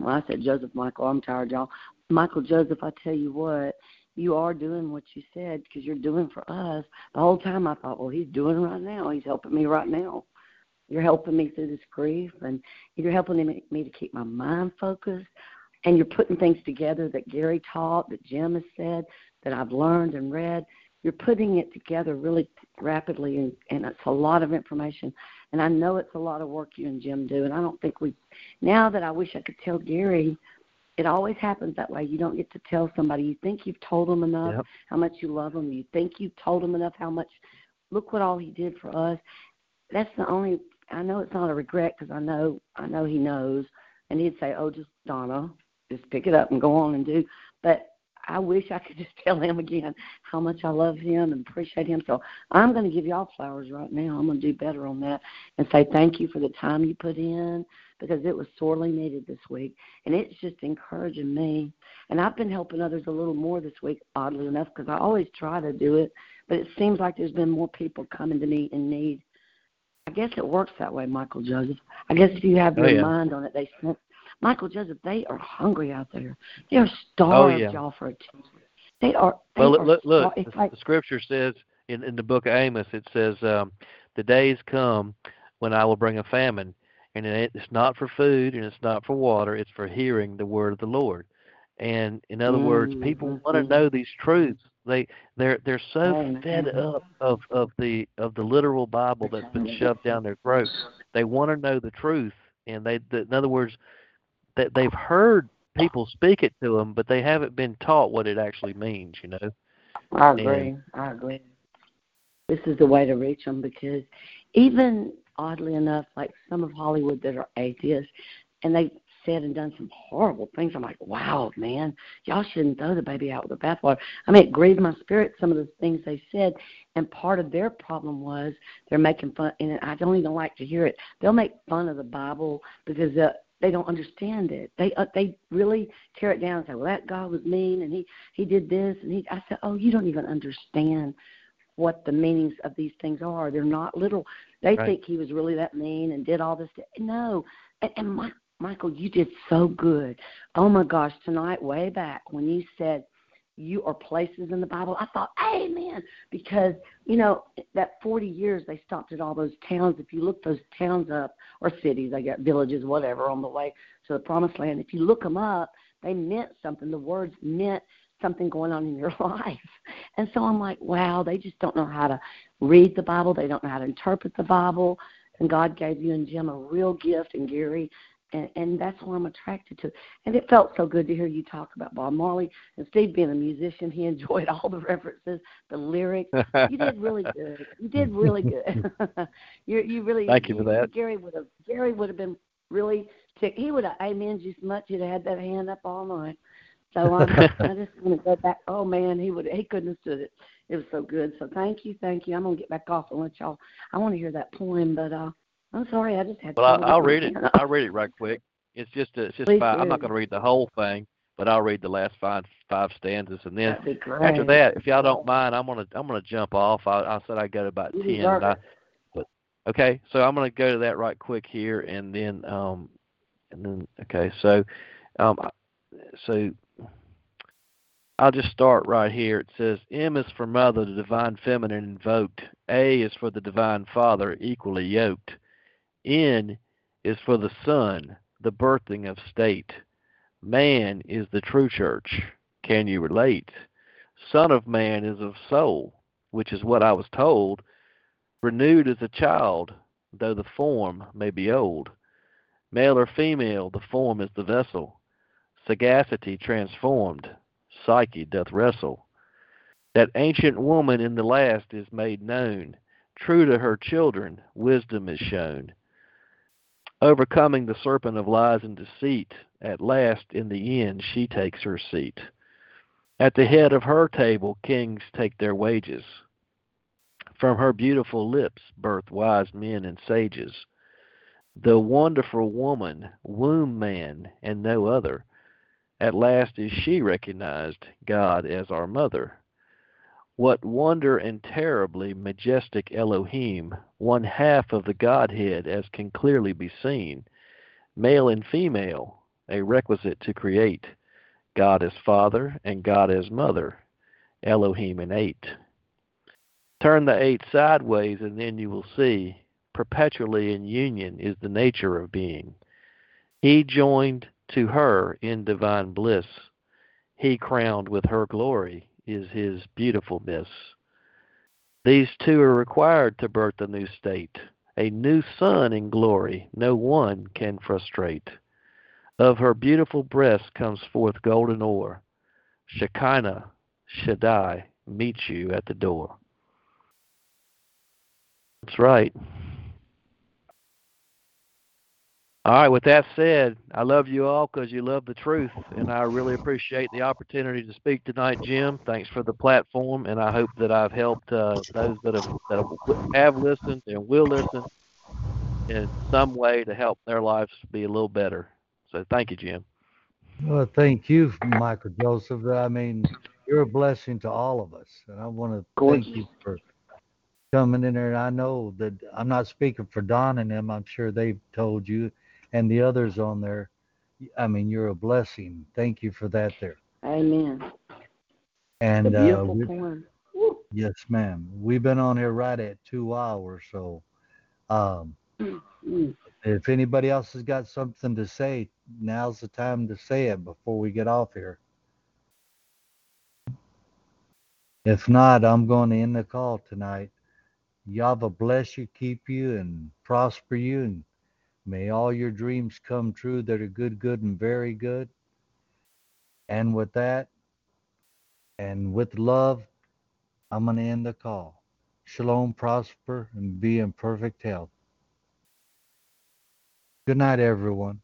Well, I said Joseph Michael. I'm tired, y'all. Michael Joseph. I tell you what, you are doing what you said because you're doing for us. The whole time I thought, well, he's doing right now. He's helping me right now. You're helping me through this grief, and you're helping me, to keep my mind focused. And you're putting things together that Gary taught, that Jim has said, that I've learned and read you're putting it together really rapidly and, and it's a lot of information. And i know it's a lot of work you and jim do and i don't think we now that i wish i could tell gary it always happens that way. You don't get to tell somebody. You think you've told them enough Yep. how much you love them you think you've told them enough how much look what all he did for us. That's the only i know it's not a regret because i know i know he knows. And he'd say oh just donna just pick it up and go on and do. But I wish I could just tell him again how much I love him and appreciate him. So I'm going to give y'all flowers right now. I'm going to do better on that and say thank you for the time you put in because it was sorely needed this week. And it's just encouraging me. And I've been helping others a little more this week, oddly enough, because I always try to do it. But it seems like there's been more people coming to me in need. I guess it works that way, Michael Joseph. I guess if you have Oh, your yeah. mind on it, they sense Michael Joseph, they are hungry out there. They are starved, Oh, yeah. y'all, for attention. They are. They Well, are look, look, star- it's the, like the scripture says in, in the book of Amos, it says, um, "The days come when I will bring a famine, and it, it's not for food and it's not for water; it's for hearing the word of the Lord." And in other words, people want to know these truths. They they're they're so Amen. fed up of of the of the literal Bible that's been shoved down their throat. They want to know the truth, and they, the, in other words, that they've heard people speak it to them, but they haven't been taught what it actually means. You know. I agree. I agree. This is the way to reach them because even oddly enough, like some of Hollywood that are atheists, and they've said and done some horrible things. I'm like, wow, man, y'all shouldn't throw the baby out with the bathwater. I mean, it grieved my spirit some of the things they said, and part of their problem was they're making fun, and I don't even like to hear it. They'll make fun of the Bible because uh, they don't understand it. They uh, they really tear it down and say, well, that God was mean, and he he did this, and he. I said, oh, you don't even understand what the meanings of these things are. They're not little. They right. think he was really that mean and did all this. No, and, and my, Michael, you did so good. Oh my gosh, tonight, way back when you said you or places in the Bible, I thought, Amen, because you know that 40 years they stopped at all those towns. If you look those towns up or cities, I got villages, whatever, on the way to the Promised Land. If you look them up, they meant something. The words meant something going on in your life. And so I'm like, wow, they just don't know how to read the Bible. They don't know how to interpret the Bible. And God gave you and Jim a real gift, and Gary and, and that's why I'm attracted to. And it felt so good to hear you talk about Bob Marley and Steve being a musician. He enjoyed all the references, the lyrics. You did really good. You did really good. you you really. Thank you, you for that. Gary would have Gary would have been really ticked. He would have amen you so much. He'd have had that hand up all night. So I'm, I just want to go back. Oh man, he would he couldn't have stood it. It was so good. So thank you, thank you. I'm gonna get back off and let y'all. I want to hear that poem, but uh I'm sorry, I just had. Well, I'll, I'll read it. I'll read it right quick. It's just a, it's just Please five. do. I'm not going to read the whole thing, but I'll read the last five five stanzas, and then That'd be great. after that, if y'all don't mind, I'm gonna I'm gonna jump off. I, I said I go to about You ten, but I, but okay, so I'm gonna go to that right quick here, and then um, and then okay, so um, so I'll just start right here. It says M is for mother, the divine feminine invoked. A is for the divine father, equally yoked. N is for the Son, the birthing of state. Man is the true church. Can you relate? Son of man is of soul, which is what I was told, renewed as a child, though the form may be old. Male or female, the form is the vessel. Sagacity transformed, psyche doth wrestle. That ancient woman in the last is made known. True to her children, wisdom is shown overcoming the serpent of lies and deceit, at last in the end she takes her seat. At the head of her table kings take their wages. From her beautiful lips birth wise men and sages. The wonderful woman, womb man, and no other. At last is she recognized, God as our mother. What wonder and terribly majestic Elohim, one half of the Godhead as can clearly be seen, male and female, a requisite to create, God as Father and God as Mother, Elohim in eight. Turn the eight sideways and then you will see, perpetually in union is the nature of being. He joined to her in divine bliss, he crowned with her glory is his beautifulness. These two are required to birth a new state, a new sun in glory no one can frustrate. Of her beautiful breast comes forth golden ore. Shekinah, Shaddai, meet you at the door. That's right. All right, with that said, I love you all because you love the truth, and I really appreciate the opportunity to speak tonight, Jim. Thanks for the platform, and I hope that I've helped uh, those that have, that have listened and will listen in some way to help their lives be a little better. So thank you, Jim. Well, thank you, Michael Joseph. I mean, you're a blessing to all of us, and I want to thank you for coming in there. And I know that I'm not speaking for Don and them. I'm sure they've told you and the others on there. I mean, you're a blessing. Thank you for that there. Amen. And It's a uh, beautiful we- poem. Yes, ma'am. We've been on here right at two hours, so um, Mm. if anybody else has got something to say, now's the time to say it before we get off here. If not, I'm going to end the call tonight. Yahweh bless you, keep you, and prosper you, and may all your dreams come true that are good, good, and very good. And with that, and with love, I'm going to end the call. Shalom, prosper, and be in perfect health. Good night, everyone.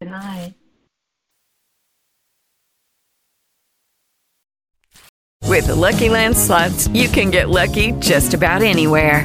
Good night. With the Lucky Land slots, you can get lucky just about anywhere.